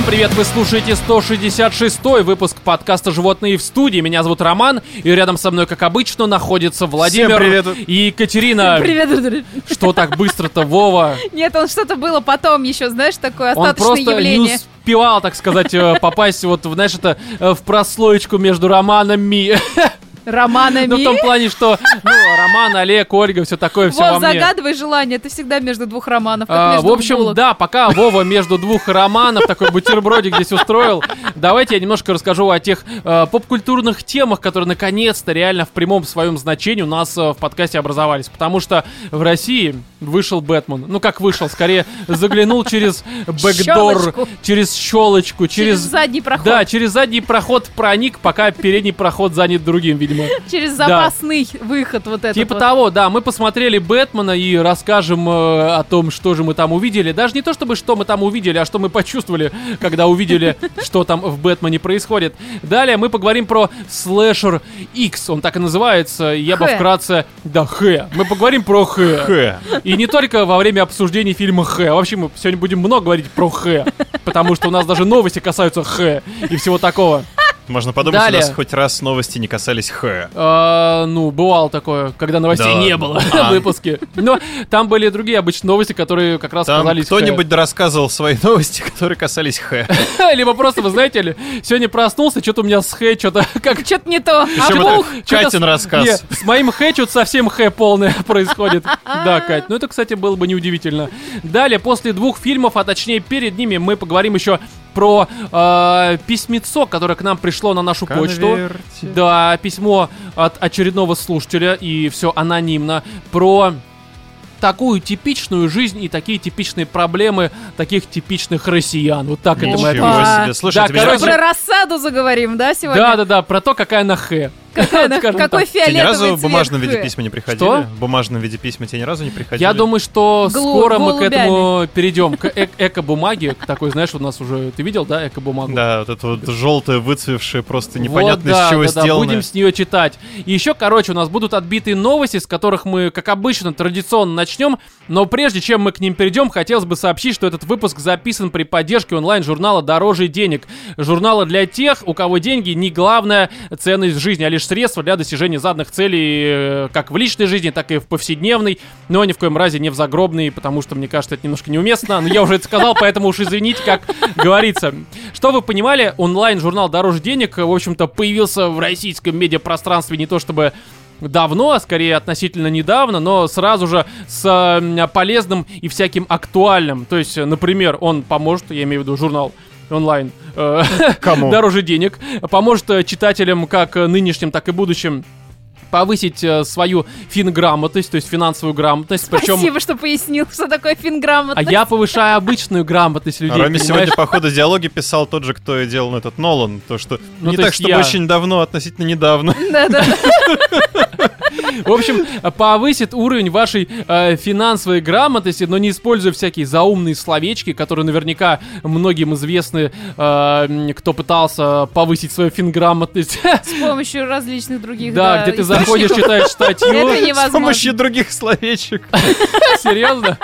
Всем привет, вы слушаете 166 выпуск подкаста «Животные в студии». Меня зовут Роман, и рядом со мной, как обычно, находится Владимир привет. и Екатерина. Привет, Что так быстро-то, Вова? Нет, он что-то было потом еще, знаешь, такое Он остаточное просто не явление. успевал, так сказать, э, попасть вот, в, знаешь, это э, в прослоечку между романами. Романами. Ну, в том плане, что, ну, Роман, Олег, Ольга, все такое, все во Вов, мне. загадывай желание, ты всегда между двух романов, как А, в общем, булок. да, пока Вова между двух романов такой бутербродик здесь устроил, давайте я немножко расскажу о тех э, поп-культурных темах, которые наконец-то реально в прямом своем значении у нас э, в подкасте образовались. Потому что в России вышел Бэтмен. Ну, как вышел, скорее заглянул через бэкдор, через щелочку, через через... задний проход, Да, через задний проход проник, пока передний проход занят другим, видимо. через запасный выход вот этот Типа вот. того, да, мы посмотрели Бэтмена и расскажем э, о том, что же мы там увидели. Даже не то, чтобы что мы там увидели, а что мы почувствовали, когда увидели, что там в Бэтмене происходит. Далее мы поговорим про слэшер X, он так и называется. Я бы вкратце... Да, Х. Мы поговорим про Х. Х. И не только во время обсуждения фильма Х. Вообще мы сегодня будем много говорить про Х. Потому что у нас даже новости касаются Х и всего такого. Можно подумать, Далее. у нас хоть раз новости не касались Х. А, ну, бывало такое, когда новостей Да не было А. в выпуске. Но там были другие обычные новости, которые как раз Там казались... кто-нибудь рассказывал свои новости, которые касались Х. Либо просто, вы знаете ли, сегодня проснулся, что-то у меня с Х, что-то как... Что-то не то. Причем Обух. это Катин рассказ. Не, с моим Х что-то совсем Х полное происходит. Да, Кать, ну это, кстати, было бы неудивительно. Далее, после двух фильмов, а точнее перед ними, мы поговорим еще про э, письмецо, которое к нам пришло на нашу почту. Конверте. Да, письмо от очередного слушателя, и все анонимно, про такую типичную жизнь и такие типичные проблемы таких типичных россиян. Вот так это мы Ничего Опа. себе. Слушай, Да, короче, Про рассаду заговорим, да, сегодня? Да, да, да, про то, какая она Х. Какой так. Тебе ни фиолетовый разу в бумажном виде письма не приходили? Что? В бумажном виде письма тебе ни разу не приходили? Я думаю, что скоро мы к этому перейдем, к эко-бумаге, к такой, знаешь, у нас уже, ты видел, да, эко-бумагу? Да, вот это вот желтое, выцвевшее, просто непонятно из чего сделано. будем с нее читать. И еще, короче, у нас будут отбитые новости, с которых мы, как обычно, традиционно начнем. Но прежде чем мы к ним перейдем, хотелось бы сообщить, что этот выпуск записан при поддержке онлайн-журнала «Дороже денег». Журнала для тех, у кого деньги не главная ценность в жизни, а лишь средство для достижения заданных целей э, как в личной жизни, так и в повседневной, но ни в коем разе не в загробной, потому что, мне кажется, это немножко неуместно. Но я уже это сказал, поэтому уж извините, как говорится. Что вы понимали, онлайн-журнал «Дороже денег», в общем-то, появился в российском медиапространстве не то чтобы давно, а скорее относительно недавно, но сразу же с полезным и всяким актуальным. То есть, например, он поможет, я имею в виду журнал онлайн, э, Кому? дороже денег, поможет э, читателям как э, нынешним, так и будущим повысить свою финграмотность, то есть финансовую грамотность, причем Спасибо, что пояснил, что такое а финграмотность. я повышаю обычную грамотность людей, Роме сегодня, походу, диалоги писал тот же, кто и делал этот Нолан. То, что Ну, не то так, чтобы я. очень давно, относительно недавно. Да-да. В общем, повысит уровень вашей э, финансовой грамотности, но не используя всякие заумные словечки, которые наверняка многим известны, э, кто пытался повысить свою финграмотность. С помощью различных других, Да, где ты заходишь, читаешь статью. Это С помощью других словечек. Серьезно?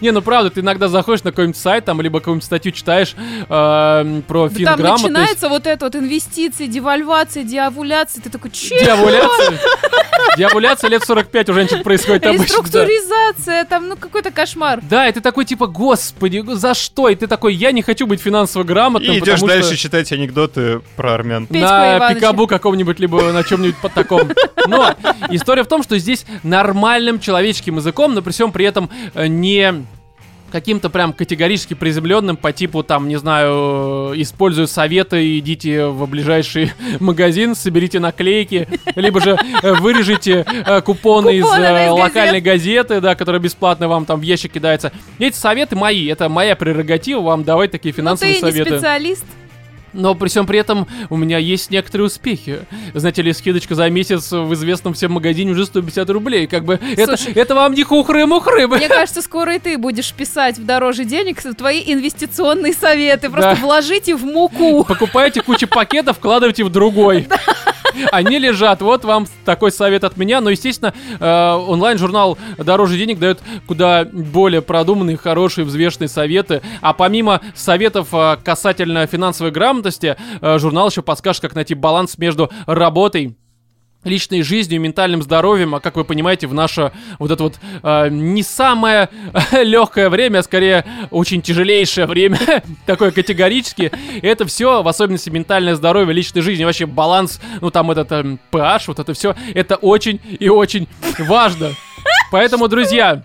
Не, ну правда, ты иногда заходишь на какой-нибудь сайт, там, либо какую-нибудь статью читаешь э, про Да Там финграмотность. начинается вот это вот инвестиции, девальвация, диавуляция. Ты такой, че? Диавуляция. Диавуляция лет 45 у женщин происходит обычно. Реструктуризация, там, ну, какой-то кошмар. Да, и ты такой типа, господи, за что? И ты такой, я не хочу быть финансово грамотным, И идешь потому дальше что читать анекдоты про армян. Петьку на пикабу каком-нибудь, либо на чем-нибудь под таком. Но история в том, что здесь нормальным человеческим языком, но при всем при этом э, не каким-то прям категорически приземленным по типу, там, не знаю, используя советы, идите в ближайший магазин, соберите наклейки, либо же э, вырежите э, купоны из э, локальной газеты, да, которая бесплатно вам там в ящик кидается. Эти советы мои, это моя прерогатива вам давать такие Ну, финансовые ты советы. специалист. Но при всем при этом у меня есть некоторые успехи. Знаете ли, скидочка за месяц в известном всем магазине уже 150 рублей. Как бы это, Слушай, это вам не хухры-мухры. Мне кажется, скоро и ты будешь писать в дороже денег твои инвестиционные советы. Просто Да. вложите в муку. Покупаете кучу пакетов, вкладываете в другой. Они лежат. Вот вам такой совет от меня. Но, естественно, э, онлайн-журнал «Дороже денег» дает куда более продуманные, хорошие, взвешенные советы. А помимо советов э, касательно финансовой грамотности, э, журнал еще подскажет, как найти баланс между работой личной жизнью ментальным здоровьем, а как вы понимаете, в наше вот это вот э, не самое легкое время, а скорее очень тяжелейшее время, такое категорически, это все, в особенности ментальное здоровье, личной жизни, вообще баланс, ну там этот э, PH, вот это все, это очень и очень важно. Поэтому, друзья,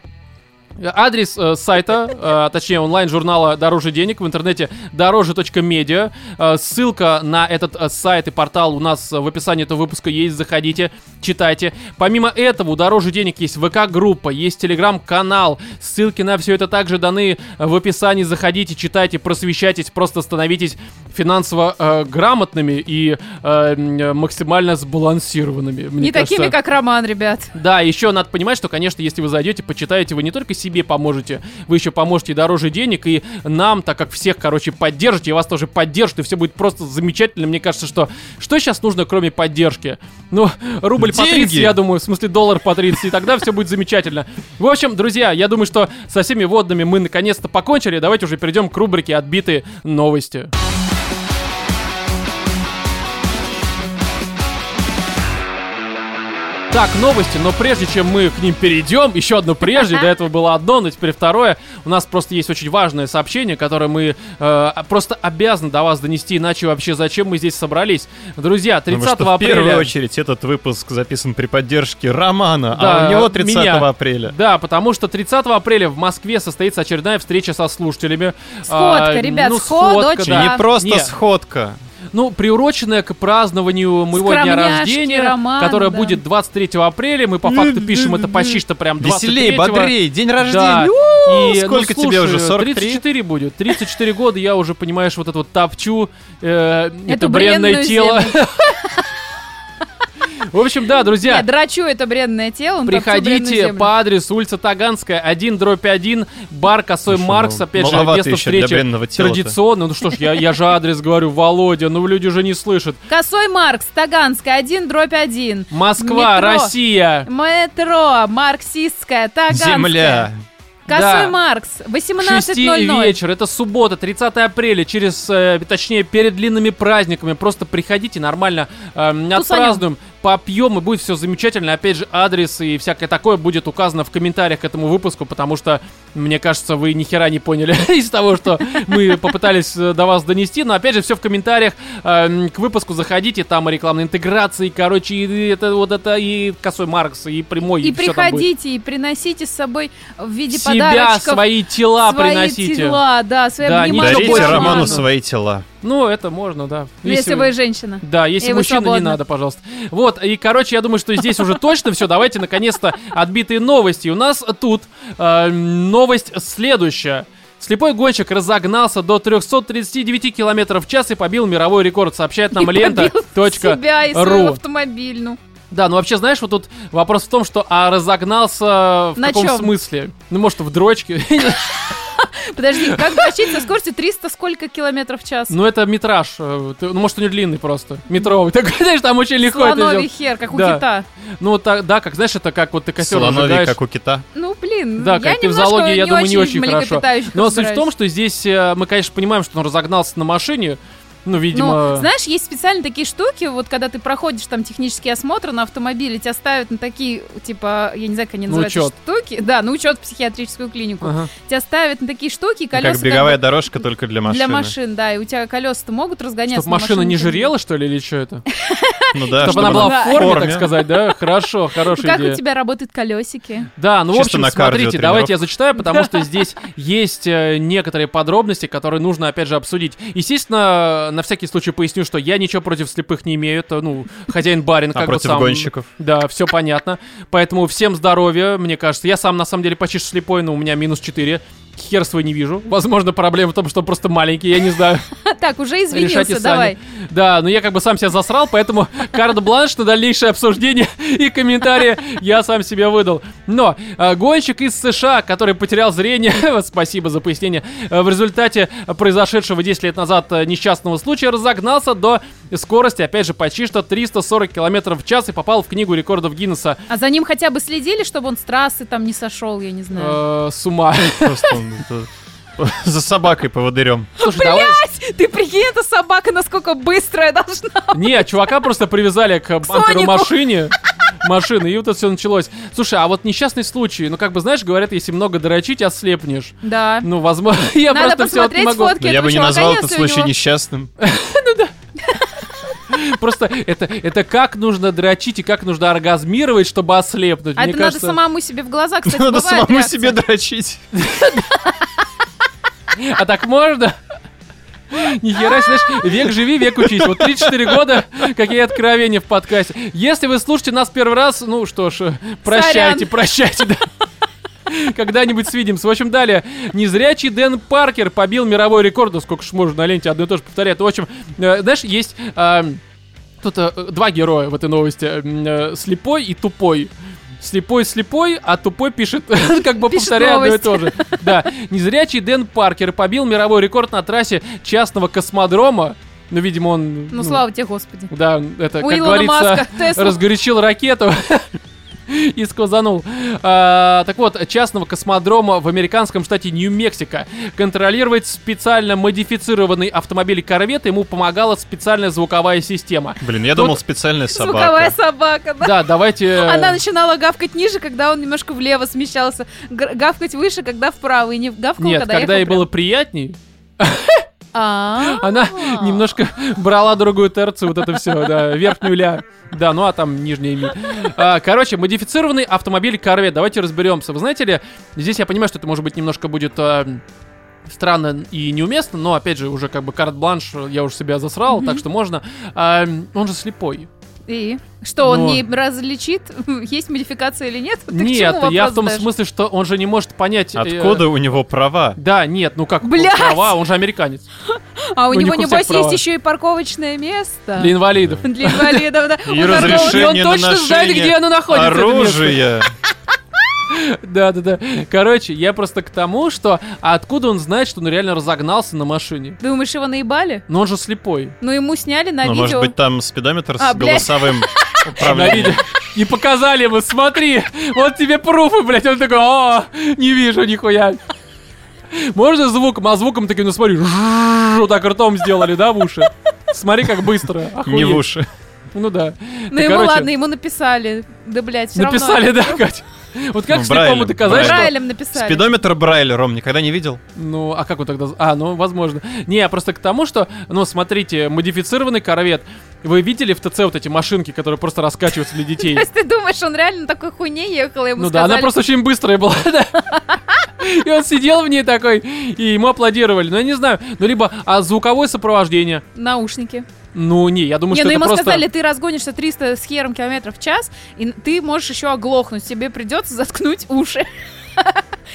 Адрес э, сайта, э, точнее онлайн-журнала «Дороже денег» в интернете дороже.медиа. Э, ссылка на этот э, сайт и портал у нас в описании этого выпуска есть. Заходите, читайте. Помимо этого, у «Дороже денег» есть ВК-группа, есть телеграм-канал. Ссылки на все это также даны в описании. Заходите, читайте, просвещайтесь, просто становитесь финансово э, грамотными и э, максимально сбалансированными. Не кажется. такими, как Роман, ребят. Да, еще надо понимать, что, конечно, если вы зайдете, почитаете, вы не только себе поможете, вы еще поможете дороже денег, и нам, так как всех, короче, поддержите, и вас тоже поддержат, и все будет просто замечательно. Мне кажется, что что сейчас нужно, кроме поддержки? Ну, рубль по 30, Деньги. я думаю, в смысле доллар по 30, и тогда все будет замечательно. В общем, друзья, я думаю, что со всеми водными мы наконец-то покончили. Давайте уже перейдем к рубрике «Отбитые новости». Так, новости, но прежде чем мы к ним перейдем, еще одно прежде, до этого было одно, но теперь второе. У нас просто есть очень важное сообщение, которое мы э, просто обязаны до вас донести, иначе вообще зачем мы здесь собрались. Друзья, 30 Потому что в первую апреля... очередь этот выпуск записан при поддержке Романа, Да, а у него 30 меня. апреля. Да, потому что 30 апреля в Москве состоится очередная встреча со слушателями. Сходка, А, ребят, ну, сходочка. да. Не просто Не. сходка. Ну, приуроченная к празднованию моего дня рождения, Романа, которое да. будет 23 апреля. Мы по факту пишем это почти что прям 23 Веселей, бодрей, день Да. рождения. И, Сколько ну, тебе слушай, уже, 43? 34 будет. 34 года я уже, понимаешь, вот это вот топчу. э, это бренное тело. В общем, да, друзья. Я драчу это бренное тело, Приходите по адресу улица Таганская, 1 дробь 1, бар Косой Маркс, ну, опять же, место встречи традиционно. Ну что ж, я, же адрес говорю, Володя, ну люди уже не слышат. Косой Маркс, Таганская, 1 дробь 1. Москва. Россия. Метро, марксистская, Таганская. Земля. Косой Да. Маркс, Шести 18.00. вечер, это суббота, 30 апреля, через, э, точнее, перед длинными праздниками. Просто приходите, нормально э, отпразднуем, попьем, и будет все замечательно. Опять же, адрес и всякое такое будет указано в комментариях к этому выпуску, потому что, мне кажется, вы ни хера не поняли из того, что мы попытались э, до вас донести. Но, опять же, все в комментариях э, к выпуску заходите, там и рекламные интеграции, короче, и это вот это, и косой Маркс, и прямой, И будет. приходите, и приносите с собой в виде Себя, подарочков свои тела свои приносите. тела, да, свои Да, Дарите Роману. Свои тела. Ну, это можно, да. Если вы женщина. Да, если И мужчина, не надо, пожалуйста. Вот, и, короче, я думаю, что здесь уже точно все. Давайте, наконец-то, отбитые новости. У нас тут э, новость следующая. Слепой гонщик разогнался до 339 км в час и побил мировой рекорд, сообщает нам побил себя и свой лента.ру. Да, ну вообще, знаешь, вот тут вопрос в том, что а разогнался в На каком чём? смысле? Ну, может, в дрочке? Подожди, как дрочить со скоростью 300 сколько километров в час? Ну, это метраж. э, ты- Ну, может, у него длинный просто. Метровый. Такой, знаешь, там очень легко это Слоновий сделать. хер, как у Да. кита. Ну, так, да, как, знаешь, это как вот ты костер Слоновий, как у кита. Ну, блин, Да, я как ты в зоологии, я думаю, не очень хорошо. Но суть в том, что здесь э, мы, конечно, понимаем, что он разогнался на машине. Ну, видимо... Ну, знаешь, есть специально такие штуки, вот когда ты проходишь там технический осмотр на автомобиле, тебя ставят на такие, типа, я не знаю, как они На называются, учет. штуки. Да, на учет в психиатрическую клинику. Ага. Тебя ставят на такие штуки, колеса Как беговая бы дорожка, только для машины. для машин, да, и у тебя колеса-то могут разгоняться. Чтоб машина на не жирела, что ли, или что это? Ну да, Чтобы она была в форме, так сказать, да? Хорошо, хорошая как идея. у тебя работают колесики? Да, ну, в общем, на смотрите, давайте я зачитаю, потому что здесь есть э, некоторые подробности, которые нужно, опять же, обсудить. Естественно, на всякий случай поясню, что я ничего против слепых не имею. Это, ну, хозяин-барин, А как бы против сам. гонщиков? Да, все понятно. Поэтому всем здоровья, мне кажется. Я сам, на самом деле, почти слепой, но у меня минус 4. Хер свой не вижу. Возможно, проблема в том, что он просто маленький, я не знаю. Так, уже извинился, давай. Да, но я как бы сам себя засрал, поэтому карт-бланш на дальнейшее обсуждение и комментарии я сам себе выдал. Но э, гонщик из США, который потерял зрение, спасибо за пояснение, э, в результате произошедшего 10 лет назад э, несчастного случая разогнался до скорости, опять же, почти что 340 км в час и попал в книгу рекордов Гиннесса А за ним хотя бы следили, чтобы он с трассы там не сошел, я не знаю. э, с ума. Просто он за собакой поводырем. Слушай, давай... Ты прикинь, эта собака насколько быстрая должна. Не, чувака просто привязали к бамперу Сонику. машине. Машины, и вот это все началось. Слушай, а вот несчастный случай, ну как бы знаешь, говорят, если много дрочить, ослепнешь. Да. Ну, возможно, я Надо просто все вот не могу. фотки я бы не назвал этот случай него- несчастным. Просто это, это как нужно дрочить и как нужно оргазмировать, чтобы ослепнуть. А Мне это кажется, надо самому себе в глаза, кстати, Надо самому реакция. себе дрочить. А так можно? Нихера, знаешь, век живи, век учись. Вот 34 года, какие откровения в подкасте. Если вы слушаете нас первый раз, ну что ж, прощайте, Сорян. прощайте, да. Когда-нибудь свидимся. В общем, далее. Незрячий Дэн Паркер побил мировой рекорд. Ну, сколько ж можно на ленте одно и то же повторять. В общем, э, знаешь, есть... э, Тут э, два героя в этой новости. Э, Слепой и тупой. Слепой слепой, а тупой пишет, как бы Пишет повторяя одно и то же. Да, незрячий Дэн Паркер побил мировой рекорд на трассе частного космодрома. Ну, видимо, он... Ну, слава тебе, Господи. Да, это, У как Илона говорится, Маска разгорячил ракету и сквозанул. А, так вот, частного космодрома в американском штате Нью-Мексико контролировать специально модифицированный автомобиль корвет ему помогала специальная звуковая система. Блин, я Тут- думал, специальная Звуковая собака. собака, да. Да, давайте... Она начинала гавкать ниже, когда он немножко влево смещался. Гавкать выше, когда вправо. И не гавкал, Нет, когда, когда ей ехал было приятней. она немножко брала другую терцию, вот это все, да, верхнюю ля. Да, ну а там нижняя ми. А, короче, модифицированный автомобиль Корвет. Давайте разберемся. Вы знаете ли, здесь я понимаю, что это может быть немножко будет а, странно и неуместно, но опять же, уже как бы карт-бланш я уже себя засрал, так что можно. А, он же слепой. И? Что, он Но- не различит, есть модификация или нет? Ты Нет, я в том смысле, что он же не может понять. э, Откуда у него права? Да, нет, ну как Блядь! права, он же американец. А у, у него, них у всех небось, права. есть еще и парковочное место. Для инвалидов. Для инвалидов, да. И разрешение он на точно знает, где оно находится. Оружие. Да, да, да. Короче, я просто к тому, что а откуда он знает, что он реально разогнался на машине? Думаешь, его наебали? Но он же слепой. Ну, ему сняли на Ну, видео. может быть, там спидометр А, с блядь. голосовым управлением. И показали ему, смотри, вот тебе пруфы, блядь. Он такой, о, не вижу нихуя. Можно звуком, а звуком таким, ну смотри, вот так ртом сделали, да, в уши? Смотри, как быстро. Не в уши. Ну да. Ну, ему короче, ладно, ему написали. Да, блядь, все Написали, да, Кать? Вот как Ну, доказать, что... Брайлем написали. Спидометр Брайля, Ром, никогда не видел? Ну, а как он тогда... А, ну, возможно. Не, просто к тому, что, ну, смотрите, модифицированный корвет. Вы видели в ТЦ вот эти машинки, которые просто раскачиваются для детей? То есть ты думаешь, он реально на такой хуйне ехал, и ему Ну да, она просто очень быстрая была, да. И он сидел в ней такой, и ему аплодировали. Ну, я не знаю, ну, либо а звуковое сопровождение. Наушники. Ну, не, я думаю, не, что ну это ему просто... сказали, ты разгонишься 300 с хером километров в час, и ты можешь еще оглохнуть. Тебе придется заткнуть уши.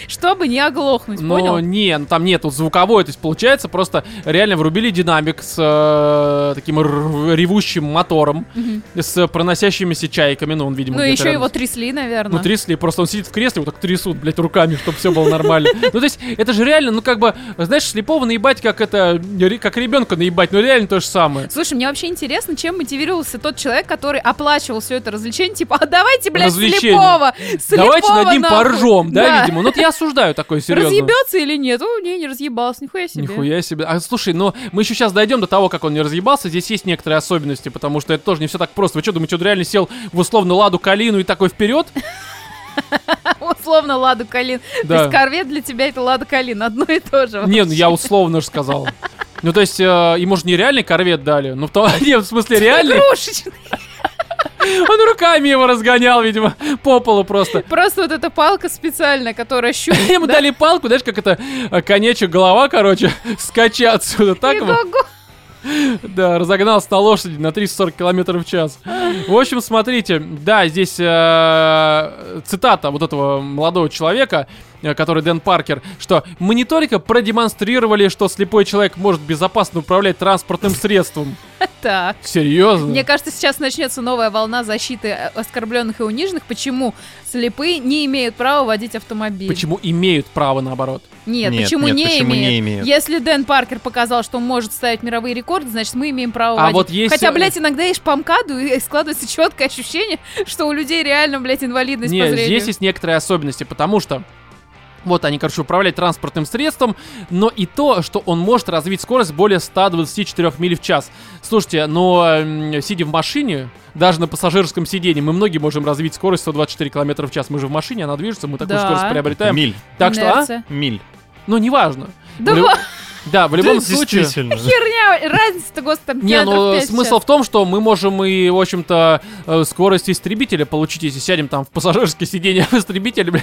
Чтобы не оглохнуть, Но понял? не, ну там нету звуковой, то есть получается просто реально врубили динамик с э, таким ревущим мотором, с проносящимися чайками, ну он, видимо, Ну, еще рядом его трясли, наверное. Ну, трясли, просто он сидит в кресле, вот так трясут, блядь, руками, чтобы все было нормально. Ну, то есть, это же реально, ну, как бы, знаешь, слепого наебать, как это, как ребенка наебать, ну, реально то же самое. Слушай, мне вообще интересно, чем мотивировался тот человек, который оплачивал все это развлечение. Типа, а давайте, блядь, Развлечение. слепого! Давайте слепого над ним нахуй!» поржем, да, видимо. Ну, вот я осуждаю такое, серьезно. Разъебется или нет? О, не, не разъебался, нихуя себе. Нихуя себе. А слушай, ну мы еще сейчас дойдем до того, как он не разъебался. Здесь есть некоторые особенности, потому что это тоже не все так просто. Вы что, думаете, он реально сел в условно ладу калину и такой вперед? Условно Ладу Калин. То Да. есть корвет для тебя это Лада Калин, одно и то же. Не, ну я условно же сказал. Ну, то есть, э, ему же нереальный корвет дали. Ну, в, то, не, в смысле, реальный. Игрушечный. Он руками его разгонял, видимо, по полу просто. Просто вот эта палка специальная, которая щупает. Ему дали палку, знаешь, как это, э, конечек, голова, короче, скачи отсюда. Так его. Да, разогнался на лошади на 340 километров в час. В общем, смотрите, да, здесь э, цитата вот этого молодого человека, э, который Дэн Паркер, что мы не только продемонстрировали, что слепой человек может безопасно управлять транспортным средством. Так. Серьезно? Мне кажется, сейчас начнется новая волна защиты э, оскорбленных и униженных. Почему слепые не имеют права водить автомобиль? Почему имеют право наоборот? Нет, Нет, почему, нет, не, почему имеют? не имеют? Если Дэн Паркер показал, что он может ставить мировые рекорды, значит, мы имеем право А водить. вот есть- Хотя, блядь, иногда ешь по МКАДу, и складывается четкое ощущение, что у людей реально, блядь, инвалидность по Нет, зрению. здесь есть некоторые особенности, потому что вот они, короче, управляют транспортным средством, но и то, что он может развить скорость более 124 миль в час. Слушайте, но сидя в машине, даже на пассажирском сидении, мы многие можем развить скорость 124 км в час. Мы же в машине, она движется, мы такую Да. скорость приобретаем. Миль. Так что, а? Инерция. Миль. Ну, неважно. Да лю- Да, в любом Да, случае... Херня, разница-то, господи, Не, ну смысл в том, что мы можем и, в общем-то, э, скорость истребителя получить, если сядем там в пассажирское сиденье в истребителе, бля,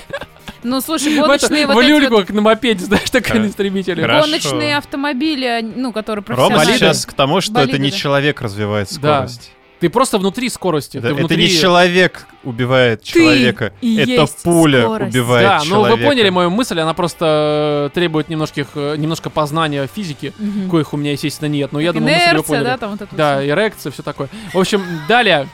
Ну, слушай, гоночные вот в люльку, вот как на мопеде, знаешь, такая Хорошо. на истребителе. Хорошо. гоночные автомобили, ну, которые Рома профессиональные. сейчас к тому, что это не человек развивает Да. скорость. Ты просто внутри скорости. Это, ты это внутри... не человек убивает человека. и это есть пуля скорость. убивает Да, ну человека. вы поняли мою мысль, она просто э, требует немножких, э, немножко познания физики, Мгм. коих у меня, естественно, нет. Но я думаю, мысль вы Инерция, поняли. да, там вот это Да, всё. эрекция, все такое. В общем, далее.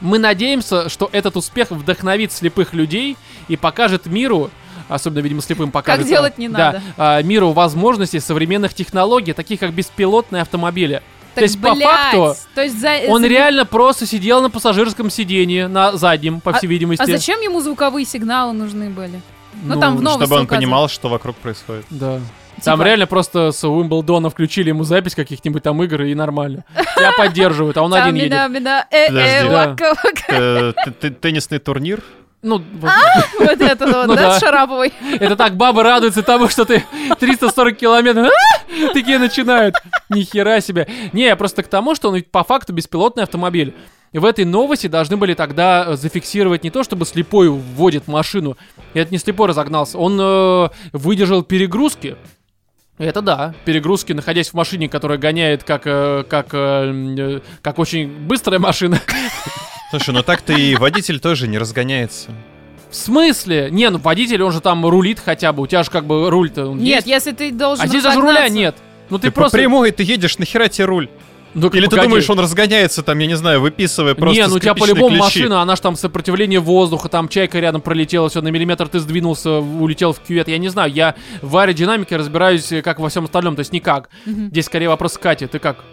Мы надеемся, что этот успех вдохновит слепых людей и покажет миру, особенно, видимо, слепым покажет. делать не да, надо. а, миру возможностей современных технологий, таких как беспилотные автомобили. Так, То есть, по блядь, факту, то есть за- Он за- реально просто сидел на пассажирском сидении, на заднем, по всей видимости. А зачем ему звуковые сигналы нужны были? Ну, там в новости Чтобы он указано. понимал, что вокруг происходит. Да. Там Типа- реально просто с Уимблдона включили ему запись каких-нибудь там игр и нормально. Тебя поддерживают, а он один едет. Э, э, Подожди. Э, т- Теннисный турнир? Ну, вот. Вот это вот, Ну да, Шараповой. это так бабы радуются тому, что ты 340 километров. «А!» Такие начинают. Ни хера себе. Не, просто к тому, что он ведь по факту беспилотный автомобиль. И в этой новости должны были тогда э, зафиксировать не то, чтобы слепой вводит машину. Это не слепой разогнался. Он э, выдержал перегрузки. Это да, перегрузки, находясь в машине, которая гоняет как, э, как, э, как очень быстрая машина. Слушай, ну так-то и водитель тоже не разгоняется. В смысле? Не, ну водитель, он же там рулит хотя бы. У тебя же как бы руль-то он Нет, есть. если ты должен А здесь даже руля нет. Ну ты, Ты, просто... по прямой ты едешь, нахера тебе руль? Ну, Или ты погоди. думаешь, он разгоняется там, я не знаю, выписывая просто Не, ну у тебя по-любому ключи? машина, она же там сопротивление воздуха, там чайка рядом пролетела, все, на миллиметр ты сдвинулся, улетел в кювет. Я не знаю, я в аэродинамике разбираюсь, э, как во всем остальном, то есть никак. Мгм. Здесь скорее вопрос к Кате, ты как?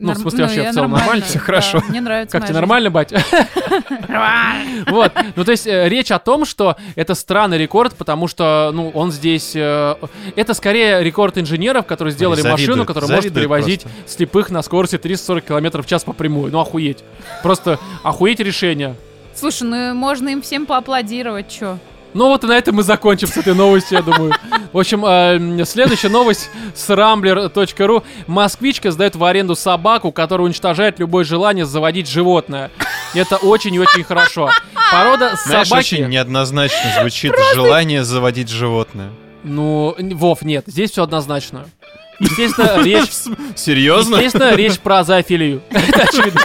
Ну, в Норм- смысле, вообще я в целом нормально? Всё хорошо. да, Мне нравится Как тебе нормально, батя? Вот, ну то есть э, речь о том, что это странный рекорд, потому что, ну, он здесь... э, Это скорее рекорд инженеров, которые сделали машину, которая может перевозить слепых на скорости 340 км в час по прямой. Ну, охуеть. Просто охуеть решение. Слушай, ну можно им всем поаплодировать, чё? Ну вот и на этом мы закончим с этой новостью, я думаю. В общем, э, следующая новость с rambler.ru. Москвичка сдает в аренду собаку, которая уничтожает любое желание заводить животное. Это очень и очень хорошо. Порода Знаешь, собаки... очень неоднозначно звучит желание заводить животное. Ну, Вов, нет, здесь все однозначно. Естественно, речь... Серьезно? Естественно, речь про зоофилию. Это очевидно.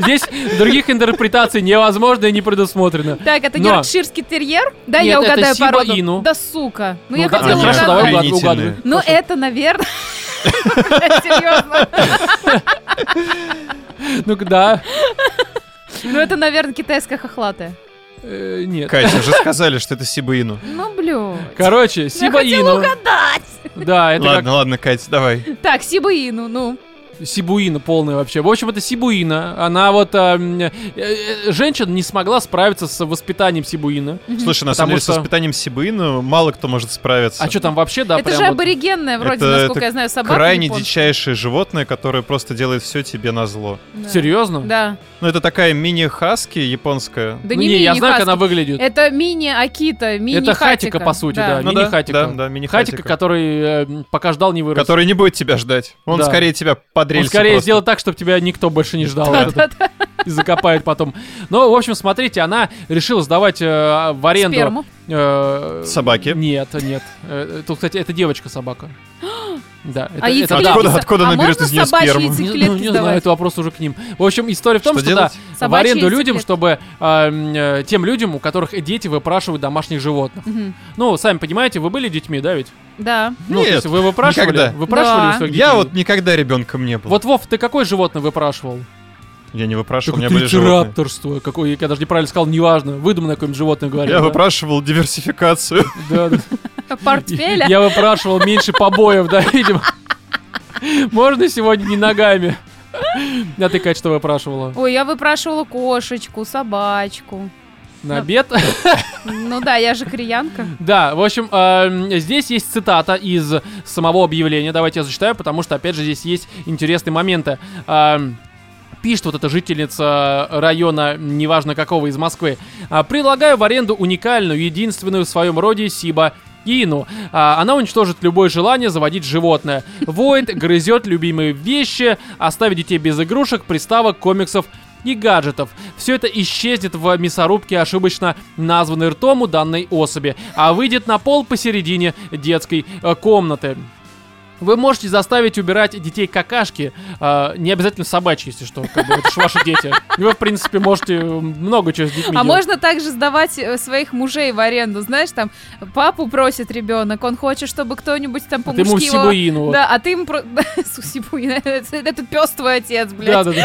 Здесь других интерпретаций невозможно и не предусмотрено. Так, это Но- йоркширский терьер? Да, Нет, я это угадаю Сиба породу. Ину. Да сука. Ну, Ну я да, хотела хорошо, угадать. давай угад- Охренительные. угадывай. Ну, Хорошо. это, наверное... Серьезно. Ну-ка, да. Ну, это, наверное, китайская хохлатая. Э, Нет. Катя, уже сказали, что это Сибаину. Ну, блю. Короче, Сиба хотела Ину. угадать. Да, это Ладно, ладно, Катя, давай. Так, Сибаину, ну. Сибуина полная вообще. В общем, это Сибуина. Она вот... а, м, э, э, женщина не смогла справиться с воспитанием Сибуина. Слушай, на самом деле, что- с воспитанием Сибаину мало кто может справиться. А что там вообще, да, это же вот- аборигенная, вроде, Это- насколько это я знаю, собака. Крайне японская. дичайшее животное, которое просто делает все тебе на зло. Да. Серьезно? Да. Ну, это такая мини-хаски японская. Да Ну, не, не, я знаю, как она выглядит. Это мини-акита, мини Это хатика, по сути, да. Ну Мини-хатика. Да, да, мини-хатика. Хатика, который э, пока ждал, не вырос. Который не будет тебя ждать. Он Да. скорее тебя под Он рельсы скорее просто. сделает так, чтобы тебя никто больше не ждал. Это- И закопает потом. Ну, в общем, смотрите, она решила сдавать э, в аренду... Сперму. э, Собаки. Нет, нет. Э, Тут, кстати, это девочка-собака. Да, это, А это да. Откуда- с- откуда а наберет можно из собачьи сперму? Не, ну, не знаю, это вопрос уже к ним. В общем, история в том, Что что, делать? да, в Собачьи аренду людям, чтобы э, тем людям, у которых дети выпрашивают домашних животных. Мгм. Ну, сами понимаете, вы были детьми, да, ведь? Да. Ну, то Нет, есть вы выпрашивали? никогда. Выпрашивали Да. у своих Я детей? вот никогда ребенком не был. Вот, Вов, ты какое животное выпрашивал? Я не выпрашивал, у Такой меня были животные. Какое, я даже неправильно сказал, неважно. Выдуманное какое-нибудь животное говорил. Я да? выпрашивал диверсификацию. Да, да. Портфеля. Я выпрашивал меньше побоев, да, видимо. Можно сегодня не ногами? А ты, Кать, что выпрашивала? Ой, я выпрашивала кошечку, собачку. На обед? Ну да, я же кореянка. Да, в общем, эм, здесь есть цитата из самого объявления. Давайте я зачитаю, потому что, опять же, здесь есть интересные моменты. Эм, Пишет вот эта жительница района, неважно какого, из Москвы. «А, Предлагаю в аренду уникальную, единственную в своем роде Сиба Ину. А, Она уничтожит любое желание заводить животное. Воет, грызет любимые вещи, оставит детей без игрушек, приставок, комиксов и гаджетов. Все это исчезнет в мясорубке, ошибочно названной ртом у данной особи, а выйдет на пол посередине детской э, комнаты. Вы можете заставить убирать детей какашки, э, не обязательно собачьи, если что, как бы это ж ваши дети. Вы, в принципе, можете много чего с детьми А делать. можно также сдавать э, своих мужей в аренду, знаешь, там папу просит ребенок, он хочет, чтобы кто-нибудь там А ты ему по-мужски его... сибуину. вот. Да, а ты ему... про- Сибуин, это, это пес твой отец, блядь. Да, да, да.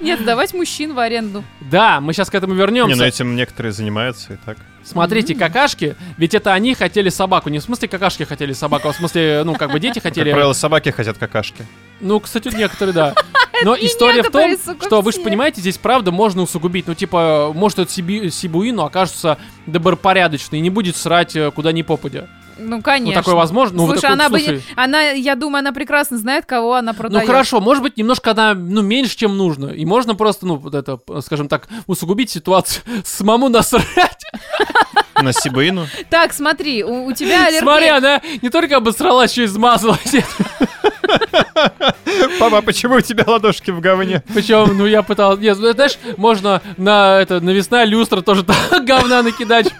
Нет, сдавать мужчин в аренду. Да, мы сейчас к этому Не, ну вернемся. этим некоторые занимаются и так. Смотрите, какашки, ведь это они хотели собаку. Не в смысле какашки хотели собаку, а в смысле, ну, как бы дети Как хотели... правило, собаки хотят какашки. Ну, кстати, некоторые, да. Но история в том, что вы же понимаете, здесь правда можно усугубить. Ну, типа, может, этот Сибуину окажется добропорядочный и не будет срать э, куда ни попадя. Ну, конечно. Ну, такое возможно. Ну, Слушай, такой, она бы... слушай, не- Она, я думаю, она прекрасно знает, кого она Ну продает. хорошо, может быть, немножко она, ну, меньше, чем нужно. И можно просто, ну, вот это, скажем так, усугубить ситуацию, самому насрать. На Сибаину. Так, смотри, у, у тебя аллергия. Смотри, она не только обосралась, еще и измазалась. Папа, почему у тебя ладошки в говне? Причем, ну, я пытался... Нет, ну, знаешь, можно на это, навесная люстра тоже говна накидать.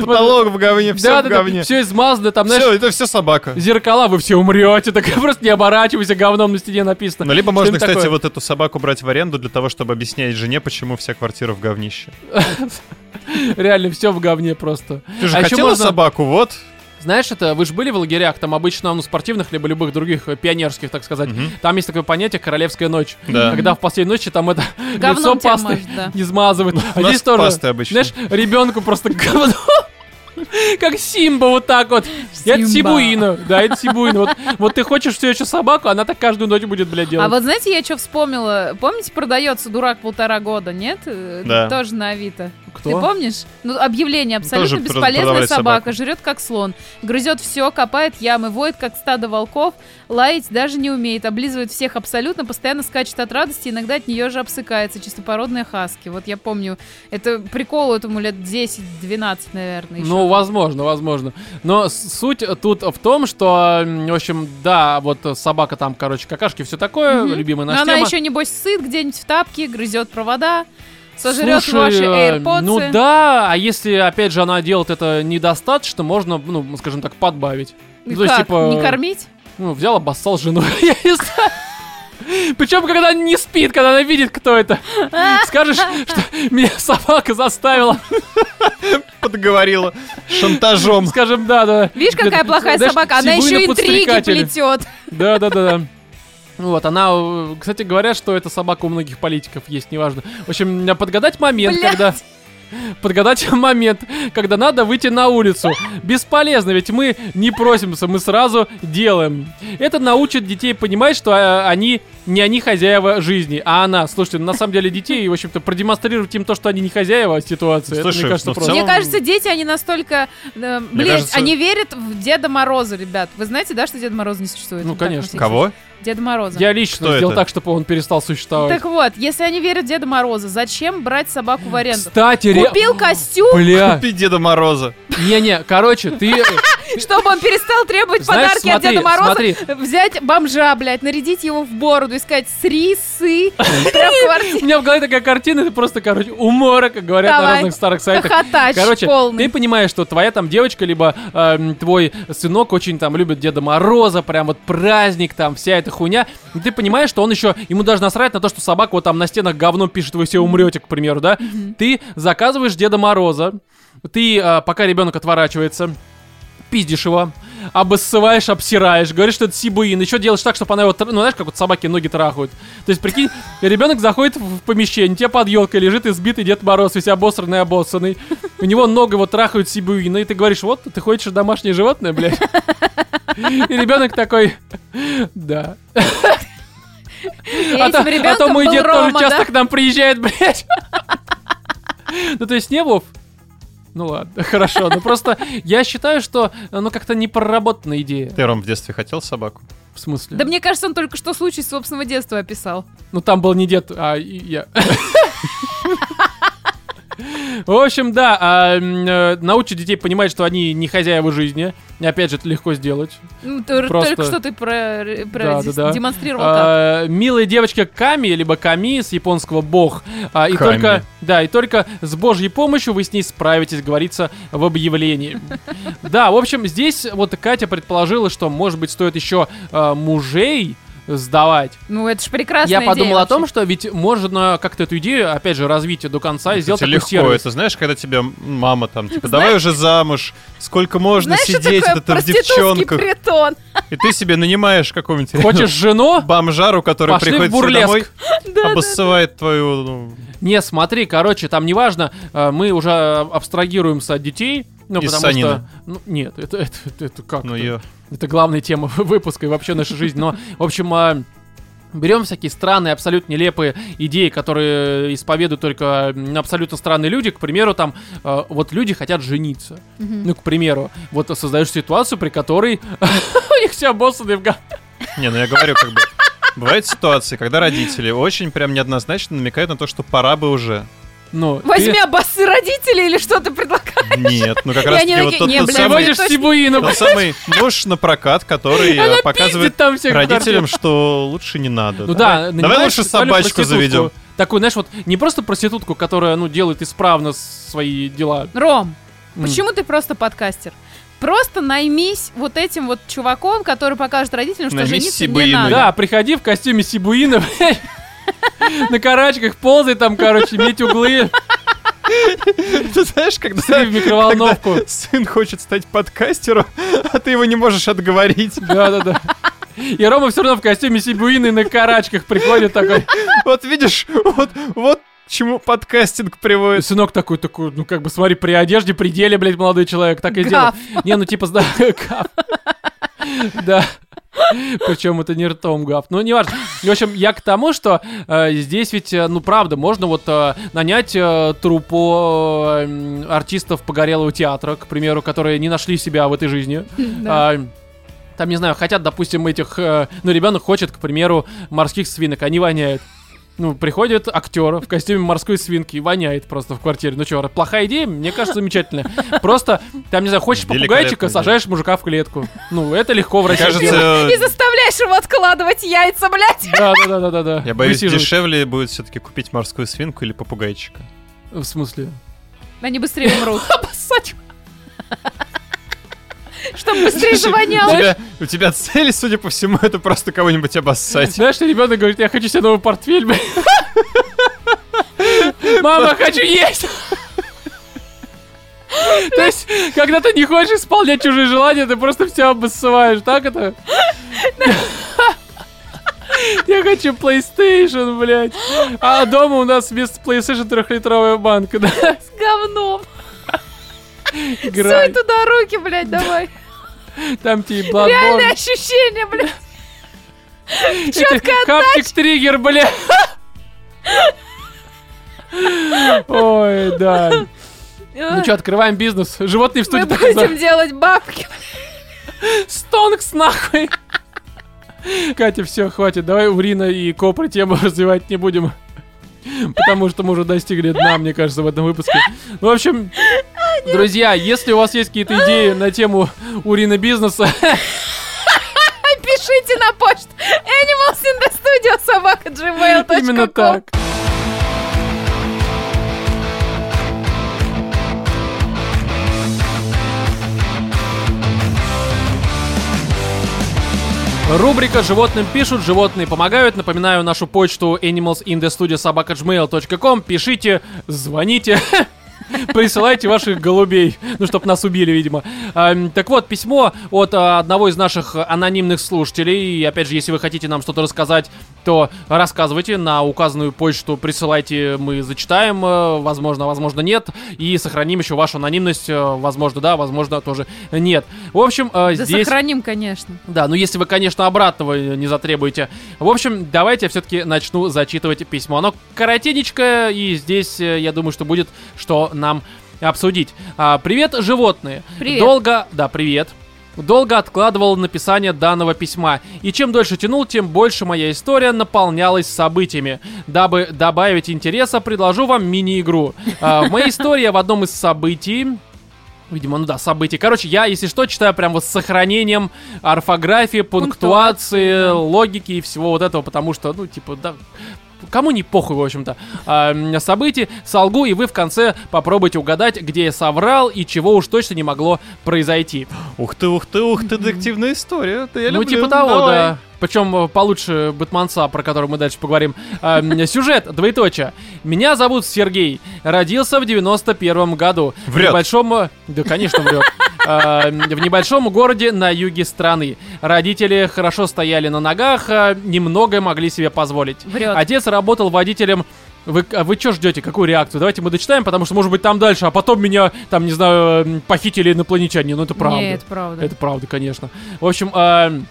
Потолок в говне, все Да, в да, да, говне. все измазано, там, знаешь, Все, это все собака. зеркала, вы все умрете, так просто не оборачивайся, говном на стене написано. Ну, либо можно, кстати, такое. вот эту собаку брать в аренду для того, чтобы объяснять жене, почему вся квартира в говнище. Реально, все в говне просто. Ты же А хотела можно- собаку, вот. Знаешь, это вы же были в лагерях, там обычно, ну, спортивных, либо любых других э, пионерских, так сказать. Мгм. Там есть такое понятие королевская ночь. Да. Когда в последней ночи там это лицо Говном тебя пастой может, да. измазывают. У А здесь тоже, пасты обычно. знаешь, ребенку просто говно. Как Симба вот так вот. Это Симба. Сибуина. Да, это Сибуина. Вот, вот ты хочешь все еще собаку, она так каждую ночь будет, блядь, делать. А вот знаете, я что вспомнила? Помните, продается дурак полтора года, нет? Да. Тоже на Авито. Кто? Ты помнишь? Ну, объявление абсолютно Тоже бесполезная собака, собаку. жрет как слон, грызет все, копает ямы, воет как стадо волков, лаять даже не умеет, облизывает всех абсолютно, постоянно скачет от радости, иногда от нее же обсыкается, чистопородная хаски. Вот я помню, это прикол этому лет 10-12, наверное. Ну, возможно, возможно. Но суть тут в том, что, в общем, да, вот собака там, короче, какашки, все такое, Мгм. любимая Но наша она тема. еще, небось, сыт где-нибудь в тапке, грызет провода, сожрет Слушай, ваши э, AirPods. Ну да, а если, опять же, она делает это недостаточно, можно, ну, скажем так, подбавить. И Ну, то есть, как, типа, не кормить? Ну, взял, обоссал жену, я не знаю. Причем, когда она не спит, когда она видит, кто это. Скажешь, что меня собака заставила. Подговорила шантажом. Скажем, да, да. Видишь, какая плохая Знаешь, собака? Она еще интриги плетет. Да, да, да, да. Вот, она, э, кстати, говорят, что эта собака у многих политиков есть, неважно. В общем, подгадать момент, Блядь. когда... Подгадать момент, когда надо выйти на улицу. Бесполезно, ведь мы не просимся, мы сразу делаем. Это научит детей понимать, что э, они не они хозяева жизни, а она. Слушайте, на самом деле детей, в общем-то, продемонстрировать им то, что они не хозяева ситуации, это, Слушай, мне кажется, ну, просто... Мне целом- кажется, дети, они настолько... э, блядь, кажется- они верят в Деда Мороза, ребят. Вы знаете, да, что Деда Мороза не существует? Ну, Вот конечно. Кого? Деда Мороза. Я лично Что сделал это? так, чтобы он перестал существовать. Так вот, если они верят в Деда Мороза, зачем брать собаку в аренду? Кстати, ре- Купил костюм, Бля, Купи Деда Мороза. Не-не, короче, ты... Чтобы он перестал требовать Знаешь, подарки от Деда Мороза, смотри. взять бомжа, блядь, нарядить его в бороду и сказать «срисы», прям в У меня в голове такая картина, это просто, короче, умора, как говорят на разных старых сайтах. Короче, ты понимаешь, что твоя там девочка, либо эм, твой сынок очень там любит Деда Мороза, прям вот праздник, там вся эта хуйня. И ты понимаешь, что он еще, ему даже насрать на то, что собака вот там на стенах говно пишет, вы все умрете, к примеру, да? Ты заказываешь Деда Мороза, ты, э, пока ребенок отворачивается, пиздишь его, обоссываешь, обсираешь, говоришь, что это сибуин, еще делаешь так, чтобы она его, ну знаешь, как вот собаки ноги трахают. То есть, прикинь, ребенок заходит в помещение, у тебя под елкой лежит избитый Дед Мороз, весь обосранный, обоссанный. У него ногу вот трахают сибуина, и ты говоришь, вот, ты хочешь домашнее животное, блядь? И ребенок такой, да. А то, а то мой дед тоже Рома, часто да? к нам приезжает, блядь. Ну, то есть не Вов? Ну ладно, хорошо. Ну просто я считаю, что ну как-то не проработанная идея. Ты, Ром, в детстве хотел собаку? В смысле? Да мне кажется, он только что случай собственного детства описал. Ну там был не дед, а я. В общем, да, а, э, научить детей понимать, что они не хозяева жизни. И опять же, это легко сделать. Ну, Только что ты про, про Да, здесь да, да. демонстрировал как. А, милая девочка Ками, либо Ками с японского бог. А, и Ками. только, да, и только с божьей помощью вы с ней справитесь, говорится в объявлении. Да, в общем, здесь вот Катя предположила, что, может быть, стоит еще мужей сдавать. Ну, это же прекрасная Я идея подумал о вообще. том, что ведь можно как-то эту идею, опять же, развить до конца и сделать легко. сервис. Это знаешь, когда тебе мама там, типа, давай уже замуж, сколько можно Знаешь, сидеть это в проститутский девчонках. притон? И ты себе нанимаешь какого-нибудь Хочешь жену? бомжару, который Пошли в приходит к тебе бурлеск. домой, обоссывает твою... Не, смотри, короче, там неважно, э, мы уже абстрагируемся от детей. Ну, Из потому Санина. что... Ну, нет, это, это, это, это как? ну, это? ее... Это главная тема выпуска и вообще нашей жизни. Но, в общем, а, берем всякие странные, абсолютно нелепые идеи, которые исповедуют только абсолютно странные люди. К примеру, там, э, вот люди хотят жениться. Ну, к примеру, вот создаешь ситуацию, при которой у них все обоссаны в Не, ну я говорю, как бы... Бывают ситуации, когда родители очень прям неоднозначно намекают на то, что пора бы уже. Ну, ты- Возьми обоссы родителей или что ты предлагаешь? Нет, ну как раз таки вот тот, не, тот Ты самый, Сибуина, тот самый муж на прокат, который Она показывает там родителям, что лучше не надо. Ну Давай- да, Давай лучше собачку заведем. Такую, знаешь, вот не просто проститутку, которая, ну, делает исправно свои дела. Ром, почему ты просто подкастер? Просто наймись вот этим вот чуваком, который покажет родителям, что Наймись жениться не Сибуиной. надо. Да, приходи в костюме Сибуина. На карачках ползай там, короче, меть углы, Ты знаешь, когда, в микроволновку. когда сын хочет стать подкастером, а ты его не можешь отговорить. Да-да-да. И Рома все равно в костюме Сибуина и на карачках приходит такой. Вот видишь, вот, вот чему подкастинг приводит. сынок такой, такой, ну как бы смотри, при одежде, при деле, блядь, молодой человек, так и делает. Гав. Не, ну типа, да. Да. Причем это не ртом гав. Ну, не важно. В общем, я к тому, что э, здесь ведь, э, ну, правда, можно вот э, нанять э, труппу э, артистов погорелого театра, к примеру, которые не нашли себя в этой жизни. Да. А, там, не знаю, хотят, допустим, этих... э, ну, ребенок хочет, к примеру, морских свинок, они воняют. Ну, приходит актер в костюме морской свинки и воняет просто в квартире. Ну что, плохая идея? Мне кажется, замечательная. Просто, там, не знаю, хочешь попугайчика, сажаешь мужика в клетку. Ну, это легко в России Кажется. И заставляешь его откладывать яйца, блядь. Да, да, да, да, да, я боюсь, дешевле будет все-таки купить морскую свинку или попугайчика. В смысле? Они быстрее умрут. Обоссать. Чтобы быстрее тебя, у тебя цель, судя по всему, это просто кого-нибудь обоссать. Знаешь, что ребенок говорит, я хочу себе новый портфель. Мама, хочу есть! То есть, когда ты не хочешь исполнять чужие желания, ты просто все обоссываешь, так это? Я хочу PlayStation, блядь. А дома у нас вместо PlayStation трехлитровая банка, да? С говном. Суй туда руки, блядь, давай. Там тебе Реальное Bloodborne. ощущение, блядь. Это Хаптик триггер, блядь. Ой, да. Ну что, открываем бизнес. Животные в Мы студии так будем делать бабки. Стонкс нахуй. Катя, все, хватит. Давай Урина и Копры тему развивать не будем. Потому что мы уже достигли дна, мне кажется, в этом выпуске. Ну, в общем, Друзья, если у вас есть какие-то идеи на тему урина бизнеса, Пишите на почту animalsinthestudio собака gmail.com. именно так. Рубрика «Животным пишут, животные помогают». Напоминаю нашу почту animalsinthestudio.sobaka.gmail.com. Пишите, звоните. Присылайте ваших голубей. Ну, чтоб нас убили, видимо. Ам, так вот, письмо от а, одного из наших анонимных слушателей. И опять же, если вы хотите нам что-то рассказать, то рассказывайте на указанную почту. Присылайте, мы зачитаем. э, Возможно, возможно, нет. И сохраним еще вашу анонимность. э, Возможно, да, возможно, тоже нет. В общем, э, Да здесь... сохраним, конечно. Да, ну если вы, конечно, обратного не затребуете. В общем, давайте я все-таки начну зачитывать письмо. Оно коротенечкое, и здесь, я думаю, что будет что нам обсудить. А, привет, животные. Привет. Долго... Да, привет. Долго откладывал написание данного письма, и чем дольше тянул, тем больше моя история наполнялась событиями. Дабы добавить интереса, предложу вам мини-игру. А, в моей истории в одном из событий Видимо, ну да, событий. Короче, я, если что, читаю прям вот с сохранением орфографии, пунктуации, логики и всего вот этого, потому что, ну, типа, да, кому не похуй, в общем-то. А, м, событий солгу, и вы в конце попробуйте угадать, где я соврал и чего уж точно не могло произойти. Ух ты, ух ты, ух ты, детективная история. Это я ну, люблю. типа того, Давай. да. Причем э, получше Бэтменца, про который мы дальше поговорим. М, Сюжет, двоеточие. Меня зовут Сергей. Родился в 91 году. В Врет. небольшом... э, Да, конечно, врет. А, м, В небольшом городе на юге страны. Родители хорошо стояли на ногах, а, немногое могли себе позволить. Врет. Отец работал водителем вы, а вы что ждете? Какую реакцию? Давайте мы дочитаем, потому что, может быть, там дальше, а потом меня, там, не знаю, похитили инопланетяне. Ну, это правда. Нет, правда. Это правда, конечно. В общем, эм,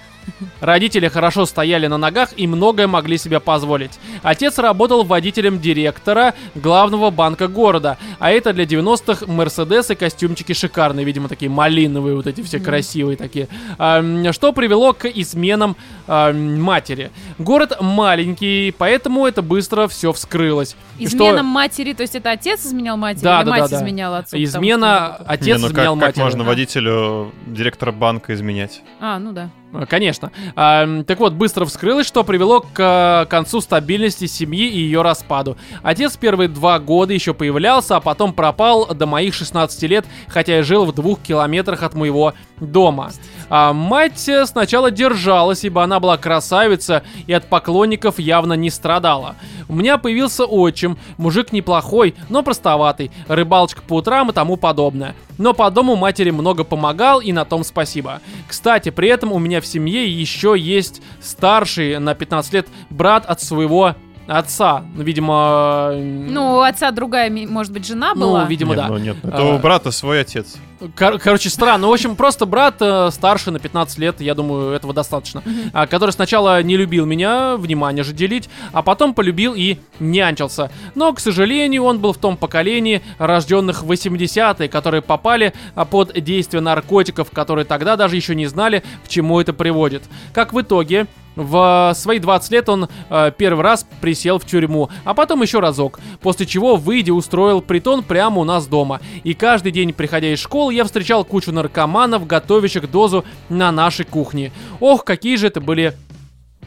родители хорошо стояли на ногах и многое могли себе позволить. Отец работал водителем директора главного банка города, а это для 90-х Мерседес и костюмчики шикарные, видимо, такие малиновые, вот эти все красивые такие. Что привело к изменам матери. Город маленький, поэтому это быстро все вскрылось. Изменам матери, то есть это отец изменял матери Да, или да, мать да, да. изменяла отцу? потому Измена, что- отец Не, ну изменял как, как матери. можно водителю директора банка изменять? А, ну да. А, Конечно. А, так вот, быстро вскрылось, что привело к э, концу стабильности семьи и ее распаду. Отец первые два года еще появлялся, а потом пропал до моих 16 лет, хотя я жил в двух километрах от моего дома. А мать э, сначала держалась, ибо она была красавица и от поклонников явно не страдала. У меня появился отчим, мужик неплохой, но простоватый, рыбалочка по утрам и тому подобное. Но по дому матери много помогал, и на том спасибо. Кстати, при этом у меня в семье еще есть старший на 15 лет брат от своего отца. Ну, видимо... м, Ну, у отца другая, может быть, жена ну, была? видимо, нет, да. ну нет, это А. у брата свой отец. Кор- короче, странно. В общем, просто брат э, старше на 15 лет, я думаю, этого достаточно. А, который сначала не любил меня, внимание же делить, а потом полюбил и нянчился. Но, к сожалению, он был в том поколении рожденных в 80-е, которые попали а, под действие наркотиков, которые тогда даже еще не знали, к чему это приводит. Как в итоге, в свои 20 лет он э, первый раз присел в тюрьму, а потом еще разок. После чего, выйдя, устроил притон прямо у нас дома. И каждый день, приходя из школы, я встречал кучу наркоманов, готовящих дозу на нашей кухне. Ох, какие же это были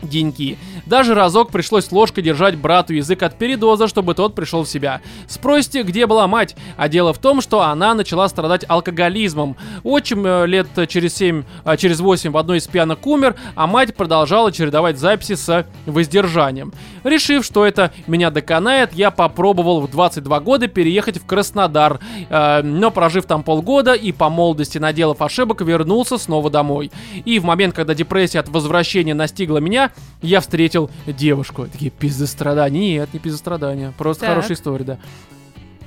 деньки. Даже разок пришлось ложкой держать брату язык от передоза, чтобы тот пришел в себя. Спросите, где была мать? А дело в том, что она начала страдать алкоголизмом. Отчим э, лет через 7, а, через 8 в одной из пьянок умер, а мать продолжала чередовать записи с воздержанием. Решив, что это меня доконает, я попробовал в 22 года переехать в Краснодар, э, но прожив там полгода и по молодости наделав ошибок, вернулся снова домой. И в момент, когда депрессия от возвращения настигла меня, я встретил девушку. Такие пиздострадания. Нет, не пиздострадания. Просто Так. хорошая история, да.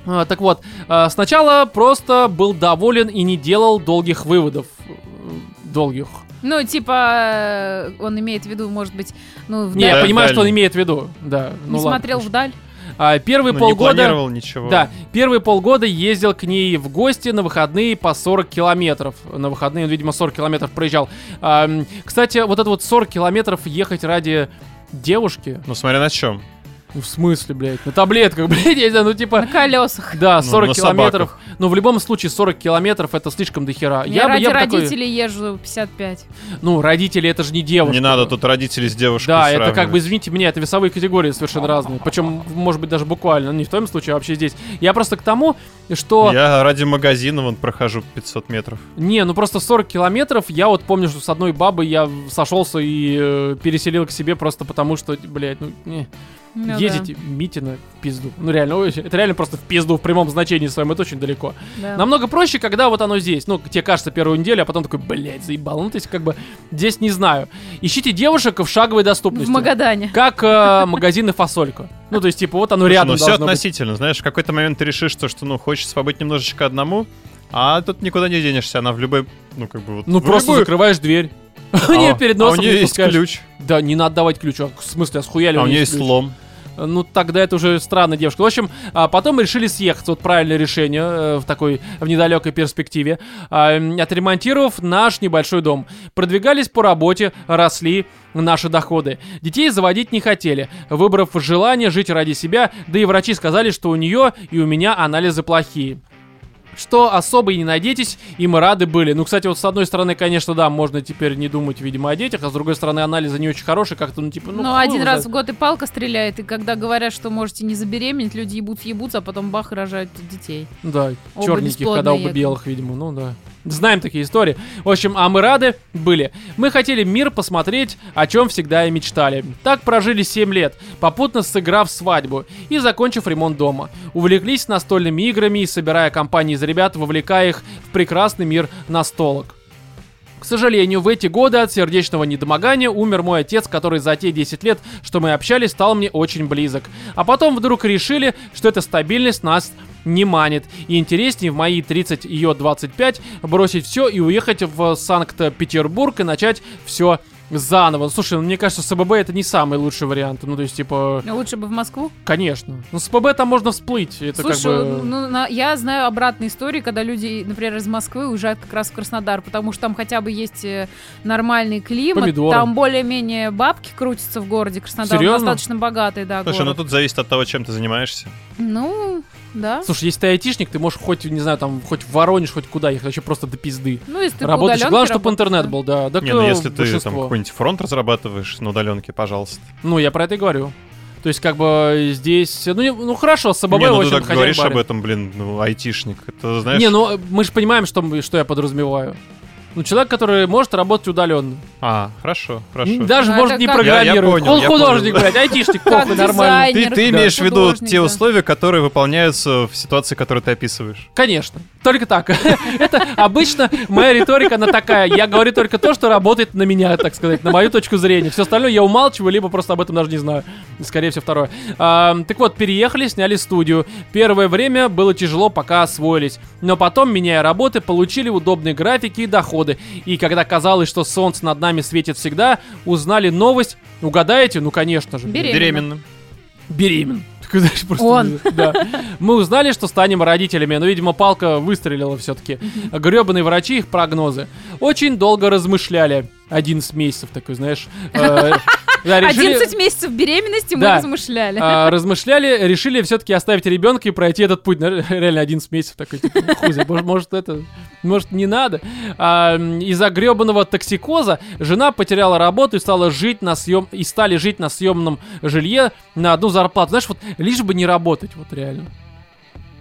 А, так вот, а, сначала просто был доволен и не делал долгих выводов. Э, Долгих. Ну, типа, э, он имеет в виду, может быть, ну, вдаль. Не, я понимаю, что он имеет в виду. Да. не ну ладно, смотрел хорошо. вдаль. А, первые Ну, не полгода... планировал ничего. Да, первые полгода ездил к ней в гости на выходные по 40 километров. На выходные он, видимо, 40 километров проезжал. А, кстати, вот это вот 40 километров ехать ради девушки. Ну, смотря на чем. Ну, в смысле, блядь? На таблетках, блядь, я ну типа... На колесах. Да, Ну, 40 на километров. Ну, в любом случае, 40 километров это слишком дохера. Я, бы- ради бы такой- родителей езжу 55. Ну, родители это же не девушка. Не надо тут родителей с девушкой Да, это как бы, сравнивать. извините меня, это весовые категории совершенно разные. Причем, может быть, даже буквально. Ну, не в твоем случае, а вообще здесь. Я просто к тому, что... Я ради магазина вон прохожу 500 метров. Не, ну просто 40 километров. Я вот помню, что с одной бабой я сошелся и э, переселил к себе просто потому, что, блядь, ну, не. Ну да, Ездите Митина в пизду. Ну реально, это реально просто в пизду в прямом значении своем, это очень далеко. да. Намного проще, когда вот оно здесь. Ну, тебе кажется первую неделю, а потом такой, блядь, заебал. Ну, то есть, как бы, здесь не знаю. Ищите девушек в шаговой доступности. В Магадане. Как э, магазины фасолька. Ну, то есть, типа, вот оно Слушай, рядом ну все должно быть. относительно, знаешь, в какой-то момент ты решишь, что, что ну, хочется побыть немножечко одному, а тут никуда не денешься, она в любой, ну, как бы вот... Ну, просто любую- закрываешь дверь. А, У нее перед а у носом нее не есть пускаешь. ключ, Да, не надо давать ключ. А, В смысле, а схуяли а у нее есть слом. Ну, тогда это уже странная девушка. В общем, а, потом решили съехать. Вот правильное решение э, в такой, в недалекой перспективе. М, Отремонтировав наш небольшой дом. Продвигались по работе, росли наши доходы. Детей заводить не хотели, выбрав желание жить ради себя, да и врачи сказали, что у нее и у меня анализы плохие. Что особо и не надейтесь, и мы рады были. Ну, кстати, вот с одной стороны, конечно, да, можно теперь не думать, видимо, о детях, а с другой стороны, анализы не очень хорошие, как-то, ну, типа, ну, Ну, один раз знает. в год и палка стреляет, и когда говорят, что можете не забеременеть, люди ебутся, ебутся, а потом бах и рожают детей. Да, Оба черненьких, когда оба якобы. белых, видимо, ну да. Знаем такие истории. В общем, а мы рады были. Мы хотели мир посмотреть, о чем всегда и мечтали. Так прожили 7 лет, попутно сыграв свадьбу и закончив ремонт дома. Увлеклись настольными играми и, собирая компании из ребят, вовлекая их в прекрасный мир настолок. Сожалению, в эти годы от сердечного недомогания умер мой отец, который за те 10 лет, что мы общались, стал мне очень близок. А потом вдруг решили, что эта стабильность нас не манит. И интереснее в мои 30, ее 25, бросить все и уехать в Санкт-Петербург и начать все заново. Слушай, ну, мне кажется, СББ это не самый лучший вариант. Ну, то есть, типа, А Лучше бы в Москву. конечно. Ну, с СББ там можно всплыть. Это Слушай, как бы... ну, на- я знаю обратные истории, когда люди, например, из Москвы уезжают как раз в Краснодар, потому что там хотя бы есть э, нормальный климат, Помидоры. там более-менее бабки крутятся в городе Краснодар, достаточно богатый, да, Слушай, ну город. тут зависит от того, чем ты занимаешься. Ну, да. Слушай, если ты айтишник, ты можешь хоть, не знаю, там, хоть в Воронеж, хоть куда ехать, вообще просто до пизды. Ну, если ты Работаешь. Главное, чтобы интернет да. был, да. Так, Не, ну если ты там. Какой-нибудь фронт разрабатываешь на удаленке, пожалуйста. Ну, я про это и говорю. То есть, как бы здесь. Ну, не- ну хорошо, с СББ не, ну ты так говоришь барин. об этом, блин, ну, айтишник. Это, знаешь... Не, ну мы же понимаем, что, что я подразумеваю. Ну, человек, который может работать удаленно. А, хорошо, хорошо. Даже Ну, может не как- Я- я программирует. понял, Он я художник, понял. блядь, айтишник, Как похуй, нормально. Ты, ты да, имеешь в виду те условия, которые выполняются в ситуации, которую ты описываешь. Конечно. Только так. Это обычно моя риторика, она такая. Я говорю только то, что работает на меня, так сказать, на мою точку зрения. Все остальное я умалчиваю, либо просто об этом даже не знаю. Скорее всего, второе. А, так вот, переехали, сняли студию. Первое время было тяжело, пока освоились. Но потом, меняя работы, получили удобные графики и доходы. И когда казалось, что солнце над нами светит всегда, узнали новость. Угадаете? Ну, конечно же. Беременна. Беременным. Беремен. Просто, Он. Да. Мы узнали, что станем родителями, но, видимо, палка выстрелила все-таки. Гребаные врачи, их прогнозы. Очень долго размышляли. 11 месяцев такой, знаешь. э, да, решили- 11 месяцев беременности мы Да. размышляли. а, размышляли, решили все-таки оставить ребенка и пройти этот путь. Наверное, Реально 11 месяцев такой, типа, «Ну, может, это, может, не надо. А, из-за гребаного токсикоза жена потеряла работу и стала жить на съем и стали жить на съемном жилье на одну зарплату. Знаешь, вот лишь бы не работать, вот реально.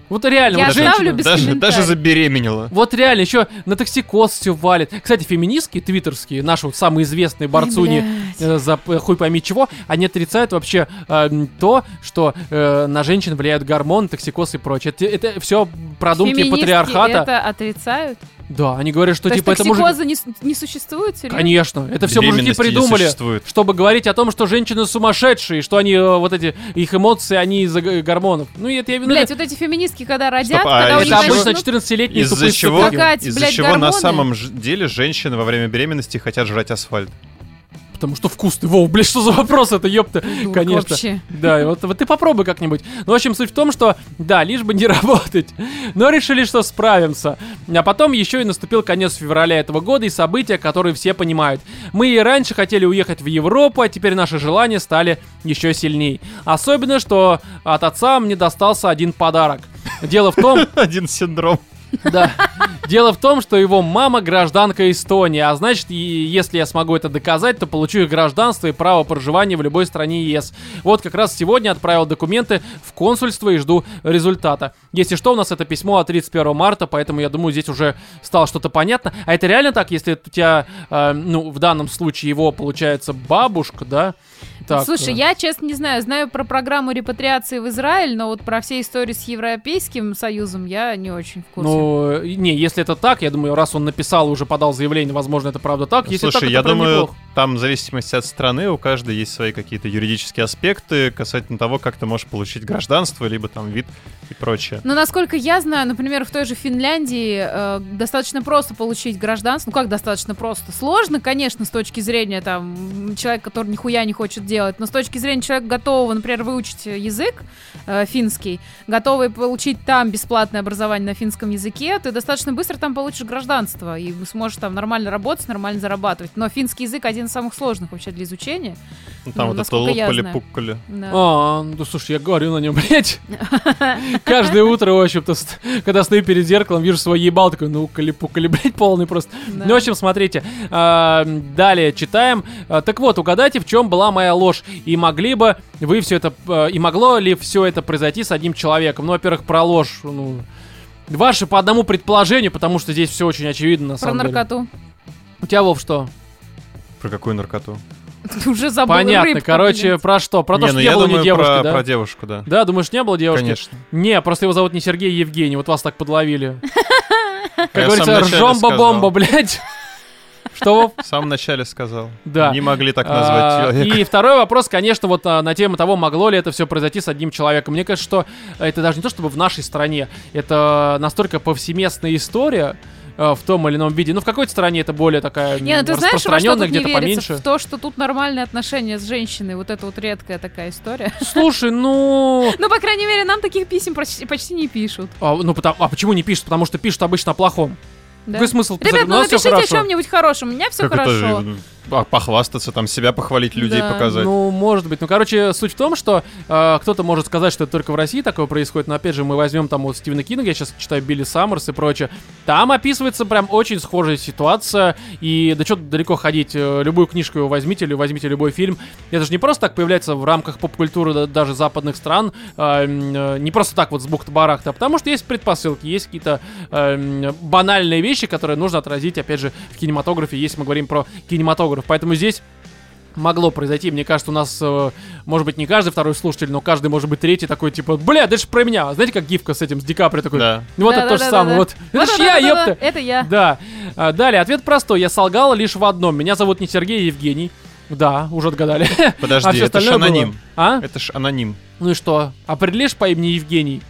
Вот реально, Я вот женщина- без Даже, даже забеременела. вот реально, еще на токсикоз все валит. Кстати, феминистки твиттерские, наши вот самые известные борцуни э, за п- хуй пойми чего, они отрицают вообще э, то, что э, на женщин влияют гормоны, токсикоз и прочее. Это, все продумки Феминистки патриархата. это отрицают? Да, они говорят, что То типа есть это мужик... не, не существует? серьезно? Конечно, это все мужики придумали, чтобы говорить о том, что женщины сумасшедшие, что они э, вот эти их эмоции, они из-за гормонов. Ну и это я ну, Блять, вот эти феминистки, когда родят, Стоп, а когда у из-за них это обычно начнут- 14-летние Из-за тупые чего, из-за чего на самом деле женщины во время беременности хотят жрать асфальт? Потому что вкусный. Вов, блядь, что за вопрос это, ёпта? Придурок Конечно. вообще. Да, и вот, вот ты попробуй как-нибудь. Ну, в общем, суть в том, что, да, лишь бы не работать. Но решили, что справимся. А потом еще и наступил конец февраля этого года и события, которые все понимают. Мы и раньше хотели уехать в Европу, а теперь наши желания стали еще сильней. Особенно, что от отца мне достался один подарок. Дело в том, Один синдром. Да. Дело в том, что его мама гражданка Эстонии, а значит, если я смогу это доказать, то получу их гражданство и право проживания в любой стране ЕС. Вот как раз сегодня отправил документы в консульство и жду результата. Если что, у нас это письмо от 31 марта, поэтому я думаю, здесь уже стало что-то понятно. А это реально так, если у тебя, э, ну, в данном случае его, получается, бабушка, да? Так, Слушай, э, я, честно, не знаю, знаю про программу репатриации в Израиль, но вот про все истории с Европейским Союзом я не очень в курсе. Ну, не, если это так, я думаю, раз он написал и уже подал заявление, возможно, это правда так. Если Слушай, так, я думаю, неплохо. Там в зависимости от страны у каждой есть свои какие-то юридические аспекты касательно того, как ты можешь получить гражданство, либо там вид и прочее. Но насколько я знаю, например, в той же Финляндии э, достаточно просто получить гражданство. Ну как достаточно просто? Сложно, конечно, с точки зрения там человека, который нихуя не хочет делать, но с точки зрения человека, готового, например, выучить язык э, финский, готовый получить там бесплатное образование на финском языке, ты достаточно быстро там получишь гражданство и сможешь там нормально работать, нормально зарабатывать. Но финский язык один из самых сложных вообще для изучения. Ну, там ну, вот это лопали-пукали. Да. А, ну слушай, я говорю на нем, блядь. Каждое утро, в общем-то, когда стою перед зеркалом, вижу свой ебал, такой, ну, кали-пукали, блядь, полный просто. Да. Ну, в общем, смотрите, а, далее читаем. А, Так вот, угадайте, в чем была моя ложь. И могли бы вы все это, а, и могло ли все это произойти с одним человеком? Ну, во-первых, про ложь, ну, ваши по одному предположению, потому что здесь все очень очевидно, на Про самом деле. наркоту. У тебя, Вов, что? Про какую наркоту? Ты уже забыл Понятно, рыбку, короче, блядь. про что? Про то, не, что ну не я было думаю ни девушки, про, да? про девушку, да. Да, думаешь, не было девушки? Конечно. Не, просто его зовут не Сергей, а Евгений. Вот вас так подловили. Как говорится, ржомба-бомба, блядь. Что? В самом начале сказал. Да. Не могли так А, назвать человека. И второй вопрос, конечно, вот а, на тему того, могло ли это все произойти с одним человеком. Мне кажется, что это даже не то, чтобы в нашей стране. Это настолько повсеместная история в том или ином виде. Ну, в какой-то стране это более такая Не, ну ты распространенная, где-то поменьше. В то, что тут нормальные отношения с женщиной. Вот это вот редкая такая история. Слушай, ну... Ну, по крайней мере, нам таких писем почти, почти не пишут. А, ну, потому- а почему не пишут? Потому что пишут обычно о плохом. Да? Какой смысл? Ребят, ну напишите о чем-нибудь хорошем. У меня все Как это, хорошо. э, а, похвастаться, там, себя похвалить, людей Да. показать. Ну, может быть. Ну, короче, суть в том, что э, кто-то может сказать, что это только в России такое происходит, но опять же, мы возьмем там вот Стивена Кинга, я сейчас читаю Билли Саммерс и прочее. Там описывается прям очень схожая ситуация, и да что далеко ходить, э, любую книжку его возьмите или возьмите любой фильм. Это же не просто так появляется в рамках поп-культуры да- даже западных стран, э, м, э, не просто так вот с бухты-барахта, а потому что есть предпосылки, есть какие-то э, банальные вещи, которые нужно отразить, опять же, в кинематографе, если мы говорим про кинематограф. Поэтому здесь могло произойти. Мне кажется, у нас, э, может быть, не каждый второй слушатель, но каждый, может быть, третий такой, типа, бля, это же про меня. Знаете, как гифка с этим, с Ди Каприо такой? Да. Ну, Вот это то же Да-да-да-да-да. самое. Вот. Это ж я, ёпта. Это я. Да. А, Далее, ответ простой. Я солгал лишь в одном. Меня зовут не Сергей, а Евгений. Да, уже отгадали. Подожди, А всё это ж остальное было? аноним. А? Это ж аноним. Ну и что? Определишь по имени Евгений?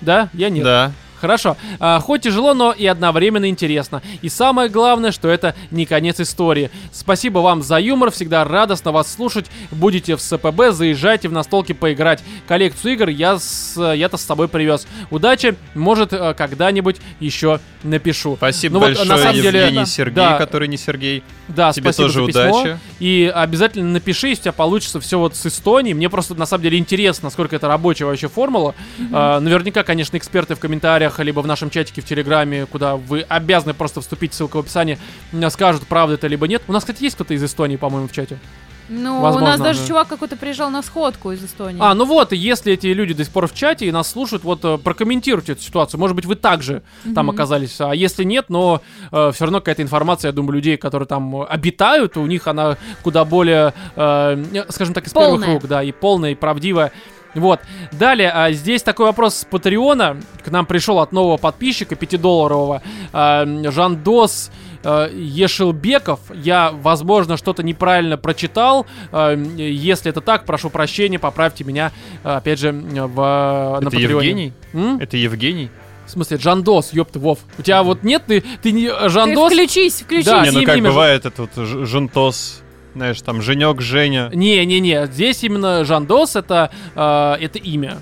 Да? Я нет. Да. Хорошо. А, хоть тяжело, но и одновременно интересно. И самое главное, что это не конец истории. Спасибо вам за юмор, всегда радостно вас слушать. Будете в СПБ, заезжайте в настолки поиграть. Коллекцию игр я с, я-то с собой привез. Удачи, может, э, когда-нибудь еще напишу. Спасибо Ну вот, большое, на самом деле, Евгений да. Сергей, Да. который не Сергей. Да, Тебе спасибо тоже за письмо. удачи. И обязательно напиши, если у тебя получится все вот с Эстонией. Мне просто на самом деле интересно, насколько это рабочая вообще формула. А, наверняка, конечно, эксперты в комментариях, либо в нашем чатике в Телеграме, куда вы обязаны просто вступить, ссылка в описании, скажут, правда это либо нет. У нас, кстати, есть кто-то из Эстонии, по-моему, в чате. Ну, Возможно, у нас даже да. чувак какой-то приезжал на сходку из Эстонии. А, ну вот, и если эти люди до сих пор в чате и нас слушают, вот э, прокомментируйте эту ситуацию. Может быть, вы также там Мгм. оказались. А если нет, но все равно какая-то информация, я думаю, людей, которые там э, обитают, у них она куда более, э, скажем так, из первых Полная. рук, да, и полная, и правдивая. Вот. Далее, а, здесь такой вопрос с Патреона. К нам пришел от нового подписчика 5-долларового. А, Жандос э, Ешелбеков. Я, возможно, что-то неправильно прочитал. А, Если это так, прошу прощения, поправьте меня, э, опять же, в, на Это Патреоне. Евгений? М? Это Евгений? В смысле, Жандос, ёпта, Вов. У тебя вот нет, ты, ты не Ты Жандос? включись, включись. Да, не, ну имя как же. бывает, это вот ж- жентос. Знаешь, там Женек, Женя. Не-не-не, здесь именно Жандос это, э, это имя.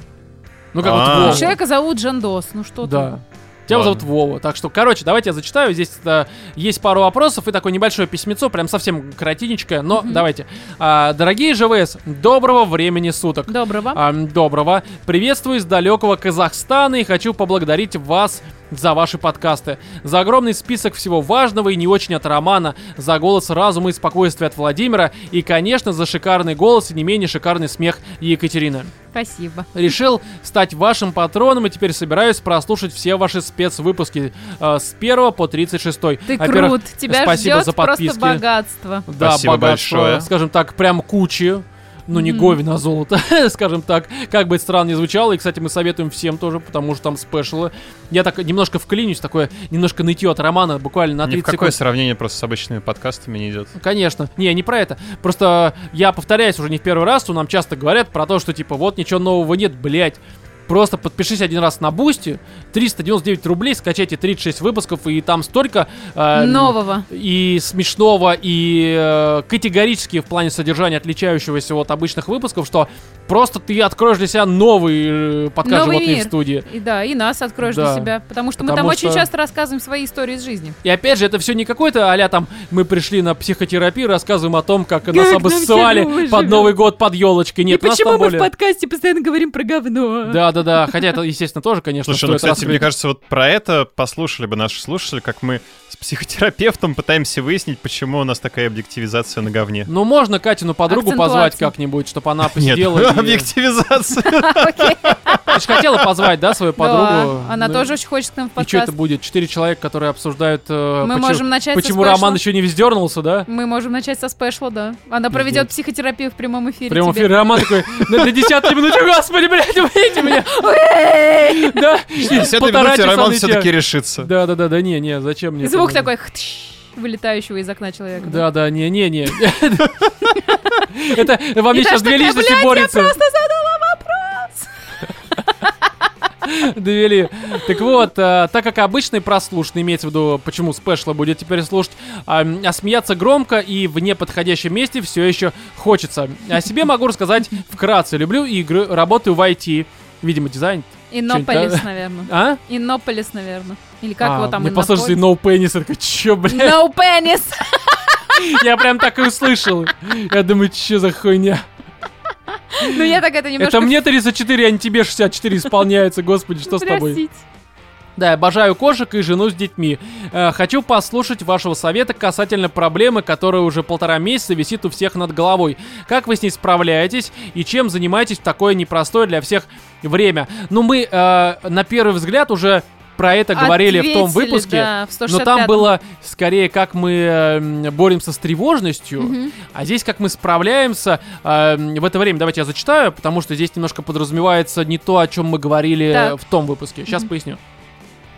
Ну как А. вот Вова. Человека зовут Жандос, ну что Да. ты. Тебя Ладно. зовут Вова. Так что, короче, давайте я зачитаю. Здесь э, есть пару вопросов и такое небольшое письмецо, прям совсем коротенечкое, но Мгм. давайте. А, дорогие ЖВС, доброго времени суток. Доброго. А, доброго. Приветствую из далекого Казахстана и хочу поблагодарить вас за ваши подкасты, за огромный список всего важного и не очень от Романа, за голос разума и спокойствия от Владимира и, конечно, за шикарный голос и не менее шикарный смех Екатерины. Спасибо. Решил стать вашим патроном и теперь собираюсь прослушать все ваши спецвыпуски э, с 1 по 36. Ты крут. Тебя спасибо ждет за просто подписки. богатство. Да, Спасибо богатство, большое. скажем так, прям кучи. Ну, не Мгм. говен, а золото, скажем так. Как бы это странно ни звучало. И, кстати, мы советуем всем тоже, потому что там special ы. Я так немножко вклинюсь, такое немножко нытье от Романа, буквально на Ни 30 в какое секунд. сравнение просто с обычными подкастами не идет. Конечно. Не, не про это. Просто я повторяюсь уже не в первый раз, что нам часто говорят про то, что типа вот ничего нового нет, блять. Просто подпишись один раз на Бусти, 399 рублей, скачайте 36 выпусков, и там столько... э, Нового. и смешного, и э, категорически в плане содержания отличающегося от обычных выпусков, что просто ты откроешь для себя новый э, подкаст Новый «Животные мир. в студии». И да, и нас откроешь Да. для себя. Потому что мы Потому там очень что- часто рассказываем свои истории из жизни. И опять же, это все не какой-то а там мы пришли на психотерапию, рассказываем о том, как, нас нам обоссывали под. Новый год под елочкой. Нет, у нас там более... подкасте постоянно говорим про говно? Да, да, да. Хотя это, естественно, тоже, конечно, Слушай, ну, кстати, мне кажется, вот про это послушали бы наши слушатели, как мы с психотерапевтом пытааемся выяснить, почему у нас такая объективизация на говне. Ну, можно Катину подругу позвать как-нибудь, чтобы она посидела. Объективизация. Ты же хотела позвать, да, свою подругу? Она Ну, тоже очень хочет к нам в И что это будет? Четыре человека, которые обсуждают... э, Мы почему- можем начать со Почему спешла. Роман еще не вздернулся, да? Мы можем начать со спешла, да. Она проведет психотерапию в прямом эфире. В прямом эфире Роман такой, на 10 минуте, господи, блядь, убейте меня! Да, В 10 полтора минуте часа Роман все-таки решится. Да, да, да, да, не, не, зачем мне? Звук такой вылетающего из окна человека. Да, да, не, не, не. Это во мне И сейчас две личности «Блядь, борются. Я просто задала вопрос. Довели. Так вот, э, так как обычный прослушанный, имеется в виду, почему спешла будет теперь слушать, а, а смеяться громко и в неподходящем месте все еще хочется. О себе могу рассказать вкратце. Люблю игры, работаю в IT, видимо, дизайн. Иннополис, Что-нибудь, наверное. А? Иннополис, наверное. Или как А, его там Мне послушайте no penis, я такой, чё, блядь? No penis. Я прям так и услышал. Я думаю, что за хуйня? Ну я так это немножко... Это мне 34, а не тебе 64 исполняется, господи, что с тобой? Да, обожаю кошек и жену с детьми. Э, хочу послушать вашего совета касательно проблемы, которая уже полтора месяца висит у всех над головой. Как вы с ней справляетесь и чем занимаетесь в такое непростое для всех время? Ну, мы э, на первый взгляд уже про это говорили в том Ответили, выпуске. да, в Но там 165-м. было скорее, как мы э, м, боремся с тревожностью, Мгм. а здесь как мы справляемся э, в это время. Давайте я зачитаю, потому что здесь немножко подразумевается не то, о чем мы говорили Так. в том выпуске. Сейчас Мгм. поясню.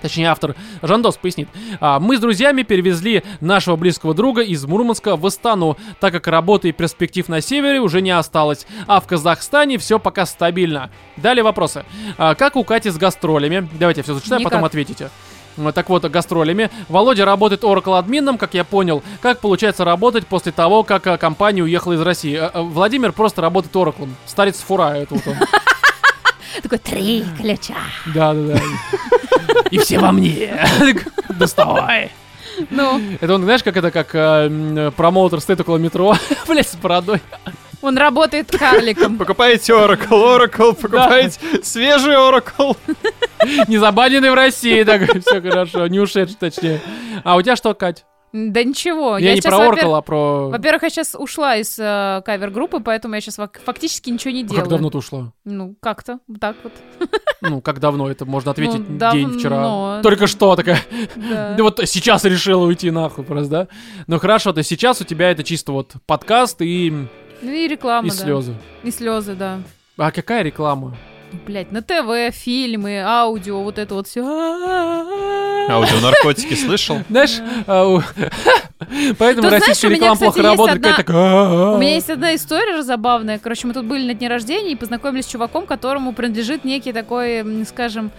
Точнее, автор Жандос пояснит. А, мы с друзьями перевезли нашего близкого друга из Мурманска в Астану, так как работы и перспектив на севере уже не осталось, а в Казахстане все пока стабильно. Далее вопросы. А, как у Кати с гастролями? Давайте я все зачитаю, потом Никак. ответите. Вот Так вот, гастролями. Володя работает Oracle админом, как я понял. Как получается работать после того, как а, компания уехала из России? А, а, Владимир просто работает Oracle. Старец фура, это вот он. Такой три ключа. Да, да, да. И все во мне. Доставай. Ну, Это он, знаешь, как это, как э, промоутер стоит около метро, блядь, с бородой. он работает карликом. Покупаете Oracle, Oracle, покупаете свежий Oracle. Не забаненный в России, так, все хорошо, не ушедший, точнее. А у тебя что, Кать? Да ничего. Я, не щас, про Oracle, а про... Во-первых, я сейчас ушла из э, кавер-группы, поэтому я сейчас фактически ничего не делаю. Как давно ты ушла? Ну, как-то, так вот. Ну, как давно? Это можно ответить Ну, день вчера. Только что такая. Да. Да вот сейчас решила уйти нахуй просто, да? Ну хорошо, то сейчас у тебя это чисто вот подкаст и, Ну и реклама, и да. слезы. И слезы, да. А какая реклама? Блять, на ТВ, фильмы, аудио, вот это вот все. Аудионаркотики слышал? Знаешь, а, поэтому российская реклама плохо работает. У меня есть одна история забавная. Короче, мы тут были на дне рождения и познакомились с чуваком, которому принадлежит некий такой, скажем,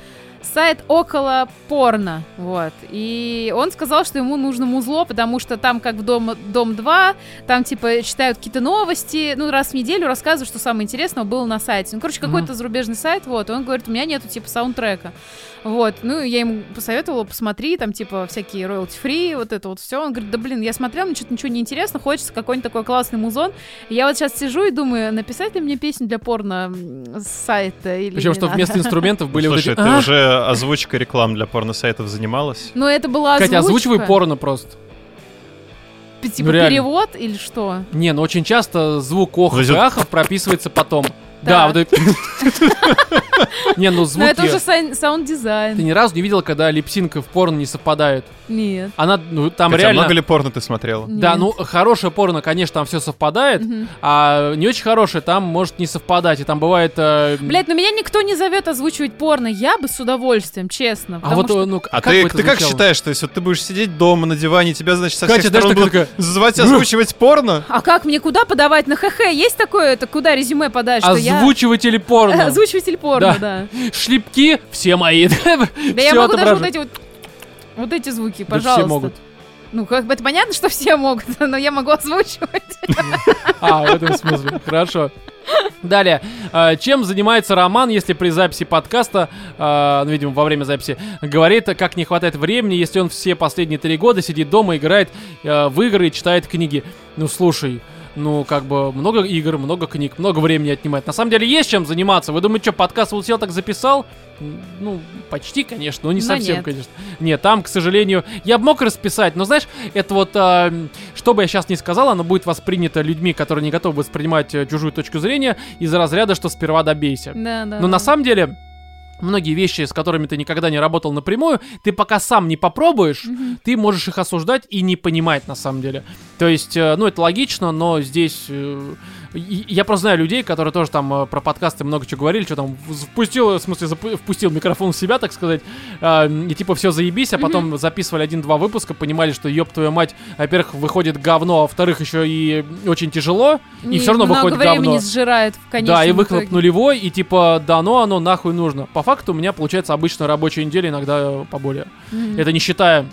сайт около порно, вот. И он сказал, что ему нужно музло, потому что там, как в Дом, Дом 2, там, типа, читают какие-то новости, ну, раз в неделю рассказывают, что самое интересное было на сайте. Ну, короче, какой-то зарубежный сайт, вот, и он говорит, у меня нету, типа, саундтрека. Вот, ну, я ему посоветовала, посмотри, там, типа, всякие royalty free, вот это вот все. Он говорит, да, блин, я смотрел, мне что-то ничего не интересно, хочется какой-нибудь такой классный музон. И я вот сейчас сижу и думаю, написать ли мне песню для порно с сайта или Причем, что надо? вместо инструментов были вот Слушай, эти... ты «А, уже озвучкой реклам для порно-сайтов занималась? Ну, это была Катя, озвучивай озвучка. порно просто. П- Типа Ну, реально. перевод или что? Не, ну очень часто звук охов и Зайдет. ахов прописывается потом. Да, вот это... Не, ну Ну, звуки... это уже саунд-дизайн. Ты ни разу не видела, когда липсинка в порно не совпадает? Нет. Она, ну, там Хотя реально... много ли порно ты смотрела? Да, Нет. ну, хорошее порно, конечно, там все совпадает, Мгм. а не очень хорошее там может не совпадать, и там бывает... э, Блять, ну меня никто не зовет озвучивать порно. Я бы с удовольствием, честно. а вот, что- э, ну, А как ты, ты как считаешь, то есть вот ты будешь сидеть дома на диване, тебя, значит, со Катя, всех сторон такая- будут звать озвучивать порно? А как мне куда подавать на ХХ? Есть такое? Это куда резюме подать, что я... Озвучиватель порно. Озвучиватель порно, да. Шлепки все мои. Да я могу даже вот эти вот... Вот эти звуки, пожалуйста. все могут. Ну, как бы это понятно, что все могут, но я могу озвучивать. А, в этом смысле. Хорошо. Далее. Э, Чем занимается Роман, если при записи подкаста, э, ну, видимо, во время записи, говорит, как не хватает времени, если он все последние три года сидит дома, играет э, в игры и читает книги? Ну, слушай, ну, как бы, много игр, много книг, много времени отнимает. На самом деле, есть чем заниматься. Вы думаете, что, подкаст вот сел так записал? Ну, почти, конечно, но не Но совсем, нет. конечно. Нет, там, к сожалению, я бы мог расписать, но знаешь, это вот, а, что бы я сейчас ни сказал, оно будет воспринято людьми, которые не готовы воспринимать э, чужую точку зрения из разряда, что сперва добейся. Да, да. Но на самом деле, многие вещи, с которыми ты никогда не работал напрямую, ты пока сам не попробуешь, ты можешь их осуждать и не понимать на самом деле. То есть, э, ну, это логично, но здесь... и- Я просто знаю людей, которые тоже там э, про подкасты много чего говорили, что там впустил, в смысле, впустил микрофон в себя, так сказать, а, и типа все заебись, а потом записывали один-два выпуска, понимали, что ёб твою мать, во-первых, выходит говно, а во-вторых, еще и очень тяжело, и все равно выходит времени говно. сжирает в конечном Да, и выхлоп итоге. нулевой, и типа дано оно нахуй нужно. По факту у меня получается обычно рабочая неделя, иногда э, поболее. Мгм. Это не считая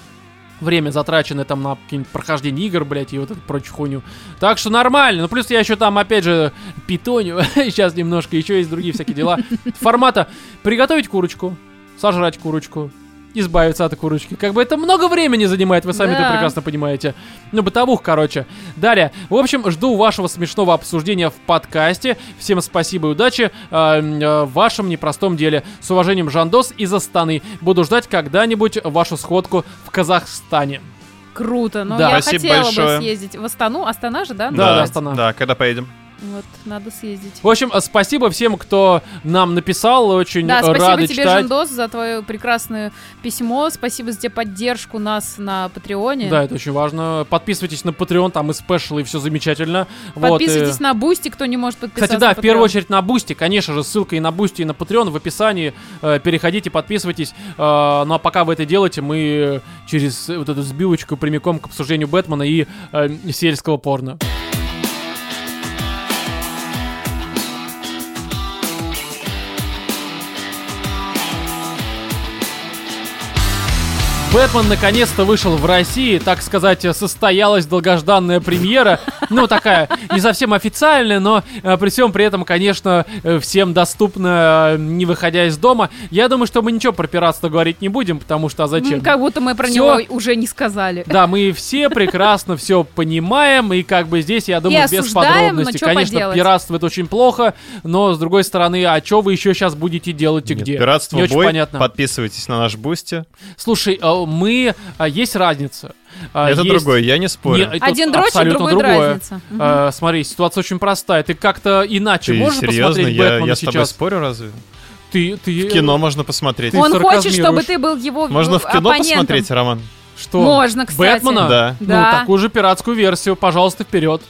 время затраченное там на какие-нибудь прохождение игр, блядь, и вот эту прочую хуйню. Так что нормально. Ну, плюс я еще там, опять же, питоню. Сейчас немножко, еще есть другие всякие дела. Формата приготовить курочку, сожрать курочку, избавиться от курочки. Как бы это много времени занимает, вы сами это Да. прекрасно понимаете. Ну, бытовух, короче. Далее. В общем, жду вашего смешного обсуждения в подкасте. Всем спасибо и удачи э, э, в вашем непростом деле. С уважением, Жандос из Астаны. Буду ждать когда-нибудь вашу сходку в Казахстане. Круто, но Да. я Спасибо хотела большое. бы съездить в Астану. Астана же, да? Да, да, называется? Астана. Да, когда поедем? Вот, надо съездить. В общем, э, спасибо всем, кто нам написал. Очень Да, спасибо рады тебе, читать. Жендос, за твое прекрасное письмо. Спасибо за тебе поддержку нас на Патреоне. Да, это очень важно. Подписывайтесь на Patreon, там и special ы, и все замечательно. Вот, Подписывайтесь э, на Бусти, кто не может подписаться. Кстати, да, в первую очередь на Бусти, конечно же, ссылка и на Бусти, и на Patreon в описании. Э, переходите, подписывайтесь. Э, ну а пока вы это делаете, мы через вот эту сбивочку прямиком к обсуждению Бэтмена и э, сельского порно. Бэтмен наконец-то вышел в России, так сказать, состоялась долгожданная премьера. Ну, такая, не совсем официальная, но э, при всем при этом, конечно, э, всем доступна, э, не выходя из дома. Я думаю, что мы ничего про пиратство говорить не будем, потому что а зачем? М, Как будто мы про Всё. него уже не сказали. Да, мы все прекрасно все понимаем, и как бы здесь, я думаю, без осуждаем, но подробностей. Конечно, поделать? пиратство это очень плохо, но с другой стороны, а что вы еще сейчас будете делать и Нет, где? Пиратство Не очень бой. понятно. Подписывайтесь на наш Бусти. Слушай, а, мы... а, Есть разница. А, Это есть- другое, я не спорю. Не, Один дрочит, абсолютно другой другое. дразнится. Мгм. А, смотри, ситуация очень простая. Ты как-то иначе Ты можешь серьезно? посмотреть Я, Бэтмена я с тобой сейчас? спорю разве? Ты, ты... В кино можно посмотреть. ты Он хочет, чтобы ты был его Можно в кино оппонентом. посмотреть, Роман? Что? Можно, кстати. Бэтмена? Да. Ну, Да. такую же пиратскую версию, пожалуйста, вперед.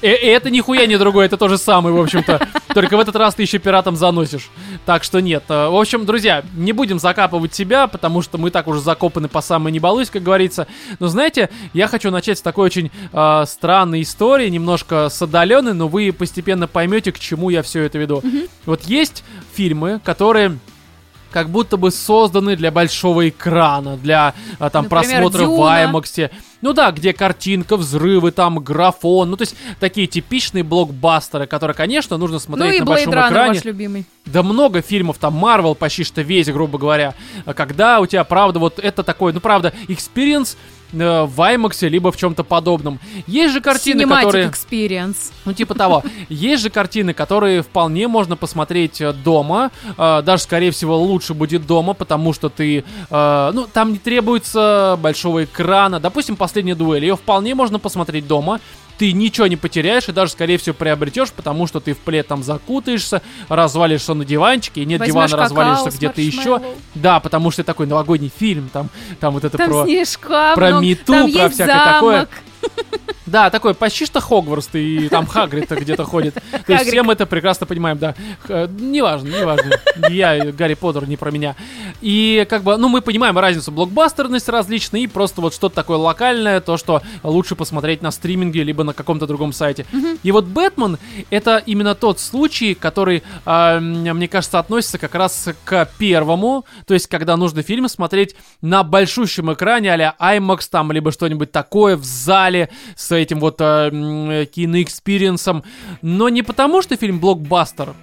И, и это нихуя не другое, это то же самое, в общем-то. Только в этот раз ты еще пиратом заносишь. Так что нет. Э, В общем, друзья, не будем закапывать себя, потому что мы так уже закопаны по самой не балуйся, как говорится. Но знаете, я хочу начать с такой очень э, странной истории, немножко с отдаленной, но вы постепенно поймете, к чему я все это веду. Вот есть фильмы, которые как будто бы созданы для большого экрана, для а, там Например, просмотра в «Дюна». IMAX. Ну да, где картинка, взрывы, там графон, ну то есть такие типичные блокбастеры, которые, конечно, нужно Ну смотреть и на Blade большом Runner экране. ваш любимый. Да много фильмов, там Марвел почти что весь, грубо говоря, А когда у тебя, правда, вот это такой, ну правда, experience э, в IMAX, либо в чем-то подобном. Есть же картины, Cinematic которые... Experience. Ну, типа того. Есть же картины, которые вполне можно посмотреть э, дома. Э, Даже, скорее всего, лучше будет дома, потому что ты... э, Ну, там не требуется большого экрана. Допустим, последняя дуэль. Ее вполне можно посмотреть дома. Ты ничего не потеряешь и даже, скорее всего, приобретешь, потому что ты в плед там закутаешься, развалишься на диванчике, и нет Возьмешь дивана, развалишься какао с где-то еще. Да, потому что это такой новогодний фильм, там, там вот это Там про... снежка про Мету, про всякое такое. Да, такой почти что Хогвартс, и там Хагрид где-то ходит. То есть все мы это прекрасно понимаем, да. Х- Неважно, неважно. Я, Гарри Поттер, не про меня. И как бы, ну, мы понимаем разницу блокбастерность различная и просто вот что-то такое локальное, то, что лучше посмотреть на стриминге, либо на каком-то другом сайте. И вот Бэтмен — это именно тот случай, который, а, мне кажется, относится как раз к первому, то есть когда нужно фильм смотреть на большущем экране а-ля IMAX там, либо что-нибудь такое в зале с этим вот а, м, кино experience ом, но не потому, что фильм блокбастер,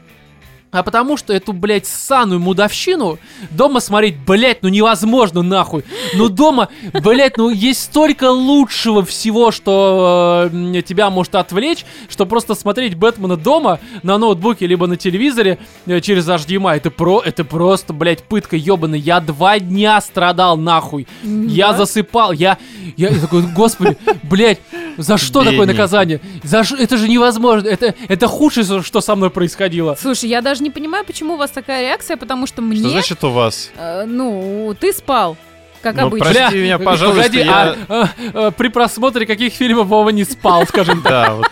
а потому что эту, блядь, ссаную мудовщину дома смотреть, блядь, ну невозможно нахуй. Ну дома, блядь, ну есть столько лучшего всего, что э, тебя может отвлечь, что просто смотреть Бэтмена дома на ноутбуке либо на телевизоре э, через HDMI, это, про, это просто, блядь, пытка ебаная. Я два дня страдал нахуй. Я Да? засыпал, я, я такой, господи, блядь, за что такое Бедненький. наказание? За ш- это же невозможно, это, это худшее, что со мной происходило. Слушай, я даже не понимаю, почему у вас такая реакция, потому что мне, Что значит у вас? э, ну, ты спал, как Ну, обычно. Прости меня, пожалуйста, Погоди, я- а, а, а, при просмотре каких фильмов Вова не спал, скажем так? Да, вот.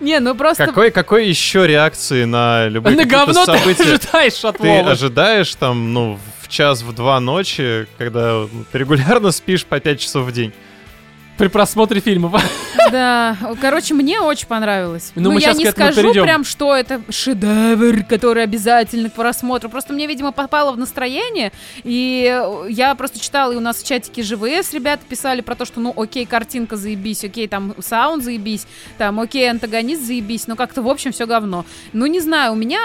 Не, ну просто... Какой, какой еще реакции на любые На какие-то говно ты события ожидаешь от ты Вовы. ожидаешь там, ну, в час, в два ночи, когда ты регулярно спишь по 5 часов в день? При просмотре фильмов. Да, короче, мне очень понравилось. Ну, Ну, я не скажу перейдем. прям, что это шедевр, который обязательно к просмотру. Просто мне, видимо, попало в настроение, и я просто читала, и у нас в чатике ЖВС ребята писали про то, что, ну, окей, картинка заебись, окей, там саунд заебись, там, окей, антагонист заебись, но как-то, в общем, все говно. Ну, не знаю, у меня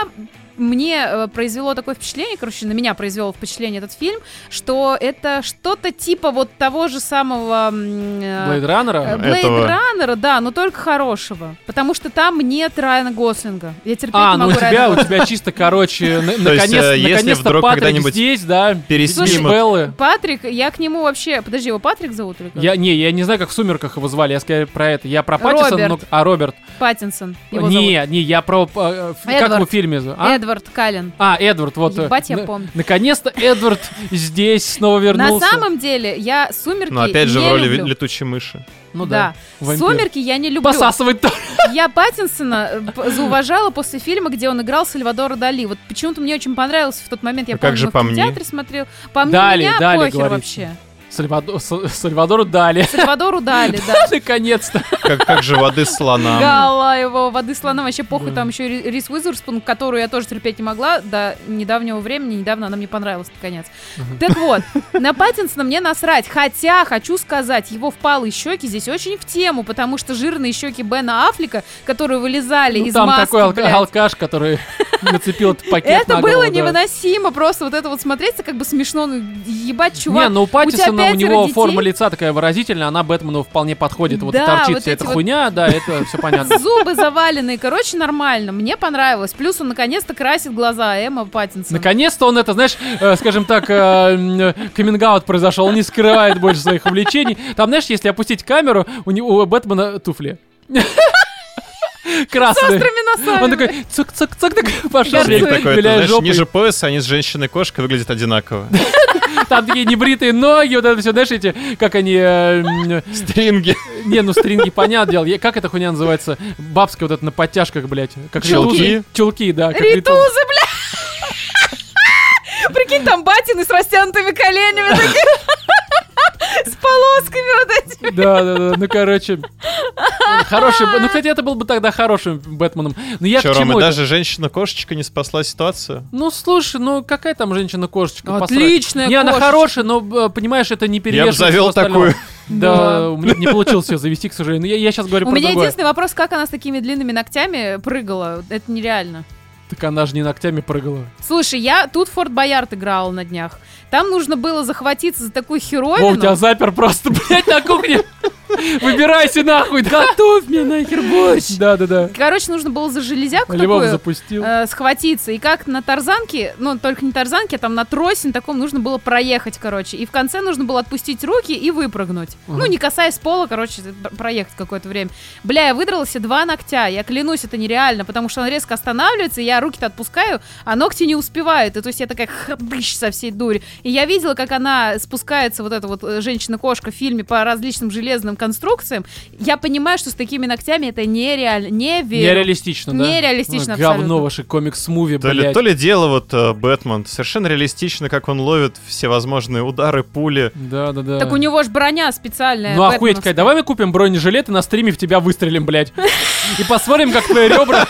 мне э, произвело такое впечатление, короче, на меня произвело впечатление этот фильм, что это что-то типа вот того же самого... э, Блейд Раннера? Блейд этого. Раннера, да, но только хорошего. Потому что там нет Райана Гослинга. Я терпеть А, не ну у могу тебя, Райана у Гослинга. тебя чисто, короче, э, наконец-то Патрик когда-нибудь здесь, да, переснимут- Беллы. Патрик, я к нему вообще... Подожди, его Патрик зовут или как? Я, не, я не знаю, как в «Сумерках» его звали, я скорее про это. Я про но... А, Роберт. Паттинсон не, не, я про... э, в- как Эдвард. в фильме? зовут? Эдвард Каллен. А, Эдвард, вот. э, Ебать, я на- помню. Наконец-то Эдвард здесь снова вернулся. На самом деле, я «Сумерки» Ну, опять же, в роли люблю. летучей мыши. Ну да. да. «Сумерки» я не люблю. Посасывать тоже. Я Паттинсона э, зауважала после фильма, где он играл Сальвадора Дали. Вот почему-то мне очень понравился в тот момент. Я А помню, как же по в мне? кинотеатре смотрел. По мне Дали, меня Дали, похер говорит. вообще. Сальвадо- Са- Сальвадору дали. Сальвадору Дали, да. Наконец-то. Как, как же воды слонам. Гала его, воды слона, вообще похуй. Да. Там еще Ри- Рис Уизерспун, которую я тоже терпеть не могла до недавнего времени. Недавно она мне понравилась, наконец. Так вот, на Паттинсона мне насрать. Хотя, хочу сказать, его впалые щеки здесь очень в тему, потому что жирные щеки Бена Аффлека, которые вылезали Ну, из Там маски, такой алка- блядь, алкаш, который нацепил этот пакет это на было невыносимо, просто вот это вот смотреться как бы смешно, ну, ебать, чувак. Не, ну у тебя Паттисона у, него детей? форма лица такая выразительная, она Бэтмену вполне подходит. Вот Да, торчит вот вся эта вот- хуйня, да, это все понятно. Зубы заваленные, короче, нормально. Мне понравилось. Плюс он наконец-то красит глаза Эмма Паттинсон. Наконец-то он это, знаешь, э, скажем так, каминг произошел, он не скрывает больше своих увлечений. Там, знаешь, если опустить камеру, у него у Бэтмена туфли. С Красные. острыми носами. Он такой цок-цок-цок, пошел. Горцует. Шлем такой, ты виляя знаешь, жопой. ниже пояса, они с женщиной-кошкой выглядят одинаково. Там такие небритые ноги, вот это все, знаешь, эти, как они, э, Стринги. не, ну стринги, понятное дело, как эта хуйня называется, бабская вот это на подтяжках, блядь, как Чулки? ритузы. Чулки, да, как Ритузы, ритузы. бля! Прикинь, там батины с растянутыми коленями такие. С полосками вот этими. Да, да, да, ну короче, Хороший, ну, кстати, это был бы тогда хорошим Бэтменом. Но я Чё, к чему Рома, даже женщина-кошечка не спасла ситуацию? Ну, слушай, ну какая там женщина-кошечка? посрать? Отличная Не, она хорошая, но, э, понимаешь, это не Я бы перевешивает завел такую. Да, у меня не получилось ее завести, к сожалению. Но я, сейчас говорю У про меня другое. единственный вопрос, как она с такими длинными ногтями прыгала. Это нереально. Так она же не ногтями прыгала. Слушай, я тут Форт Боярд играла на днях. Там нужно было захватиться за такую О, херовину. у тебя запер просто, блядь, на кухне. Выбирайся нахуй, да? Готовь мне нахер борщ. Да, да, да. Короче, нужно было за железяку Львов такую запустил. э, схватиться. И как на тарзанке, ну, только не тарзанке, а там на тросе на таком нужно было проехать, короче. И в конце нужно было отпустить руки и выпрыгнуть. Ага. Ну, не касаясь пола, короче, пр- проехать какое-то время. Бля, я выдрала себе два ногтя. Я клянусь, это нереально, потому что он резко останавливается, и я руки-то отпускаю, а ногти не успевают. И то есть я такая хдыщ со всей дури. И я видела, как она спускается, вот эта вот э, женщина-кошка в фильме по различным железным конструкциям. Я понимаю, что с такими ногтями это нереально. Не верю. Нереалистично, да? Нереалистично Ну, Говно абсолютно. ваше комикс-муви, То ли, блядь. то ли дело вот э, Бэтмен. Совершенно реалистично, как он ловит всевозможные удары, пули. Да, да, да. Так у него ж броня специальная. Ну охуеть. Кать, давай мы купим бронежилет и на стриме в тебя выстрелим, блядь. И посмотрим, как твои ребра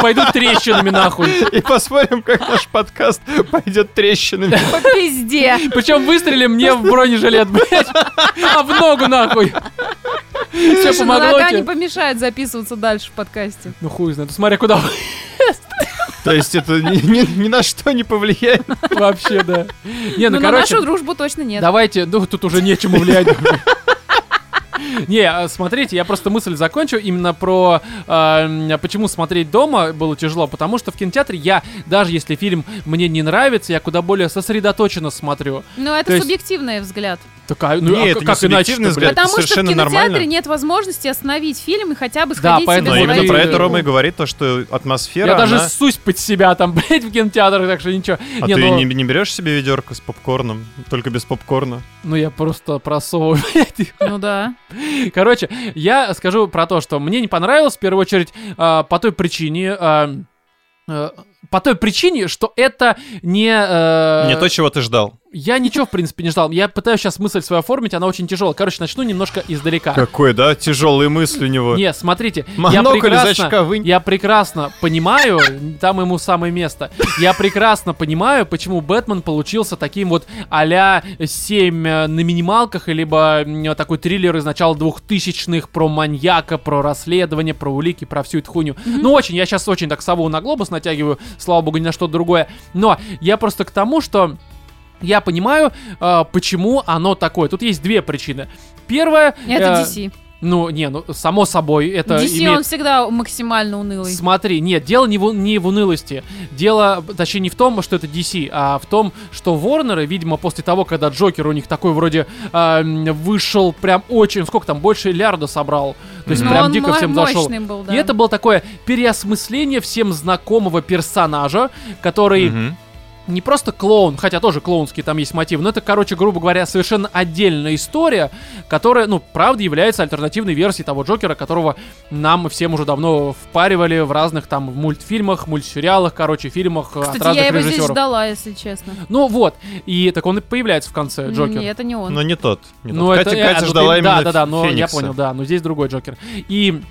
пойдут трещинами нахуй. И посмотрим, как наш подкаст пойдет трещинами. По пизде. Причем выстрелим не в бронежилет, блядь, а в ногу нахуй. Все ну помогло нога не тебе? помешает записываться дальше в подкасте. Ну хуй знает, смотри, куда То есть это ни, ни- ни на что не повлияет. вообще, да. Не, ну Ну, на короче, нашу дружбу точно нет. давайте, ну тут уже нечему влиять. Не, а, смотрите, я просто мысль закончу именно про м, почему смотреть дома было тяжело, потому что в кинотеатре я, даже если фильм мне не нравится, я куда более сосредоточенно смотрю. Ну, это То есть- субъективный взгляд. Такая, ну Не, а это не как иначе, субъективный взгляд. это Потому что в совершенно кинотеатре нормально. нет возможности остановить фильм и хотя бы Да, сходить поэтому Но себе именно смотри, про это Рома и говорит, то, что атмосфера, Я даже она- ссусь под себя там, блядь, в кинотеатрах, так что ничего. А Не, ты ну, не, не берешь себе ведерко с попкорном? Только без попкорна? ну я просто просовываю, блядь. Ну да. Короче, я скажу про то, что мне не понравилось, в первую очередь, а, по той причине... а, э, по той причине, что это не... э, Не то, чего ты ждал. Я ничего, в принципе, не ждал. Я пытаюсь сейчас мысль свою оформить, она очень тяжелая. Короче, начну немножко издалека. Какой, да? Тяжелые мысли у него. Не, смотрите, я Монокль из прекрасно, очка вынь. я прекрасно понимаю, там ему самое место, я прекрасно понимаю, почему Бэтмен получился таким вот а-ля 7 на минималках, либо м, такой триллер из начала двухтысячных про маньяка, про расследование, про улики, про всю эту хуйню. Ну, очень, я сейчас очень так сову на глобус натягиваю, слава богу, ни на что другое. Но я просто к тому, что я понимаю, э, почему оно такое. Тут есть две причины. Первая... Это э, DC. Ну, не, ну, само собой, это DC имеет... он всегда максимально унылый. Смотри, нет, дело не в, не в унылости. Дело, точнее, не в том, что это DC, а в том, что Ворнеры, видимо, после того, когда Джокер у них такой вроде а, м, вышел прям очень... Сколько там? Больше лярда собрал. То есть Но прям Ну, он дико всем зашел. был, да. И это было такое переосмысление всем знакомого персонажа, который Мгм. Не просто клоун, хотя тоже клоунский там есть мотив, но это, короче, грубо говоря, совершенно отдельная история, которая, ну, правда является альтернативной версией того Джокера, которого нам всем уже давно впаривали в разных там мультфильмах, мультсериалах, короче, фильмах э, от Кстати, разных я его здесь ждала, если честно. Ну вот, и так он и появляется в конце, Джокер. Нет, это не он. Но не тот. Не Ну, тот. это, Катя, э, Катя ну, ждала ты- именно Да, да, да, но я Феникса. понял, да, но здесь другой Джокер. И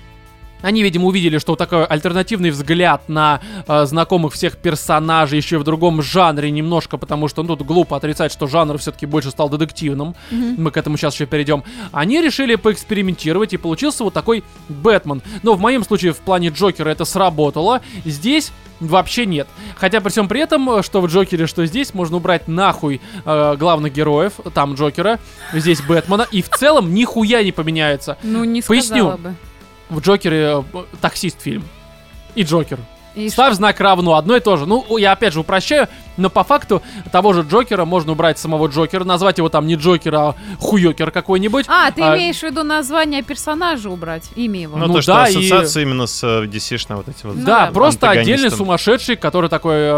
они, видимо, увидели, что такой альтернативный взгляд на э, знакомых всех персонажей еще и в другом жанре немножко, потому что ну, тут глупо отрицать, что жанр все-таки больше стал детективным. Мгм. Мы к этому сейчас еще перейдем. Они решили поэкспериментировать, и получился вот такой Бэтмен. Но в моем случае в плане Джокера это сработало. Здесь вообще нет. Хотя при всем при этом, э, что в Джокере, что здесь, можно убрать нахуй э, главных героев, там Джокера, здесь Бэтмена, и в целом нихуя не поменяется. Ну, не Поясню. бы. В Джокере э, таксист фильм. И Джокер. И Ставь знак равно, одно и то же. Ну, я опять же упрощаю, но по факту того же Джокера можно убрать самого Джокера, назвать его там не Джокер, а Хуёкер какой-нибудь. А, ты А- имеешь в виду название персонажа убрать, имя его. Ну, Ну то, что да, и- ассоциация именно с э, DC-шной вот эти вот. Ну Да, да. просто отдельный сумасшедший, который такой э,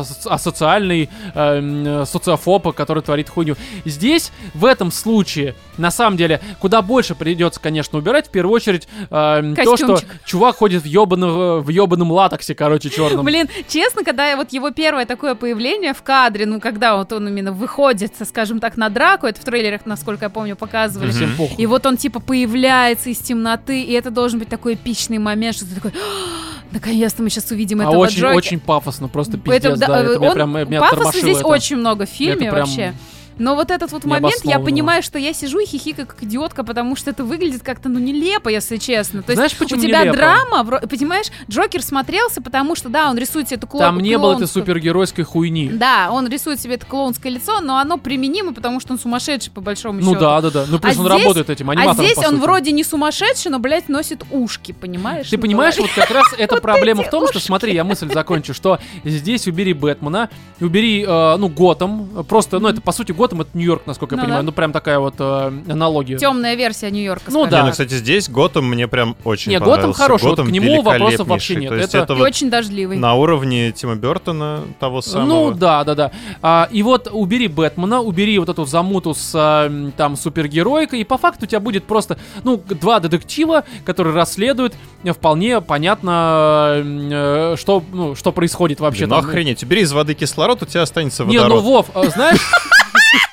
ас- асоциальный э, социофоб, который творит хуйню. Здесь, в этом случае, на самом деле, куда больше придется, конечно, убирать. В первую очередь, э, то, что чувак ходит в ёбаном, в ёбаном латексе, короче, черном. Блин, честно, когда я вот его первое такое появление появление в кадре, ну, когда вот он именно выходит, скажем так, на драку, это в трейлерах, насколько я помню, показывали. Похуй. И вот он типа появляется из темноты, и это должен быть такой эпичный момент, что ты такой, «А, наконец-то мы сейчас увидим А этого очень, Джокера». очень пафосно, просто Это, пиздец, да, да, это меня он- прям меня пафоса здесь это. очень много в фильме Это прям вообще. Но вот этот вот момент, я понимаю, что я сижу и хихикаю как идиотка, потому что это выглядит как-то, ну, нелепо, если честно. То есть Знаешь, почему у тебя нелепо? драма, понимаешь, Джокер смотрелся, потому что, да, он рисует себе эту клоун. Там не было этой супергеройской хуйни. Да, он рисует себе это клоунское лицо, но оно применимо, потому что он сумасшедший, по большому Ну счету. да, да, да. Ну плюс А он здесь- работает этим А аниматором, здесь по он вроде не сумасшедший, но, блядь, носит ушки, понимаешь? Ты на понимаешь, вот как раз эта проблема в том, что, смотри, я мысль закончу, что здесь убери Бэтмена, убери, э, ну, Готэм, просто, ну, это, по сути, Готэм — это Нью-Йорк, насколько я Ну понимаю, да. ну, прям такая вот э, аналогия. Темная версия Нью-Йорка. Ну да. Не, ну, кстати, здесь Готэм мне прям очень Не, Готэм понравился. хороший, вот Готэм к нему вопросов вообще нет. То есть Это- это вот очень дождливый. на уровне Тима Бертона того самого. Ну да, да, да. А, и вот убери Бэтмена, убери вот эту замуту с а, там супергеройкой, и по факту у тебя будет просто, ну, два детектива, которые расследуют, э, вполне понятно, э, что, ну, что происходит вообще. Блин, ну охренеть, убери из воды кислород, у тебя останется Не, ну водород. Вов, э, знаешь...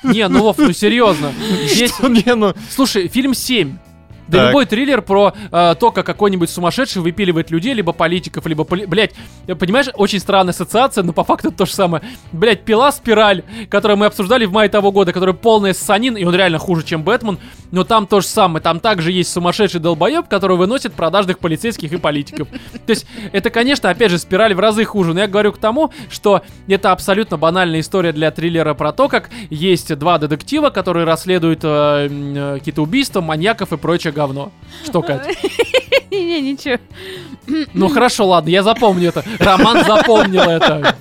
Не, ну Вов, ну серьезно. Здесь, Не, ну, слушай, фильм 7. Да Так. любой триллер про э, то, как какой-нибудь сумасшедший выпиливает людей, либо политиков, либо... Поли... Блять, понимаешь, очень странная ассоциация, но по факту то же самое. Блять, пила спираль, которую мы обсуждали в мае того года, которая полная ссанин, и он реально хуже, чем Бэтмен, но там то же самое. Там также есть сумасшедший долбоеб, который выносит продажных полицейских и политиков. То есть, это, конечно, опять же, спираль в разы хуже, но я говорю к тому, что это абсолютно банальная история для триллера про то, как есть два детектива, которые расследуют э, э, какие-то убийства, маньяков и прочее говно. Что, Кать? Не, ничего. Ну хорошо, ладно, я запомню это. Роман запомнил это.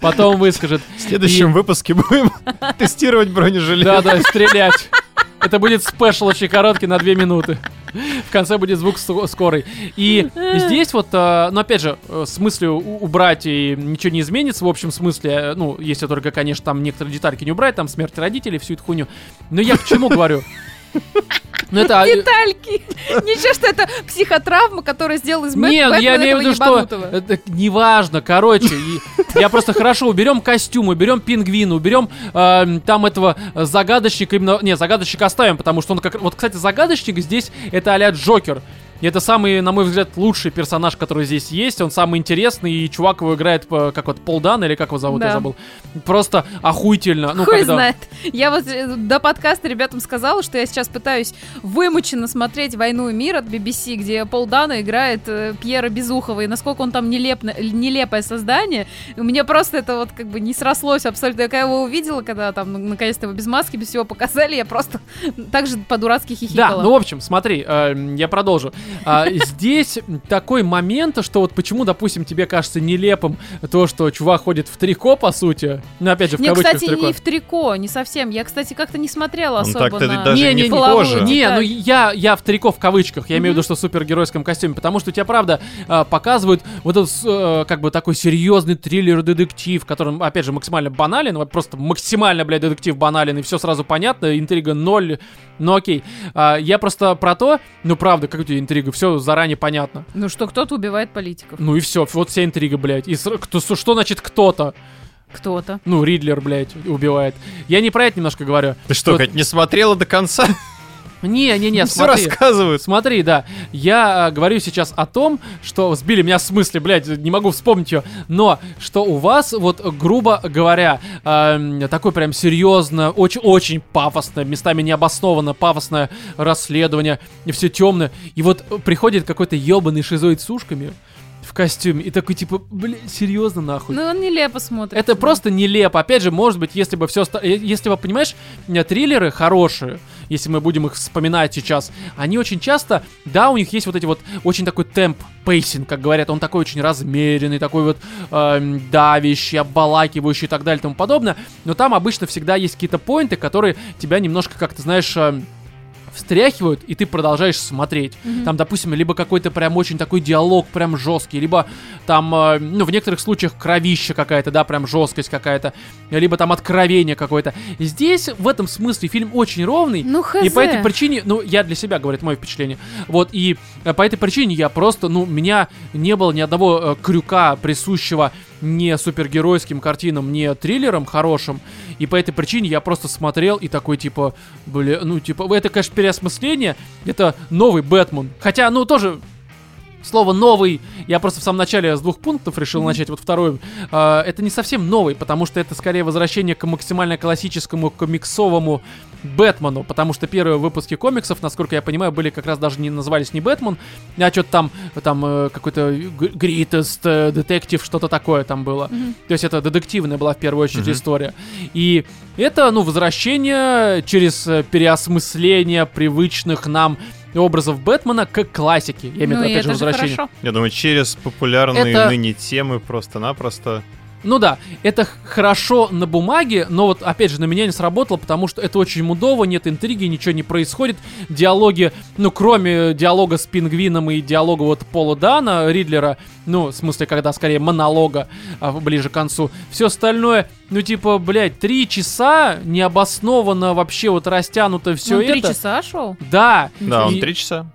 Потом выскажет. в следующем выпуске будем тестировать бронежилет. Да-да, стрелять. Это будет спешл очень короткий на 2 минуты. В конце будет звук ск- скорый. И здесь вот, э, ну опять же, э, с мыслью у- убрать и ничего не изменится, в общем смысле, э, ну, если только, конечно, там некоторые детальки не убрать, там смерть родителей, всю эту хуйню. Но я к чему говорю? Ну это... э, Детальки. Ничего, что это психотравма, которая сделала из Бэт- Не, ну я имею в виду, что это неважно, короче, и я просто хорошо уберем костюм, уберем пингвина, уберем эм, там этого загадочника именно, не, загадочника оставим, потому что он как, вот, кстати, загадочник здесь это а-ля Джокер. И это самый, на мой взгляд, лучший персонаж, который здесь есть. Он самый интересный, и чувак его играет, как вот, Пол Дан, или как его зовут, я Да. забыл. Просто охуительно. Ну, Хуй когда... знает. Я вот э, до подкаста ребятам сказала, что я сейчас пытаюсь вымученно смотреть «Войну и мир» от BBC, где Пол Дана играет э, Пьера Безухова, и насколько он там нелепно, нелепое создание. И мне просто это вот как бы не срослось абсолютно. Я его увидела, когда там ну, наконец-то его без маски, без всего показали, я просто так же по-дурацки Да, хихикала. ну, в общем, смотри, э, я продолжу. А, здесь такой момент, что вот почему, допустим, тебе кажется нелепым то, что чувак ходит в трико, по сути. Ну, опять же, в Не, кавычках кстати, трико. не в трико, не совсем. Я, кстати, как-то не смотрела Он особо так-то на... даже Не, не, не, половую. Не, ну я, я в трико в кавычках, я имею в виду, что в супергеройском костюме, потому что у тебя, правда, э, показывают вот этот, э, как бы, такой серьезный триллер-детектив, которым, опять же, максимально банален, вот просто максимально, блядь, детектив банален, и все сразу понятно, интрига ноль, ну окей. А, я просто про то, ну правда, как у тебя интрига, все заранее понятно. Ну что, кто-то убивает политиков. Ну и все, вот вся интрига, блядь. И сра- кто, что значит кто-то? Кто-то. Ну, Ридлер, блядь, убивает. Я не про это немножко говорю. Ты что, Вот- Кать, не смотрела до конца? Не, не, не, Все смотри. рассказывают. Смотри, да, я э, говорю сейчас о том, что сбили меня с мысли, блядь, не могу вспомнить ее, но что у вас, вот, грубо говоря, эм, такое прям серьезно, очень-очень пафосное, местами необоснованно пафосное расследование, и все темное, и вот э, приходит какой-то ебаный шизоид с ушками в костюме, и такой, типа, блядь, серьезно нахуй? Ну, он нелепо смотрится. Это просто нелепо. Опять же, может быть, если бы все... Если бы, понимаешь, э, триллеры хорошие, если мы будем их вспоминать сейчас, они очень часто, да, у них есть вот эти вот очень такой темп, pacing, как говорят, он такой очень размеренный, такой вот эм, давящий, обволакивающий и так далее и тому подобное, но там обычно всегда есть какие-то поинты, которые тебя немножко, как ты знаешь, эм, встряхивают, и ты продолжаешь смотреть. Там, допустим, либо какой-то прям очень такой диалог прям жесткий, либо там, э, ну, в некоторых случаях кровища какая-то, да, прям жесткость какая-то, либо там откровение какое-то. Здесь, в этом смысле, фильм очень ровный, Ну, хз. и по этой причине, ну, я для себя, говорит, мое впечатление. Вот, и э, по этой причине я просто, ну, у меня не было ни одного э, крюка, присущего не супергеройским картинам, не триллерам хорошим. И по этой причине я просто смотрел и такой, типа, бля, ну, типа, это, конечно, переосмысление. Это новый Бэтмен. Хотя, ну, тоже Слово новый, я просто в самом начале с двух пунктов решил начать, вот второй. Э, это не совсем новый, потому что это скорее возвращение к максимально классическому комиксовому Бэтмену, потому что первые выпуски комиксов, насколько я понимаю, были как раз даже не назывались не Бэтмен, а что-то там, там э, какой-то Greatest э, Detective, что-то такое там было. Мгм. То есть это детективная была в первую очередь Мгм. история. И это, ну, возвращение через э, переосмысление привычных нам образов Бэтмена к классике. Я имею в Ну виду, и опять же возвращение. хорошо. Я думаю, через популярные Это- ныне темы просто-напросто. Ну да, это хорошо на бумаге, но вот опять же на меня не сработало, потому что это очень мудово, нет интриги, ничего не происходит. Диалоги, ну кроме диалога с Пингвином и диалога вот Пола Дана, Ридлера, ну в смысле, когда скорее монолога а, ближе к концу, все остальное, ну типа, блядь, три часа необоснованно вообще вот растянуто все Он три это. часа шел? Да, Да, он И- три часа.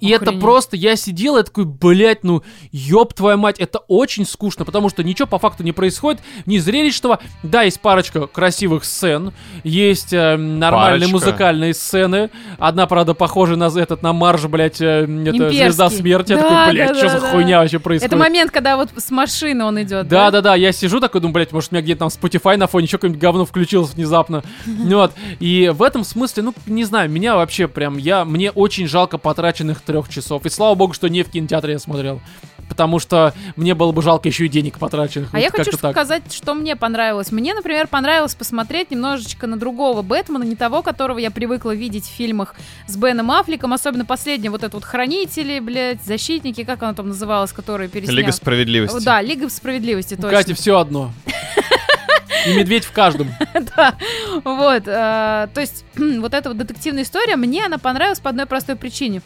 И это просто, я сидел и такой, блядь, ну, ёб твою мать, это очень скучно, потому что ничего по факту не происходит, ни зрелищного. Да, есть парочка красивых сцен, есть э, нормальные Парочка. музыкальные сцены. Одна, правда, похожа на этот, на марш, блядь, э, это Имперский. Звезда Смерти. Я Да, такой, блядь, да, что да, за да. хуйня вообще происходит? Это момент, когда вот с машины он идет. Да, да, да, я сижу такой, думаю, блядь, может, у меня где-то там Spotify на фоне еще какое-нибудь говно включилось внезапно. Вот. И в этом смысле, ну, не знаю, меня вообще прям, я, мне очень жалко потраченных трех часов. И слава богу, что не в кинотеатре я смотрел. Потому что мне было бы жалко еще и денег потраченных. А Вот я хочу так. сказать, что мне понравилось. Мне, например, понравилось посмотреть немножечко на другого Бэтмена, не того, которого я привыкла видеть в фильмах с Беном Аффлеком, особенно последний вот этот вот Хранители, блядь, Защитники, как оно там называлось, которые переснял. Лига справедливости. Да, Лига справедливости, У точно. Кати все одно. И медведь в каждом. Да, вот, э, то есть вот эта вот детективная история, мне она понравилась по одной простой причине.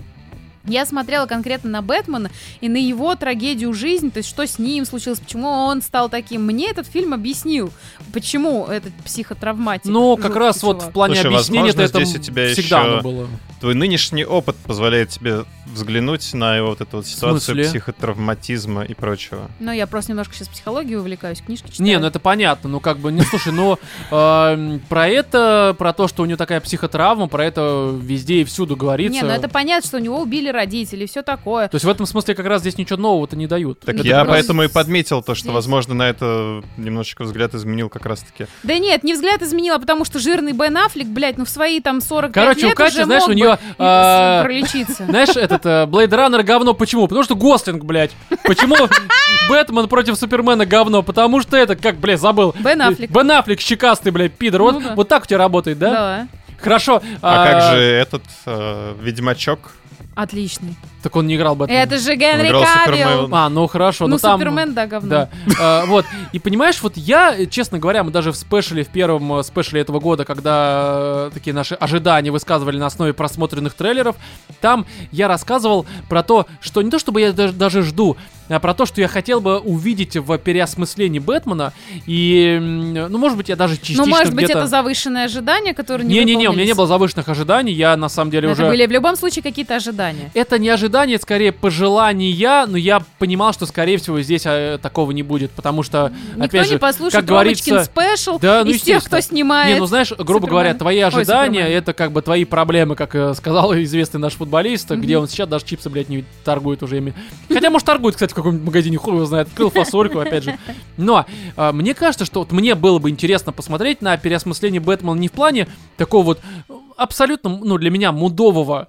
Я смотрела конкретно на Бэтмена и на его трагедию жизни, то есть что с ним случилось, почему он стал таким. Мне этот фильм объяснил, почему этот психотравматик. Ну, как раз вот в чувак. плане Слушай, объяснения возможно, это здесь у тебя всегда еще- оно было. Твой нынешний опыт позволяет тебе взглянуть на его вот эту вот ситуацию психотравматизма и прочего. Ну, я просто немножко сейчас психологией увлекаюсь, книжки читаю. Не, ну это понятно, ну как бы, не слушай, ну эм, про это, про то, что у него такая психотравма, про это везде и всюду говорится. Не, ну это понятно, что у него убили родители, все такое. То есть в этом смысле как раз здесь ничего нового-то не дают. Так Ну, я поэтому и подметил то, что, здесь. возможно, на это немножечко взгляд изменил как раз-таки. Да нет, не взгляд изменила, потому что жирный Бен Аффлек, блядь, ну в свои там 45 Короче, у Кати, знаешь, у бы а, пролечиться. Знаешь, этот э, Blade Runner говно почему? Потому что Гослинг, блядь. Почему Бэтмен против Супермена говно? Потому что это, как, блядь, забыл. Бен Аффлек. Бен Аффлек щекастый, блядь, пидор. Ну Вот, да. вот так у тебя работает, да? Да. Хорошо. А, как же этот э, Ведьмачок? Отличный. Так он не играл Бэтмена. Это же Генри играл Кавилл. Супермена. А, ну хорошо, Ну, ну там... Супермен, да, говно. Да, э, вот, и понимаешь, вот я, честно говоря, мы даже в спешле, в первом э, спешле этого года, когда э, такие наши ожидания высказывали на основе просмотренных трейлеров, там я рассказывал про то, что не то чтобы я даже, даже жду, а про то, что я хотел бы увидеть в переосмыслении Бэтмена, и, ну, может быть, я даже частично Ну, может быть, это завышенное ожидание, которое не Не-не-не, у меня не было завышенных ожиданий, я на самом деле Это уже... были в любом случае какие-то ожидания. Это не ожидание, это скорее пожелания, но я понимал, что, скорее всего, здесь э, такого не будет, потому что, Никто опять не же, послушает как говорится... Спешл Да, ну, из тех, кто снимает. Не, ну знаешь, грубо Супермен. говоря, твои Ой, ожидания Супермен. это как бы твои проблемы, как э, сказал известный наш футболист, Мгм. где он сейчас даже чипсы, блядь, не торгует уже ими. Хотя, может, торгует, кстати, в каком-нибудь магазине, хуй его знает. Открыл фасольку, опять же. Но э, мне кажется, что вот мне было бы интересно посмотреть на переосмысление Бэтмена не в плане такого вот э, абсолютно, ну, для меня мудового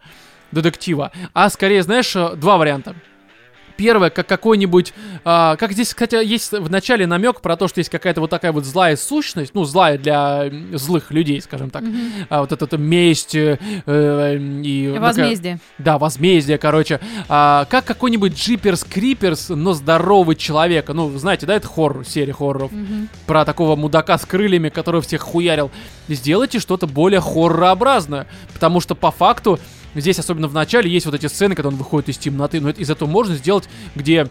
детектива, а скорее, знаешь, э, два варианта. Первое, как какой-нибудь... а, как здесь, кстати, есть в начале намек про то, что есть какая-то вот такая вот злая сущность, ну, злая для злых людей, скажем так. Мгм. А, вот эта месть э, э, и... такая- Возмездие. да, возмездие, короче. А, как какой-нибудь Джиперс Криперс, но здоровый человек. Ну, знаете, да, это хоррор, серия хорроров. Мгм. Про такого мудака с крыльями, который всех хуярил. Сделайте что-то более хоррообразное. Потому что по факту Здесь, особенно в начале, есть вот эти сцены, когда он выходит из темноты, но это- из этого можно сделать, где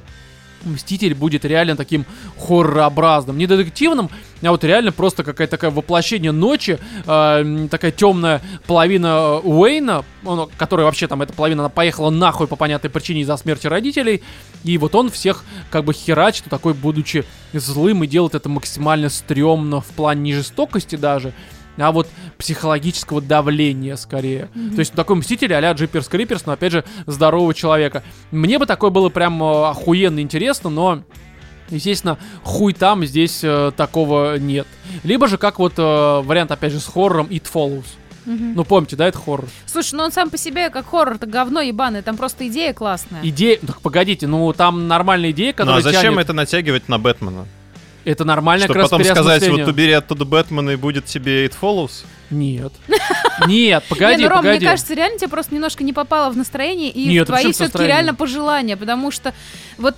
Мститель будет реально таким хоррообразным, не детективным, а вот реально просто какая-то такая воплощение ночи, э, такая темная половина э, Уэйна, он, которая вообще там, эта половина, она поехала нахуй по понятной причине из-за смерти родителей, и вот он всех как бы херачит, такой, будучи злым, и делает это максимально стрёмно в плане не жестокости даже, а вот психологического давления скорее. То есть такой мститель а-ля Джиперс Криперс, но опять же здорового человека. Мне бы такое было прям э, охуенно интересно, но Естественно, хуй там, здесь э, такого нет. Либо же, как вот э, вариант, опять же, с хоррором It Follows. Мгм. Ну, помните, да, это хоррор? Слушай, ну он сам по себе как хоррор, это говно ебаное, там просто идея классная. Идея... Так, погодите, ну, там нормальная идея, Ну которая а зачем тянет- это натягивать на Бэтмена? Это нормальное Чтобы как раз потом сказать, вот убери оттуда Бэтмена и будет тебе It Follows? Нет. Нет, погоди, не, ну, Ром, погоди. мне кажется, реально тебе просто немножко не попало в настроение и Нет, в твои все-таки реально пожелания, потому что вот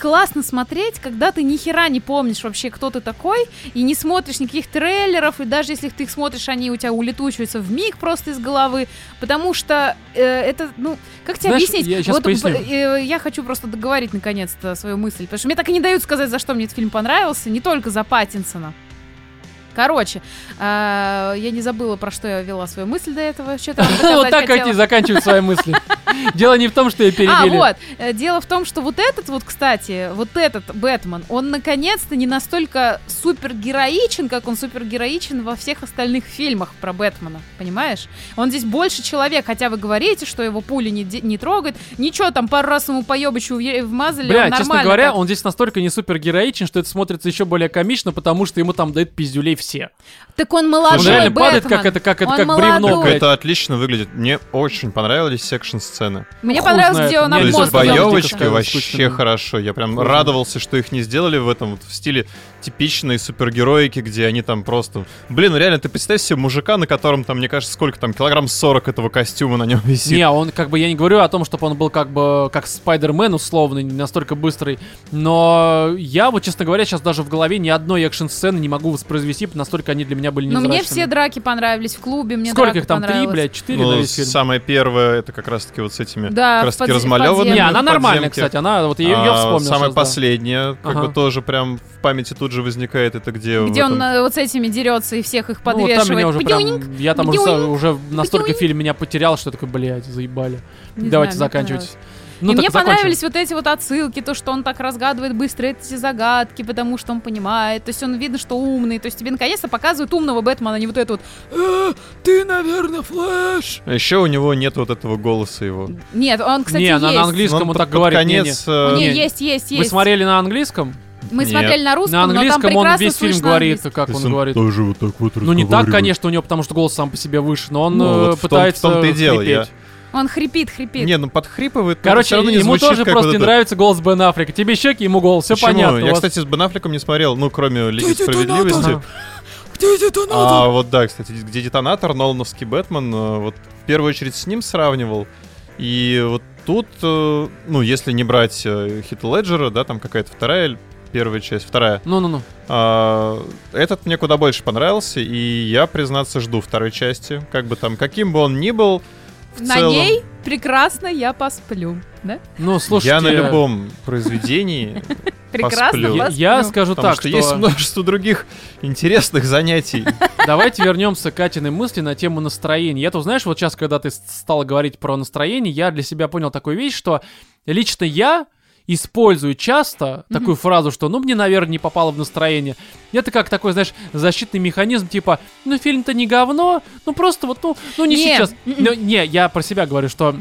классно смотреть, когда ты ни хера не помнишь вообще, кто ты такой, и не смотришь никаких трейлеров, и даже если ты их смотришь, они у тебя улетучиваются в миг просто из головы, потому что э, это, ну, как тебе Знаешь, объяснить? я вот э, я хочу просто договорить наконец-то свою мысль, потому что мне так и не дают сказать, за что мне этот фильм понравился, не только за Паттинсона. Короче, э, я не забыла, про что я вела свою мысль до этого. Вам Вот так хотела. Заканчивают свои мысли. Дело не в том, что я А, перебили. вот. Э, Дело в том, что вот этот вот, кстати, вот этот Бэтмен, он наконец-то не настолько супергероичен, как он супергероичен во всех остальных фильмах про Бэтмена, понимаешь? Он здесь больше человек, хотя вы говорите, что его пули не, не трогают. Ничего, там пару раз ему по ёбичу въе- вмазали, Бля, честно говоря, так. он здесь настолько не супергероичен, что это смотрится еще более комично, потому что ему там дают пиздюлей все. все. Так он Он молодой реально падает, Бэтмен. как это, как это, Он как бревно, молодой. блядь. Это отлично выглядит. Мне очень понравились секшн-сцены. Мне Хуй понравилось, знает, где он То не об есть знаю, мост боёвочки ёбнется. боевочки вообще скучно. хорошо. Я прям знает. радовался, что их не сделали в этом вот в стиле типичной супергероики, где они там просто... Блин, ну реально, ты представь себе мужика, на котором там, мне кажется, сколько там, килограмм 40 этого костюма на нем висит. Не, он как бы, я не говорю о том, чтобы он был как бы как Спайдермен условно, не настолько быстрый, но я вот, честно говоря, сейчас даже в голове ни одной экшн-сцены не могу воспроизвести, настолько они для меня были Но мне все драки понравились в клубе, мне Сколько драка их там? Три, блядь, четыре Ну, на весь фильм? самое первое, это как раз-таки вот с этими Да, как раз-таки размалеванными. Не, она нормальная, кстати, она, вот я, я А, вспомнил Самое щас, да. последнее, как Ага. бы тоже прям в памяти тут же возникает, это где... Где он этом- э, вот с этими дерется и всех их Ну, вот там подвешивает. меня уже прям, я там уже, уже настолько фильм меня потерял, что я такой, блядь, заебали. Не Давайте знаю, заканчивать. Ну, и мне закончим. понравились вот эти вот отсылки, то, что он так разгадывает быстро эти загадки, потому что он понимает, то есть он видно, что умный, то есть тебе наконец-то показывают умного Бэтмена, а не вот это вот «Э, ты, наверное, Флэш. А Еще у него нет вот этого голоса его. Нет, он, кстати, не, есть. на, на английском Ну, он под- так под говорит. не, не. конец, э, Не, не. есть, есть, есть. Вы смотрели на английском? Мы Нет. смотрели на русском, на английском но там он прекрасно весь фильм говорит, английский. как он говорит. тоже вот так вот Ну не так, конечно, у него, потому что голос сам по себе выше, но он Ну, э, вот в том- пытается в том-то и дело, я-. Он хрипит, хрипит. Не, ну подхрипывает, но Короче, равно не ему звучит, тоже как просто вот не это. нравится голос Бен Аффлека. Тебе щеки, ему голос, все Почему? понятно. у Я, вас- кстати, с Бен Аффлеком не смотрел, ну, кроме Лиги Где Справедливости. детонатор? А вот да, кстати, где детонатор, Нолановский Бэтмен, э, вот в первую очередь с ним сравнивал. И вот тут, э, ну, если не брать э, Хит Леджера, да, там какая-то вторая, или первая часть, вторая. Ну-ну-ну. а, этот мне куда больше понравился, и я, признаться, жду второй части. Как бы там, каким бы он ни был, в На целом, ней прекрасно я посплю. Да? Ну, слушайте, я на любом произведении, Прекрасно Посплю. я, скажу потому так, что есть множество других интересных занятий. Давайте вернемся к Катиной мысли на тему настроения. Я тут, знаешь, вот сейчас, когда ты с- стала говорить про настроение, я для себя понял такую вещь, что лично я использую часто такую фразу, что ну мне, наверное, не попало в настроение. Это как такой, знаешь, защитный механизм, типа, ну фильм-то не говно, ну просто вот, ну, ну не Не, сейчас. м-м. Ну, не, я про себя говорю, что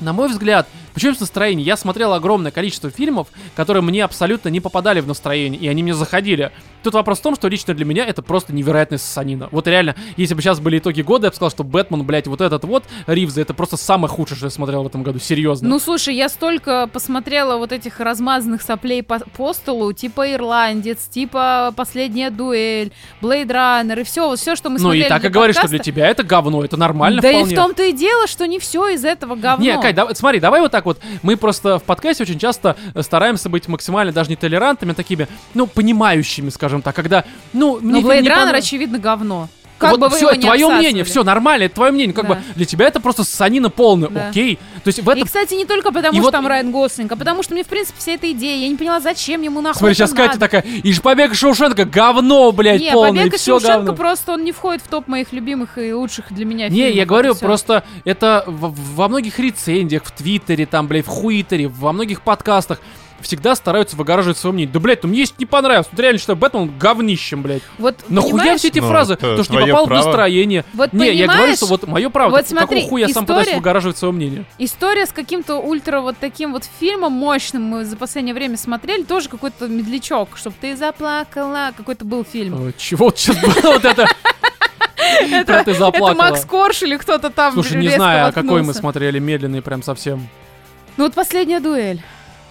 на мой взгляд, почему с настроением? Я смотрел огромное количество фильмов, которые мне абсолютно не попадали в настроение, и они мне заходили. Тут вопрос в том, что лично для меня это просто невероятная ссанина. Вот реально, если бы сейчас были итоги года, я бы сказал, что Бэтмен, блядь, вот этот вот, Ривза, это просто самое худшее, что я смотрел в этом году, серьезно. Ну, слушай, я столько посмотрела вот этих размазанных соплей по, по столу, типа «Ирландец», типа «Последняя дуэль», «Блейд Раннер» и все, все, что мы Ну смотрели и так и говоришь, что для тебя это говно, это нормально Да вполне. и в том-то и дело, что не все из этого говно. Не, Кать, давай- смотри, давай вот так вот. Мы просто в подкасте очень часто э, стараемся быть максимально даже не толерантными, а такими, ну, понимающими, скажем так, когда, ну, мне фильм Blade Runner, понрав- очевидно, говно. Как вот бы все, твое мнение, все нормально, это твое мнение. Как Да. бы для тебя это просто санина полная, Да. окей. То есть в И, этом кстати, не только потому, И что вот- там Райан Гослинг, а потому что мне, в принципе, вся эта идея. Я не поняла, зачем ему нахуй Смотри, сейчас Катя надо. такая, и побег из Шоушенка, говно, блядь, Не, полное, «Побег и из все Шоушенка» говно. просто он не входит в топ моих любимых и лучших для меня Не, фильмов. я говорю, и всё. просто это в- во многих рецензиях, в Твиттере, там, блядь, в Хуитере, во многих подкастах всегда стараются выгораживать свое мнение. Да, блядь, ну мне есть не понравилось. Тут реально считаю Бэтмен говнищем, блядь. Вот, Нахуя все эти Ну, фразы? это То, что не попал в право. настроение. Вот не, я говорю, что вот мое право. вот смотри, какого хуя сам пытаюсь история- выгораживать свое мнение? История с каким-то ультра вот таким вот фильмом мощным мы за последнее время смотрели, тоже какой-то медлячок, чтобы ты заплакала, какой-то был фильм. Э, Чего вот сейчас было вот это? Про ты Это заплакала. Макс Корж или кто-то там Слушай, не знаю, а какой мы смотрели, медленный прям совсем. Ну вот последняя дуэль.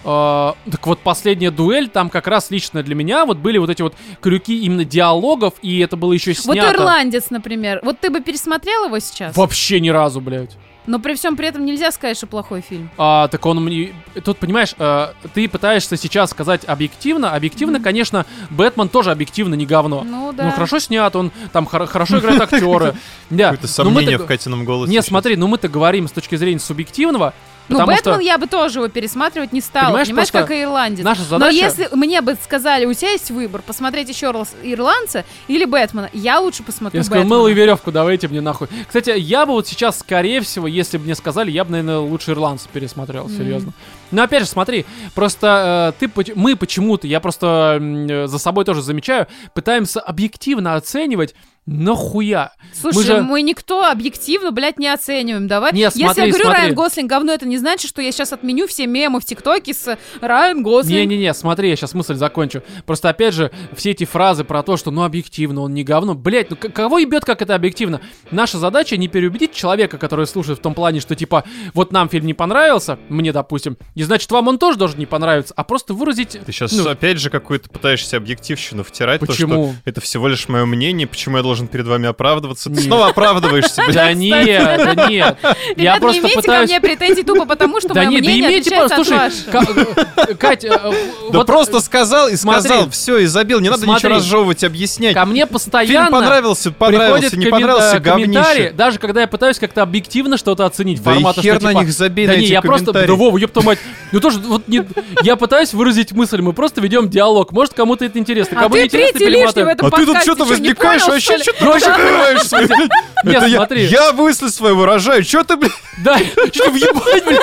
А, так вот, последняя дуэль, там как раз лично для меня вот были вот эти вот крюки именно диалогов, и это было еще Вот снято. «Ирландец», например. Вот ты бы пересмотрел его сейчас? Вообще ни разу, блядь. Но при всем при этом нельзя сказать, что плохой фильм. А, так он мне... Тут, понимаешь, э, ты пытаешься сейчас сказать объективно. Объективно, Мгм. конечно, Бэтмен тоже объективно не говно. Ну да. Ну, хорошо снят, он там хор- хорошо играет актеры. Да. Какое-то но мы-то сомнение в Катином голосе. Не, смотри, ну мы-то говорим с точки зрения субъективного, Ну, Бэтмен что я бы тоже его пересматривать не стала. Понимаешь, Понимаешь, как и ирландец. наша Но задача... если мне бы сказали, у тебя есть выбор, посмотреть еще раз ирландца или Бэтмена, я лучше посмотрю Я сказал, мыло и веревку давайте мне нахуй. Кстати, я бы вот сейчас, скорее всего, если бы мне сказали, я бы, наверное, лучше ирландца пересмотрел, Мгм. серьезно. Но опять же, смотри, просто э, ты, мы почему-то, я просто э, за собой тоже замечаю, пытаемся объективно оценивать, нахуя. Слушай, мы мы, же- никто объективно, блядь, не оцениваем. Давай. Не, Если смотри, я говорю смотри. Райан Гослинг говно, это не значит, что я сейчас отменю все мемы в ТикТоке с Райан Гослинг. Не-не-не, смотри, я сейчас мысль закончу. Просто опять же, все эти фразы про то, что ну объективно, он не говно. Блять, ну кого ебет, как это объективно? Наша задача не переубедить человека, который слушает в том плане, что типа, вот нам фильм не понравился, мне, допустим, и значит вам он тоже должен не понравиться, а просто выразить... Ты сейчас ну, опять же какую-то пытаешься объективщину втирать, то, Почему? что это всего лишь мое мнение, почему я должен перед вами оправдываться. Ты снова оправдываешься. Да нет, да нет. Я просто пытаюсь... ко мне претензий тупо потому, что Да мое нет, да мнение отличается просто, от вашего. Э, Кать, э, Да вот просто сказал и сказал, все, и забил, не надо ничего разжевывать, объяснять. ко мне Фильм постоянно... понравился, понравился, приходят не понравился, э, комментарии, говнище. даже когда я пытаюсь как-то объективно что-то оценить, Да и формата, хер на типа, них забей, да на не, эти я просто, да. Вова, ёпта мать, ну тоже, вот не, я пытаюсь выразить мысль, мы просто ведем диалог, может кому-то это интересно, А кому ты не интересно, третий лишний в этом А ты тут что-то возникаешь, вообще что ты вообще открываешься? Нет, смотри. Я мысли свои выражаю, что ты, блядь? Да, что въебать, блин.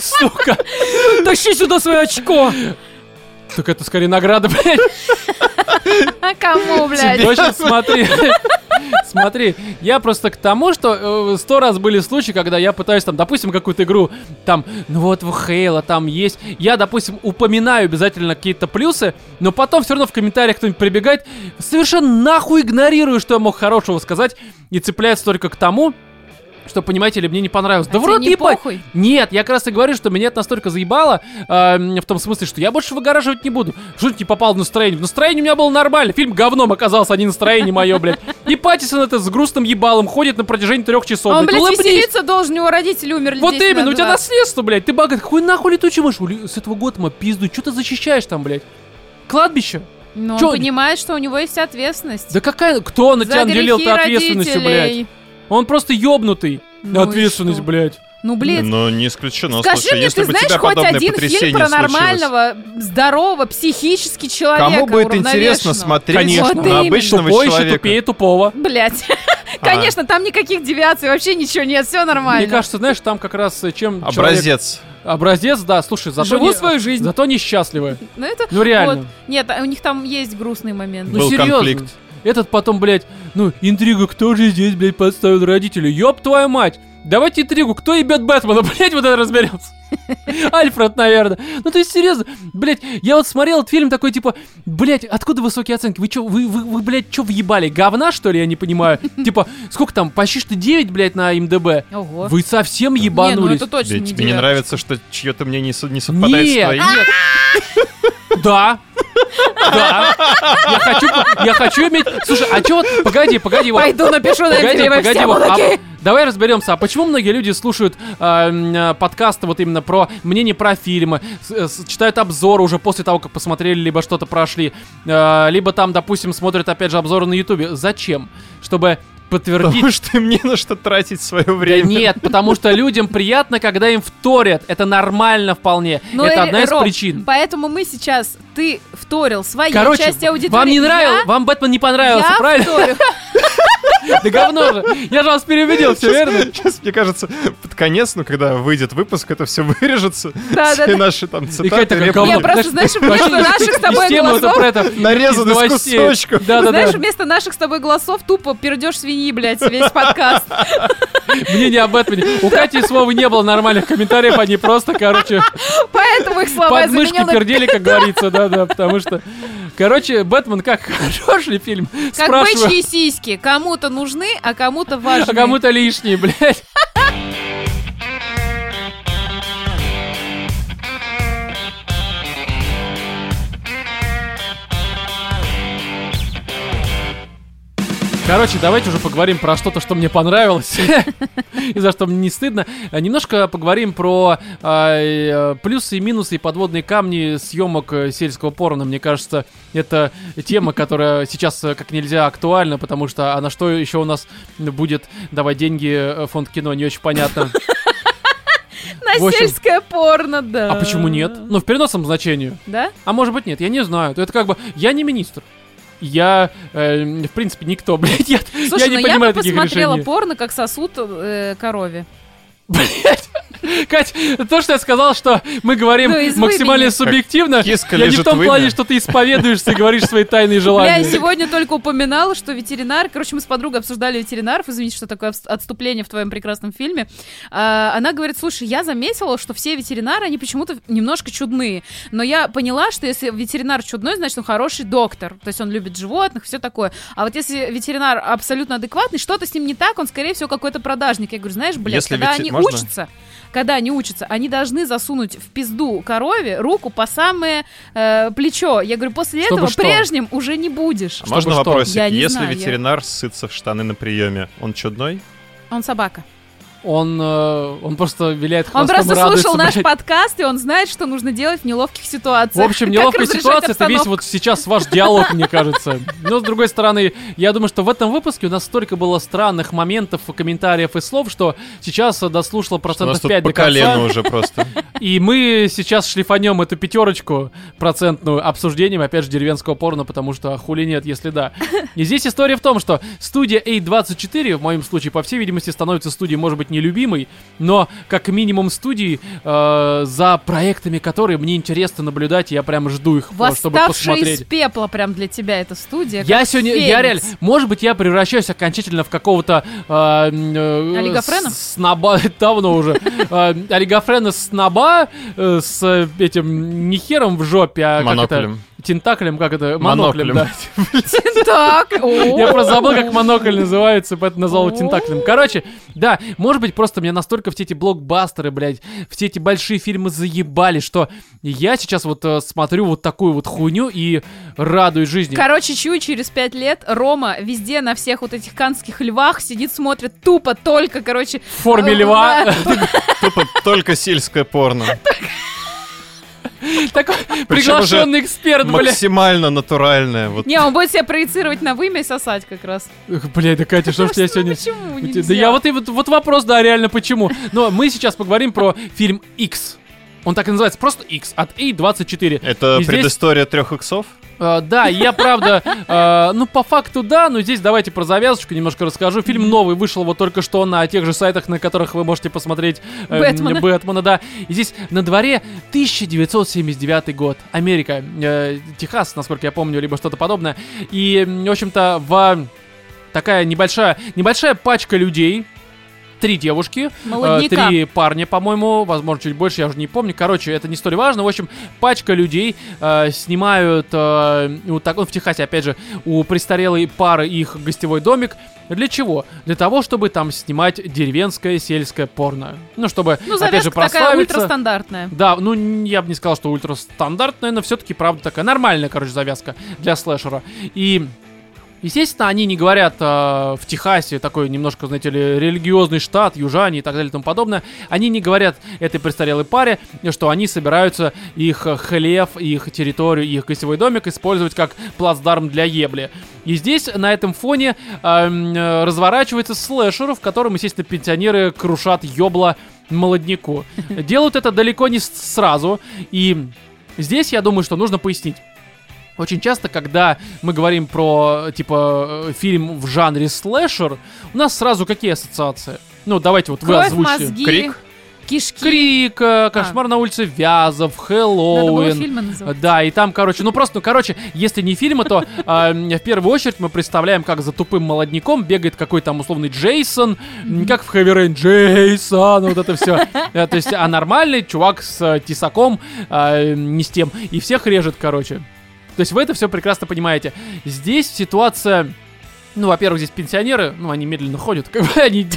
Сука. Тащи сюда свое очко. Так это скорее награда, блядь. А кому, блядь? В общем, смотри. Смотри, я просто к тому, что э, сто раз были случаи, когда я пытаюсь там, допустим, какую-то игру, там, ну вот в Хейла там есть, я, допустим, упоминаю обязательно какие-то плюсы, но потом все равно в комментариях кто-нибудь прибегает, совершенно нахуй игнорирую, что я мог хорошего сказать, и цепляется только к тому, что, понимаете ли, мне не понравилось. да А в тебе рот не ебать! похуй? Нет, я как раз и говорю, что меня это настолько заебало, э, в том смысле, что я больше выгораживать не буду. Что не попал в настроение? В настроении у меня было нормально. Фильм говном оказался, а не настроение мое, блядь. И Паттисон это с грустным ебалом ходит на протяжении трех часов. А он, блядь. блядь, веселиться должен, у него родители умерли Вот 10 именно, у тебя 20. наследство, блядь. Ты богат. Хуй нахуй летучий мышь? С этого года пизду. Что ты защищаешь там, блядь? Кладбище? Но он Чё? понимает, что у него есть ответственность. Да какая... Кто на За тебя наделил грехи ты ответственностью, блядь? Он просто ёбнутый. Ну Ответственность, блядь. Ну, блин, Но не исключено, Скажи слушай, мне, если ты бы знаешь тебя хоть один фильм про случилось. нормального, здорового, психически человека, Кому будет интересно смотреть Конечно. Вот на именно. обычного Тупой еще человека? тупее тупого. Блять. А. Конечно, там никаких девиаций, вообще ничего нет, все нормально. Мне кажется, знаешь, там как раз э, чем человек- Образец. Образец, да, слушай, зато Живу не- свою жизнь. Зато несчастливые. Ну, это... Ну реально. вот. Нет, а у них там есть грустный момент. Ну Был серьезно. конфликт. Этот потом, блядь, ну, интрига, кто же здесь, блядь, подставил родителей? Ёб твою мать! Давайте интригу, кто ебет Бэтмена, блядь, вот это разберемся. Альфред, наверное. Ну, то есть, серьезно, блядь, я вот смотрел этот фильм такой, типа, блядь, откуда высокие оценки? Вы чё, вы, вы, вы блядь, чё въебали? Говна, что ли, я не понимаю? Типа, сколько там, почти что 9, блядь, на МДБ? Ого. Вы совсем Не, ну ебанулись? это точно Тебе не тебе не нравится, что чье-то мнение не со- не совпадает с Нет, твоим? нет. Да, Да. Я хочу, я хочу иметь... Слушай, а чё вот... Погоди, погоди. Вот, Пойду напишу на погоди, погоди. вот, а- давай разберемся, а почему многие люди слушают а, а, подкасты вот именно про мнение про фильмы, с- с- читают обзоры уже после того, как посмотрели, либо что-то прошли, а, либо там, допустим, смотрят опять же обзоры на Ютубе. Зачем? Чтобы подтвердить Потому что мне на что тратить свое Да время. нет, потому что людям приятно, когда им вторят. Это нормально вполне. Ну, это э, одна из Ром, причин. Поэтому мы сейчас, ты вторил своей Короче, части аудитории. вам не я- нравился, вам Бэтмен не понравился, я правильно? вторю. Да говно же. Я же вас переубедил, все верно? Сейчас, мне кажется, под конец, ну, когда выйдет выпуск, это все вырежется. Да, да, Все да. наши там цитаты, как реплики. говно. Не, просто, знаешь, вместо наших с тобой голосов... про это. Нарезано из кусочков. Да, да, Знаешь, да. вместо наших с тобой голосов тупо пердешь свиньи, блядь, весь подкаст. Мнение об Бэтмене. У Кати и Словы не было нормальных комментариев, они просто, короче, Поэтому их слова я под мышки заменила пердели, как говорится, да-да, потому что... Короче, Бэтмен как хорош ли фильм? как бычьи сиськи. Кому-то нужны, а кому-то важны. А кому-то лишние, блядь. Короче, давайте уже поговорим про что-то, что мне понравилось, и за что мне не стыдно. А, Немножко поговорим про а, э, плюсы и минусы и подводные камни съемок э, сельского порно. Мне кажется, это тема, которая сейчас э, как нельзя актуальна, потому что а на что еще у нас будет давать деньги э, фонд кино, не очень понятно. На общем- сельское порно, да. А почему нет? Ну, в переносном значении. Да? А может быть нет, я не знаю. Это как бы, я не министр. Я, э, в принципе, никто, блядь, я, Слушай, я не ну я понимаю бы таких посмотрела решений. порно, как сосуд э, корове. Блять, Кать, то, что я сказал, что мы говорим Ну, максимально субъективно, я не в том в имя. плане, что ты исповедуешься и говоришь свои тайные желания. я сегодня только упоминала, что ветеринар... Короче, мы с подругой обсуждали ветеринаров. Извините, что такое отступление в твоем прекрасном фильме. А, она говорит, слушай, я заметила, что все ветеринары, они почему-то немножко чудные. Но я поняла, что если ветеринар чудной, значит, он хороший доктор. То есть он любит животных, все такое. А вот если ветеринар абсолютно адекватный, что-то с ним не так, он, скорее всего, какой-то продажник. Я говорю, знаешь, блядь, Если когда вети- они можно? учатся, когда они учатся, они должны засунуть в пизду корове руку по самое э, плечо. Я говорю, после Чтобы этого что? прежним уже не будешь. А Можно что? вопросик? Я не Если знаю, я- ветеринар ссытся в штаны на приеме, он чудной? Он собака. Он, э, он просто виляет Он хвостом просто и радуется, слушал наш блядь. подкаст, и он знает, что нужно делать в неловких ситуациях. В общем, неловкая ситуация, это весь вот сейчас ваш диалог, мне кажется. Но, с другой стороны, я думаю, что в этом выпуске у нас столько было странных моментов, комментариев и слов, что сейчас дослушало У нас процентов тут 5 по до конца. колену уже просто. И мы сейчас шлифанем эту пятерочку процентную обсуждением, опять же, деревенского порно, потому что хули нет, если да. И здесь история в том, что студия A24, в моем случае, по всей видимости, становится студией, может быть, нелюбимой, но как минимум студии, э, за проектами которые мне интересно наблюдать, я прям жду их, э, чтобы посмотреть. из пепла прям для тебя эта студия. Я сегодня, феникс. я реально, может быть, я превращаюсь окончательно в какого-то э, э, Олигофрена? с- Сноба, давно уже. Э, Олигофрена сноба э, с этим не хером в жопе, а как это? Тентаклем, как это? Моноклем, Моноклем. да. Так. Я просто забыл, как монокль называется, поэтому назвал его тентаклем. Короче, да, может быть, просто меня настолько все эти блокбастеры, блядь, все эти большие фильмы заебали, что я сейчас вот э, смотрю вот такую вот хуйню и радуюсь жизни. Короче, чую, через пять лет Рома везде на всех вот этих канских львах сидит, смотрит тупо только, короче... В форме льва. Да. Тупо только сельское порно. Такой приглашенный эксперт, блядь. Максимально натуральное. Вот Не, он будет себя проецировать на вымя и сосать как раз. Блядь, да Катя, что ж Просто, тебя сегодня... Почему Да я вот, и вот, вот вопрос, да, реально, почему. Но мы сейчас поговорим про фильм X. Он так и называется, просто X, от A24. это И здесь- предыстория трех иксов? Э, да, я правда, э, ну по факту да, но здесь давайте про завязочку немножко расскажу. Фильм новый вышел вот только что на тех же сайтах, на которых вы можете посмотреть э, Бэтмена. Бэтмена, да. И здесь на дворе 1979 год, Америка, э, Техас, насколько я помню, либо что-то подобное. И, в общем-то, в такая небольшая, небольшая пачка людей, три девушки, э, Молодняка. три парня, по-моему, возможно, чуть больше, я уже не помню. Короче, это не столь важно. В общем, пачка людей э, снимают э, вот так, ну, в Техасе, опять же, у престарелой пары их гостевой домик. Для чего? Для того, чтобы там снимать деревенское сельское порно. Ну, чтобы, Ну, опять же, завязка такая прославиться. ультрастандартная. Да, ну я бы не сказал, что ультрастандартная, но все-таки, правда, такая нормальная, короче, завязка для слэшера. И, естественно, они не говорят э, в Техасе, такой немножко, знаете ли, религиозный штат, южане и так далее и тому подобное, они не говорят этой престарелой паре, что они собираются их хлев, их территорию, их гостевой домик использовать как плацдарм для ебли. И здесь, на этом фоне, э, разворачивается слэшер, в котором, естественно, пенсионеры крушат ёбла молодняку. Делают это далеко не сразу, и здесь я думаю, что нужно пояснить. Очень часто, когда мы говорим про, типа, э, фильм в жанре слэшер, у нас сразу какие ассоциации? Ну, давайте вот вы Кровь, озвучите. мозги, Крик? кишки. Крик, э, Кошмар на улице Вязов, Надо было Хэллоуин. Да, и там, короче, ну просто, ну, короче, если не фильмы, то а, в первую очередь мы представляем, как за тупым молодняком бегает какой-то там условный Джейсон, м, как в Heavy Rain, Джейсон, вот это все. То есть, а нормальный чувак с э, тесаком, а, не с тем, и всех режет, короче. То есть вы это все прекрасно понимаете. Здесь ситуация... Ну, во-первых, здесь пенсионеры, ну, они медленно ходят, как бы они,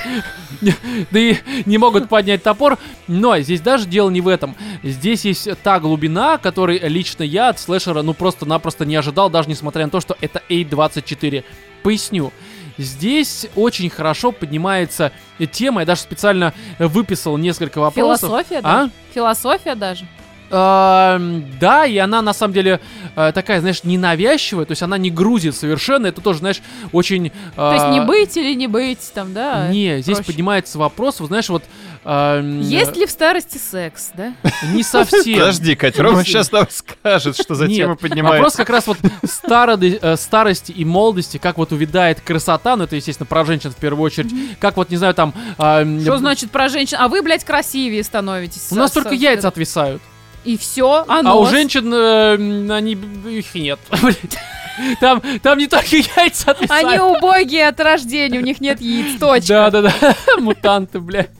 да и не могут поднять топор, но здесь даже дело не в этом. Здесь есть та глубина, которой лично я от слэшера, ну, просто-напросто не ожидал, даже несмотря на то, что это A24. Поясню. Здесь очень хорошо поднимается тема, я даже специально выписал несколько вопросов. Философия, А? да? Философия даже. Да, и она на самом деле э, такая, знаешь, ненавязчивая, то есть она не грузит совершенно, это тоже, знаешь, очень... То есть не быть или не быть, там, да? А. Не, здесь проще. поднимается вопрос, вот знаешь, вот... Есть ли в старости секс, да? Не совсем. Подожди, Катя, Рома сейчас нам скажет, что за тема Вопрос поднимается. как раз вот э, старости и молодости, как вот увядает красота, ну это, естественно, про женщин в первую очередь, как вот, не знаю, там... Что значит про женщин? А вы, блядь, красивее становитесь. У нас только яйца отвисают. И все, а, А у женщин, э, они, их нет. Там, там не только яйца отвисают. Они убогие от рождения, у них нет яиц, точка. Да, да, да. Мутанты, блядь.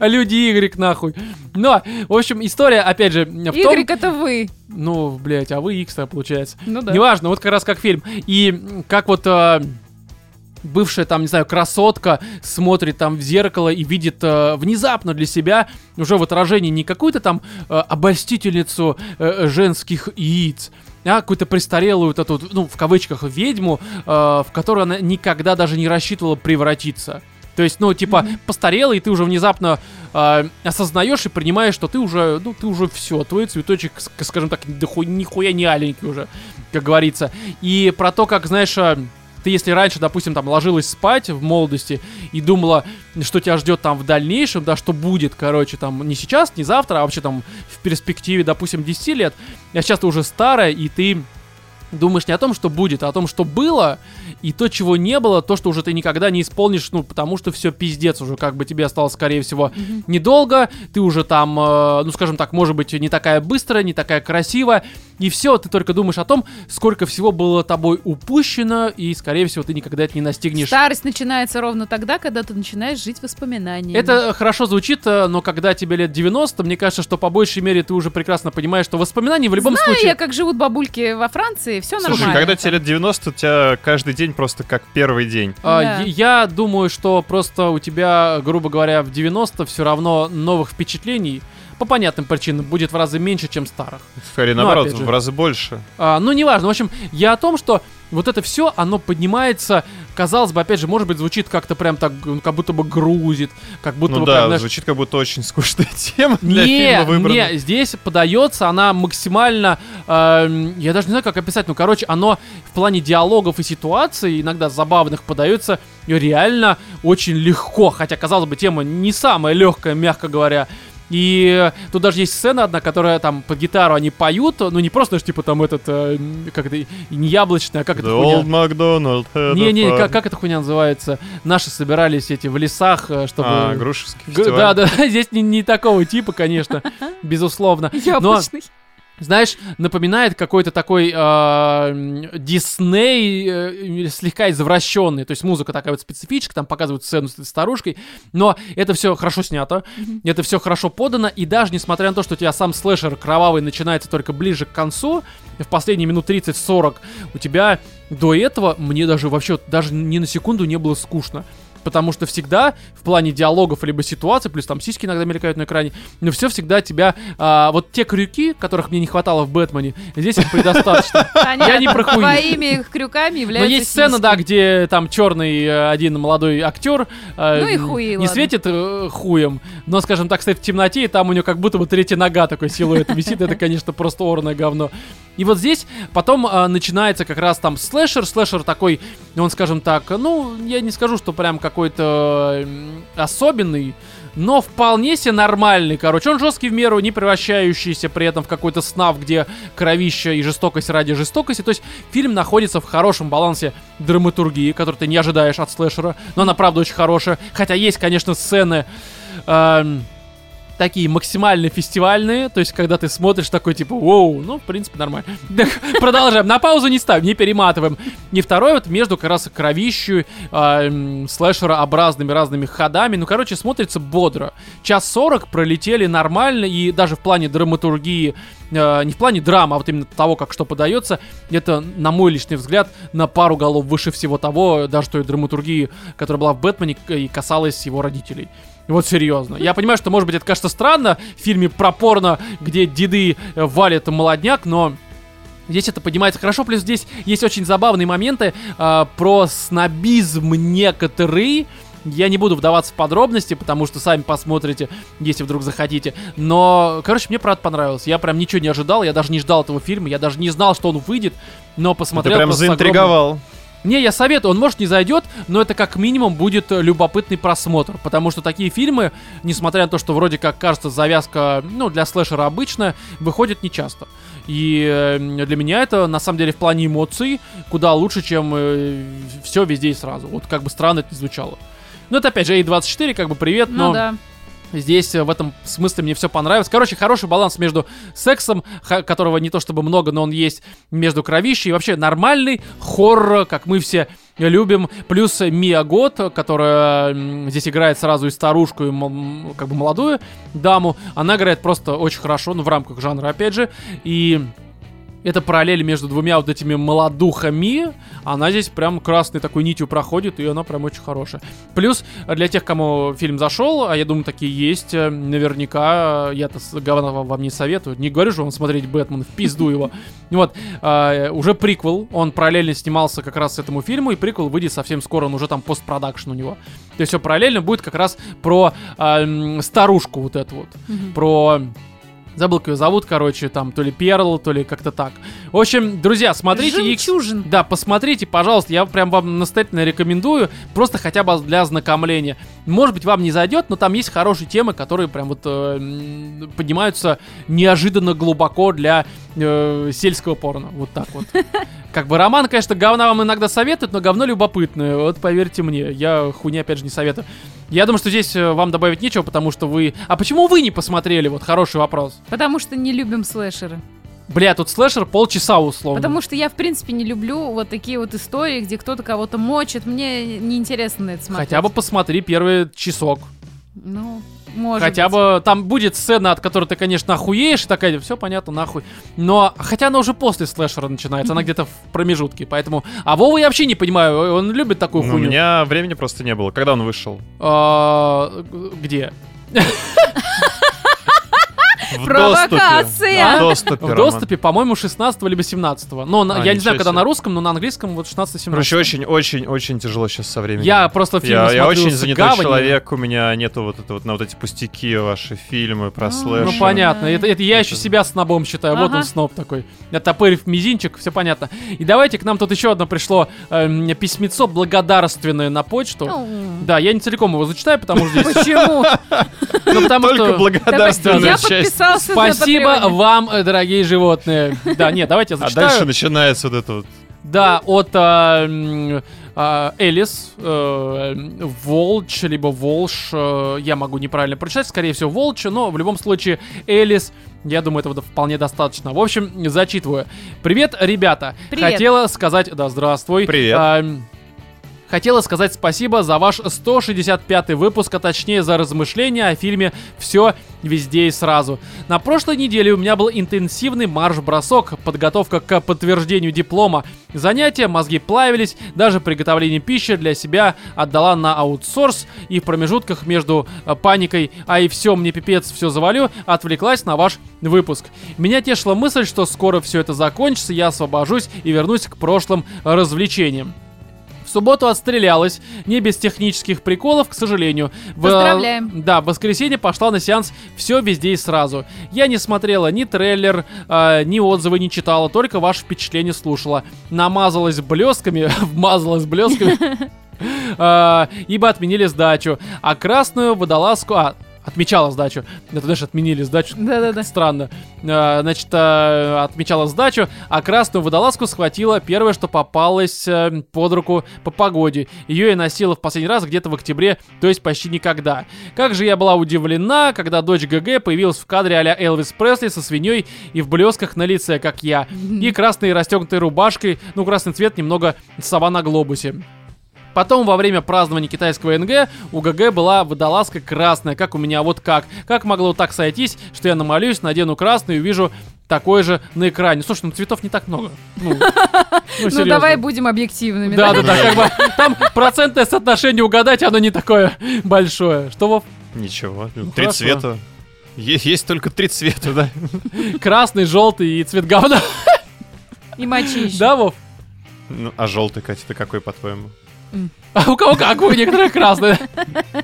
А люди Y нахуй. Но, в общем, история, опять же, в том... Y это вы. Ну, блядь, а вы X, получается. Ну да. Неважно, вот как раз как фильм. И как вот э, бывшая там, не знаю, красотка смотрит там в зеркало и видит э, внезапно для себя уже в отражении не какую-то там э, обольстительницу э, женских яиц, а какую-то престарелую, вот эту, ну, в кавычках, ведьму, э, в которую она никогда даже не рассчитывала превратиться. То есть, ну, типа, постарела, и ты уже внезапно э, осознаешь и принимаешь, что ты уже, ну, ты уже все, твой цветочек, ск- скажем так, доху- нихуя не аленький уже, как говорится. И про то, как, знаешь, э, ты если раньше, допустим, там ложилась спать в молодости и думала, что тебя ждет там в дальнейшем, да, что будет, короче, там не сейчас, не завтра, а вообще там в перспективе, допустим, 10 лет, а сейчас ты уже старая, и ты думаешь не о том, что будет, а о том, что было, и то, чего не было, то, что уже ты никогда не исполнишь, ну, потому что все пиздец уже, как бы тебе осталось, скорее всего, недолго, ты уже там, э, ну, скажем так, может быть, не такая быстрая, не такая красивая, и все, ты только думаешь о том, сколько всего было тобой упущено, и, скорее всего, ты никогда это не настигнешь. Старость начинается ровно тогда, когда ты начинаешь жить воспоминаниями. Это хорошо звучит, э, но когда тебе лет 90, мне кажется, что по большей мере ты уже прекрасно понимаешь, что воспоминания в любом Знаю случае... я, как живут бабульки во Франции, все Слушай, нормально. когда тебе лет 90, у тебя каждый день просто как первый день. А, Да. я- Я думаю, что просто у тебя, грубо говоря, в 90 все равно новых впечатлений по понятным причинам будет в разы меньше, чем старых. Скорее, Ну, наоборот, в разы больше. А, ну, неважно. В общем, я о том, что вот это все, оно поднимается, казалось бы, опять же, может быть, звучит как-то прям так, ну, как будто бы грузит, как будто Ну бы да, прям, знаешь, звучит как будто очень скучная тема для не, фильма выбрана. не, здесь подается она максимально, эм, я даже не знаю, как описать, ну, короче, оно в плане диалогов и ситуаций, иногда забавных, подается реально очень легко, хотя, казалось бы, тема не самая легкая, мягко говоря. И тут даже есть сцена одна, которая там под гитару они поют, ну не просто, знаешь, типа там этот, э, как это, не яблочная, а как это хуйня? old a Не-не, как, как эта хуйня называется? Наши собирались эти в лесах, э, чтобы... А, Грушевский Г- фестиваль. Да, да, здесь не, не такого типа, конечно, безусловно. Но Яблочный. Знаешь, напоминает какой-то такой э, Дисней э, слегка извращенный. То есть музыка такая вот специфическая, там показывают сцену с этой старушкой, но это все хорошо снято, mm-hmm. это все хорошо подано, и даже несмотря на то, что у тебя сам слэшер кровавый начинается только ближе к концу, в последние минут 30-40, у тебя до этого мне даже вообще даже ни на секунду не было скучно потому что всегда в плане диалогов либо ситуации, плюс там сиськи иногда мелькают на экране, но все всегда тебя, а, вот те крюки, которых мне не хватало в Бэтмене, здесь их предостаточно. Я не про Твоими крюками являются Но есть сцена, да, где там черный э, один молодой актер ну и хуи, не светит э, хуем, но, скажем так, стоит в темноте, и там у него как будто бы третья нога такой силуэт висит, это, конечно, просто орное говно. И вот здесь потом э, начинается как раз там слэшер, слэшер такой, он, скажем так, ну, я не скажу, что прям какой-то особенный, но вполне себе нормальный, короче. Он жесткий в меру, не превращающийся при этом в какой-то снав, где кровища и жестокость ради жестокости. То есть фильм находится в хорошем балансе драматургии, который ты не ожидаешь от слэшера, но она правда очень хорошая. Хотя есть, конечно, сцены... Э, такие максимально фестивальные, то есть когда ты смотришь такой типа, воу, ну, в принципе, нормально. Продолжаем, на паузу не ставим, не перематываем. И второй вот между как раз кровищу, э, слэшерообразными разными ходами, ну, короче, смотрится бодро. Час сорок пролетели нормально, и даже в плане драматургии, э, не в плане драмы, а вот именно того, как что подается, это, на мой личный взгляд, на пару голов выше всего того, даже той драматургии, которая была в Бэтмене и касалась его родителей. Вот серьезно. Я понимаю, что, может быть, это кажется странно в фильме про порно, где деды э, валят молодняк, но Здесь это поднимается хорошо, плюс здесь есть очень забавные моменты э, про снобизм некоторые. Я не буду вдаваться в подробности, потому что сами посмотрите, если вдруг захотите. Но, короче, мне правда понравилось. Я прям ничего не ожидал, я даже не ждал этого фильма, я даже не знал, что он выйдет, но посмотрел. Ты прям заинтриговал. Огромным... Не, я советую, он может не зайдет, но это как минимум будет любопытный просмотр, потому что такие фильмы, несмотря на то, что вроде как кажется завязка, ну, для слэшера обычная, выходят нечасто. И э, для меня это, на самом деле, в плане эмоций куда лучше, чем э, все везде и сразу. Вот как бы странно это не звучало. Ну, это опять же A24, как бы привет, ну, но... Да. Здесь э, в этом смысле мне все понравилось. Короче, хороший баланс между сексом, которого не то чтобы много, но он есть, между кровищей. И вообще нормальный хоррор, как мы все любим. Плюс Мия Гот, которая здесь играет сразу и старушку, и как бы молодую даму. Она играет просто очень хорошо, ну в рамках жанра опять же. И это параллель между двумя вот этими молодухами. Она здесь прям красной такой нитью проходит, и она прям очень хорошая. Плюс, для тех, кому фильм зашел, а я думаю, такие есть, э, наверняка, э, я-то говна вам не советую. Не говорю же вам смотреть Бэтмен, в пизду его. Вот, э, уже приквел, он параллельно снимался как раз этому фильму, и приквел выйдет совсем скоро, он уже там постпродакшн у него. То есть все параллельно будет как раз про э, старушку вот эту вот, mm-hmm. про Забыл, как ее зовут, короче, там, то ли Перл, то ли как-то так. В общем, друзья, смотрите Жемчужин. Да, посмотрите, пожалуйста, я прям вам настоятельно рекомендую, просто хотя бы для ознакомления. Может быть, вам не зайдет, но там есть хорошие темы, которые прям вот э, поднимаются неожиданно глубоко для э, сельского порно. Вот так вот. Как бы роман, конечно, говна вам иногда советуют, но говно любопытное. Вот поверьте мне, я хуйня опять же не советую. Я думаю, что здесь э, вам добавить нечего, потому что вы... А почему вы не посмотрели? Вот хороший вопрос. Потому что не любим слэшеры. Бля, тут слэшер полчаса условно. Потому что я, в принципе, не люблю вот такие вот истории, где кто-то кого-то мочит. Мне неинтересно на это смотреть. Хотя бы посмотри первый часок. Ну, может Хотя быть. бы там будет сцена, от которой ты, конечно, охуеешь, такая, все понятно, нахуй. Но, хотя она уже после слэшера начинается, она где-то в промежутке, поэтому... А Вова я вообще не понимаю, он любит такую ну, хуйню. У меня времени просто не было. Когда он вышел? А, где? В Провокация! Доступе. В доступе, В доступе, по-моему, 16 либо 17 Но на- А, я не знаю, ничего когда себе. на русском, но на английском вот 16-17. Короче, очень-очень-очень тяжело сейчас со временем. Я просто фильмы я, я смотрю очень с занятой гаванью. человек, у меня нету вот это вот на вот эти пустяки ваши фильмы про А, слэшер. Ну понятно, это, это я еще себя снобом считаю, вот Ага. он сноб такой. Оттопырив мизинчик, все понятно. И давайте к нам тут еще одно пришло эм, письмецо благодарственное на почту. Ну, Да, я не целиком его зачитаю, потому что здесь... Почему? Ну, потому Только что... благодарственная Я часть. Подписался Спасибо вам, э, дорогие животные. Да, нет, давайте я А зачитаю. дальше начинается вот это вот. Да, от а, а, Элис, э, Волч, либо Волш, э, я могу неправильно прочитать, скорее всего Волч, но в любом случае Элис, я думаю, этого вполне достаточно. В общем, зачитываю. Привет, ребята. Привет. Хотела сказать, да, здравствуй. Привет. А, Хотела сказать спасибо за ваш 165 выпуск, а точнее за размышления о фильме «Все везде и сразу». На прошлой неделе у меня был интенсивный марш-бросок, подготовка к подтверждению диплома. Занятия, мозги плавились, даже приготовление пищи для себя отдала на аутсорс и в промежутках между э, паникой «а и все, мне пипец, все завалю» отвлеклась на ваш выпуск. Меня тешила мысль, что скоро все это закончится, я освобожусь и вернусь к прошлым развлечениям. Субботу отстрелялась, не без технических приколов, к сожалению. В- Поздравляем. Да, в воскресенье пошла на сеанс «Все везде и сразу». Я не смотрела ни трейлер, а, ни отзывы не читала, только ваши впечатления слушала. Намазалась блесками, вмазалась блесками, а, ибо отменили сдачу. А красную водолазку... А, отмечала сдачу. Это, знаешь, отменили сдачу. Да-да-да. Странно. А, Значит, а, отмечала сдачу, а красную водолазку схватила первое, что попалось э, под руку по погоде. Ее я носила в последний раз где-то в октябре, то есть почти никогда. Как же я была удивлена, когда дочь ГГ появилась в кадре а Элвис Пресли со свиньей и в блесках на лице, как я. И красной расстегнутой рубашкой, ну, красный цвет немного сова на глобусе. Потом во время празднования китайского НГ у ГГ была водолазка красная, как у меня, вот как. Как могло так сойтись, что я намалюсь, надену красную и увижу такой же на экране. Слушай, ну цветов не так много. Ну, ну, Ну давай будем объективными. Да, да, да, как бы там процентное соотношение угадать, оно не такое большое. Что, Вов? Ничего. Ну, три хорошо. цвета. Е- есть только три цвета, да. Красный, желтый и цвет говна. И мочищ. Да, Вов? Ну, а желтый, Катя, ты какой, по-твоему? А у кого как, у некоторых красные.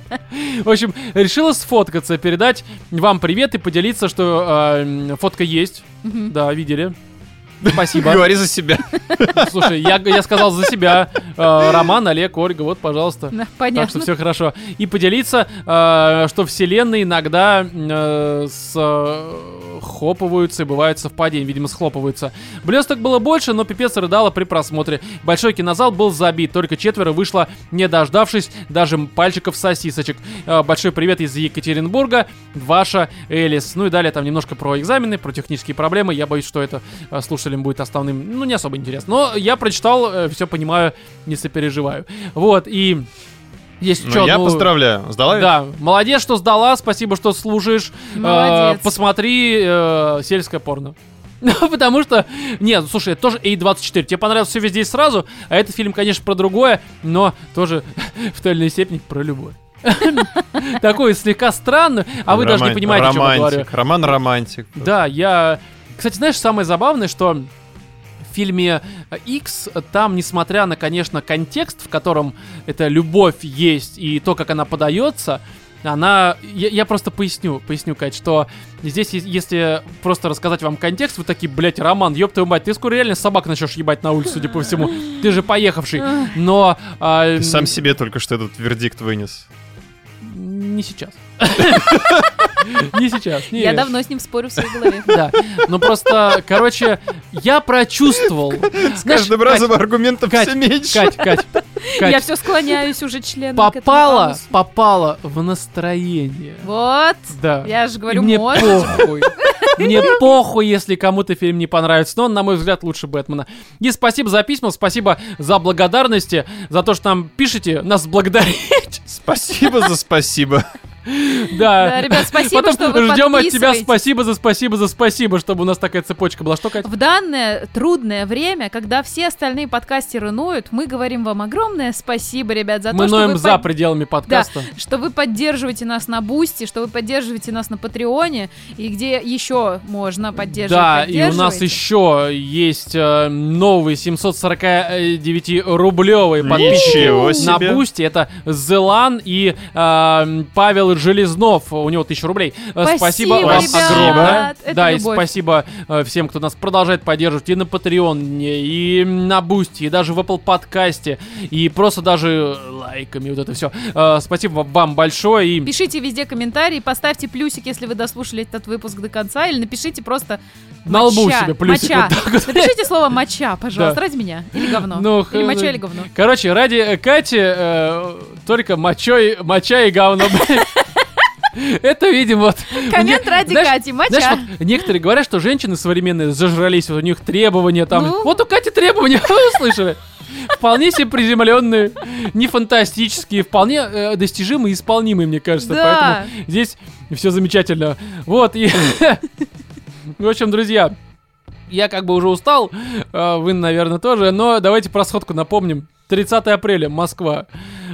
В общем, решила сфоткаться, передать вам привет и поделиться, что э, фотка есть. Да, видели. Спасибо. Говори за себя. Слушай, я, я сказал за себя. Э, Роман, Олег, Ольга, вот, пожалуйста. Да, Так что понятно. все хорошо. И поделиться, э, что вселенные иногда э, схлопываются и бывают совпадения, видимо, схлопываются. Блесток было больше, но пипец рыдала при просмотре. Большой кинозал был забит, только четверо вышло, не дождавшись даже пальчиков сосисочек. Э, большой привет из Екатеринбурга, ваша Элис. Ну и далее там немножко про экзамены, про технические проблемы. Я боюсь, что это э, слушателям будет основным, ну, не особо интересно. Но я прочитал, все понимаю, не сопереживаю. Вот, и... Есть Ну, чё, я ну, поздравляю. Сдала? Да, молодец, что сдала, спасибо, что слушаешь. Э, Молодец. посмотри э, сельское порно. Ну, потому что... Нет, ну, слушай, это тоже A24. Тебе понравилось все везде и сразу, а этот фильм, конечно, про другое, но тоже в той или иной степени про любовь. Такой слегка странный, а вы даже не понимаете, о чем я говорю. Роман романтик. Да, я... Кстати, знаешь, самое забавное, что в фильме X там, несмотря на, конечно, контекст, в котором эта любовь есть и то, как она подается, она... Я, я просто поясню, поясню, Кать, что здесь, если просто рассказать вам контекст, вы такие, блядь, Роман, ёб твою мать, ты скоро реально собак начнешь ебать на улице, судя по всему. Ты же поехавший. Но... а, Ты сам себе только что этот вердикт вынес. Не сейчас. Не сейчас. Я нет. давно с ним спорю в своей голове. Да, ну просто, короче, я прочувствовал. С каждым разом аргументов Кать, все меньше. Кать, Кать, Я Кать, все склоняюсь уже членом к этому попала, попала в настроение. Вот. Да. Я же говорю, мне похуй. Мне похуй, если кому-то фильм не понравится, но он, на мой взгляд, лучше Бэтмена. И спасибо за письма, спасибо за благодарности, за то, что нам пишете, нас благодарить. Спасибо за спасибо. Да. Да, ребят, спасибо, Потом что вы ждем от тебя спасибо за спасибо за спасибо, чтобы у нас такая цепочка была. Что, Кать? В данное трудное время, когда все остальные подкастеры ноют, мы говорим вам огромное спасибо, ребят, за Мы то, что ноем вы, за под- пределами подкаста. что вы поддерживаете нас на Бусти, что вы поддерживаете нас на Патреоне, и где еще можно поддерживать. Да, и у нас еще есть э, новый 749-рублевый подписчик на. Бусти. Это Зелан и э, Павел Железнов, у него 1000 рублей. Э, Спасибо, Спасибо вам ребят, огромное. это да, и любовь. спасибо э, всем, кто нас продолжает поддерживать и на Patreon, и на Бусти, и даже в Apple подкасте, и просто даже лайками, вот это все. Спасибо вам большое. И Пишите везде комментарии, поставьте плюсик, если вы дослушали этот выпуск до конца, или напишите просто на лбу моча, себе плюсик моча. вот так вот. Напишите слово моча, пожалуйста, Да. ради меня. Или говно. Ну, или х- моча, или говно. Короче, ради э, Кати э, только мочой, моча и говно. Это, видимо, вот... Коммент мне- ради знаешь, Кати, моча. Знаешь, вот некоторые говорят, что женщины современные зажрались, вот у них требования там. Ну? Вот у Кати требования, вы услышали? Вполне себе приземленные, не фантастические, вполне э, достижимые и исполнимые, мне кажется. Да. Поэтому здесь все замечательно. Вот, и... В общем, друзья, я как бы уже устал, э, вы, наверное, тоже, но давайте про сходку напомним. 30 апреля, Москва.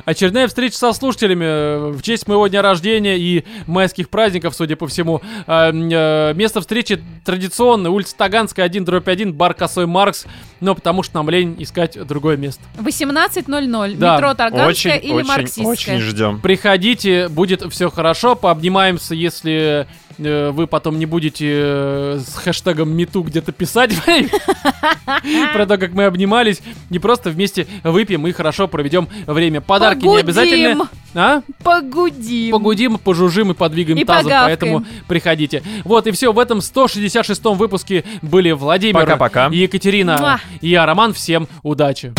Очередная встреча со слушателями э, в честь моего дня рождения и майских праздников, судя по всему. Э, э, Место встречи традиционное, улица Таганская, 1, дробь 1, бар Косой Маркс, но потому что нам лень искать другое место. 18.00. Да. Метро Тарганская Очень, или очень, Марксистская. очень ждем. Приходите, будет все хорошо, пообнимаемся, если вы потом не будете э, с хэштегом МИТУ где-то писать про то, как мы обнимались, не просто вместе выпьем и хорошо проведем время. Подарки не Погудим. обязательны. А? Погудим. Погудим, пожужжим и подвигаем И тазом, погавкаем. поэтому приходите. Вот и все, в этом 166-м выпуске были Владимир Пока-пока. и Екатерина. Муа. И я, Роман, всем удачи.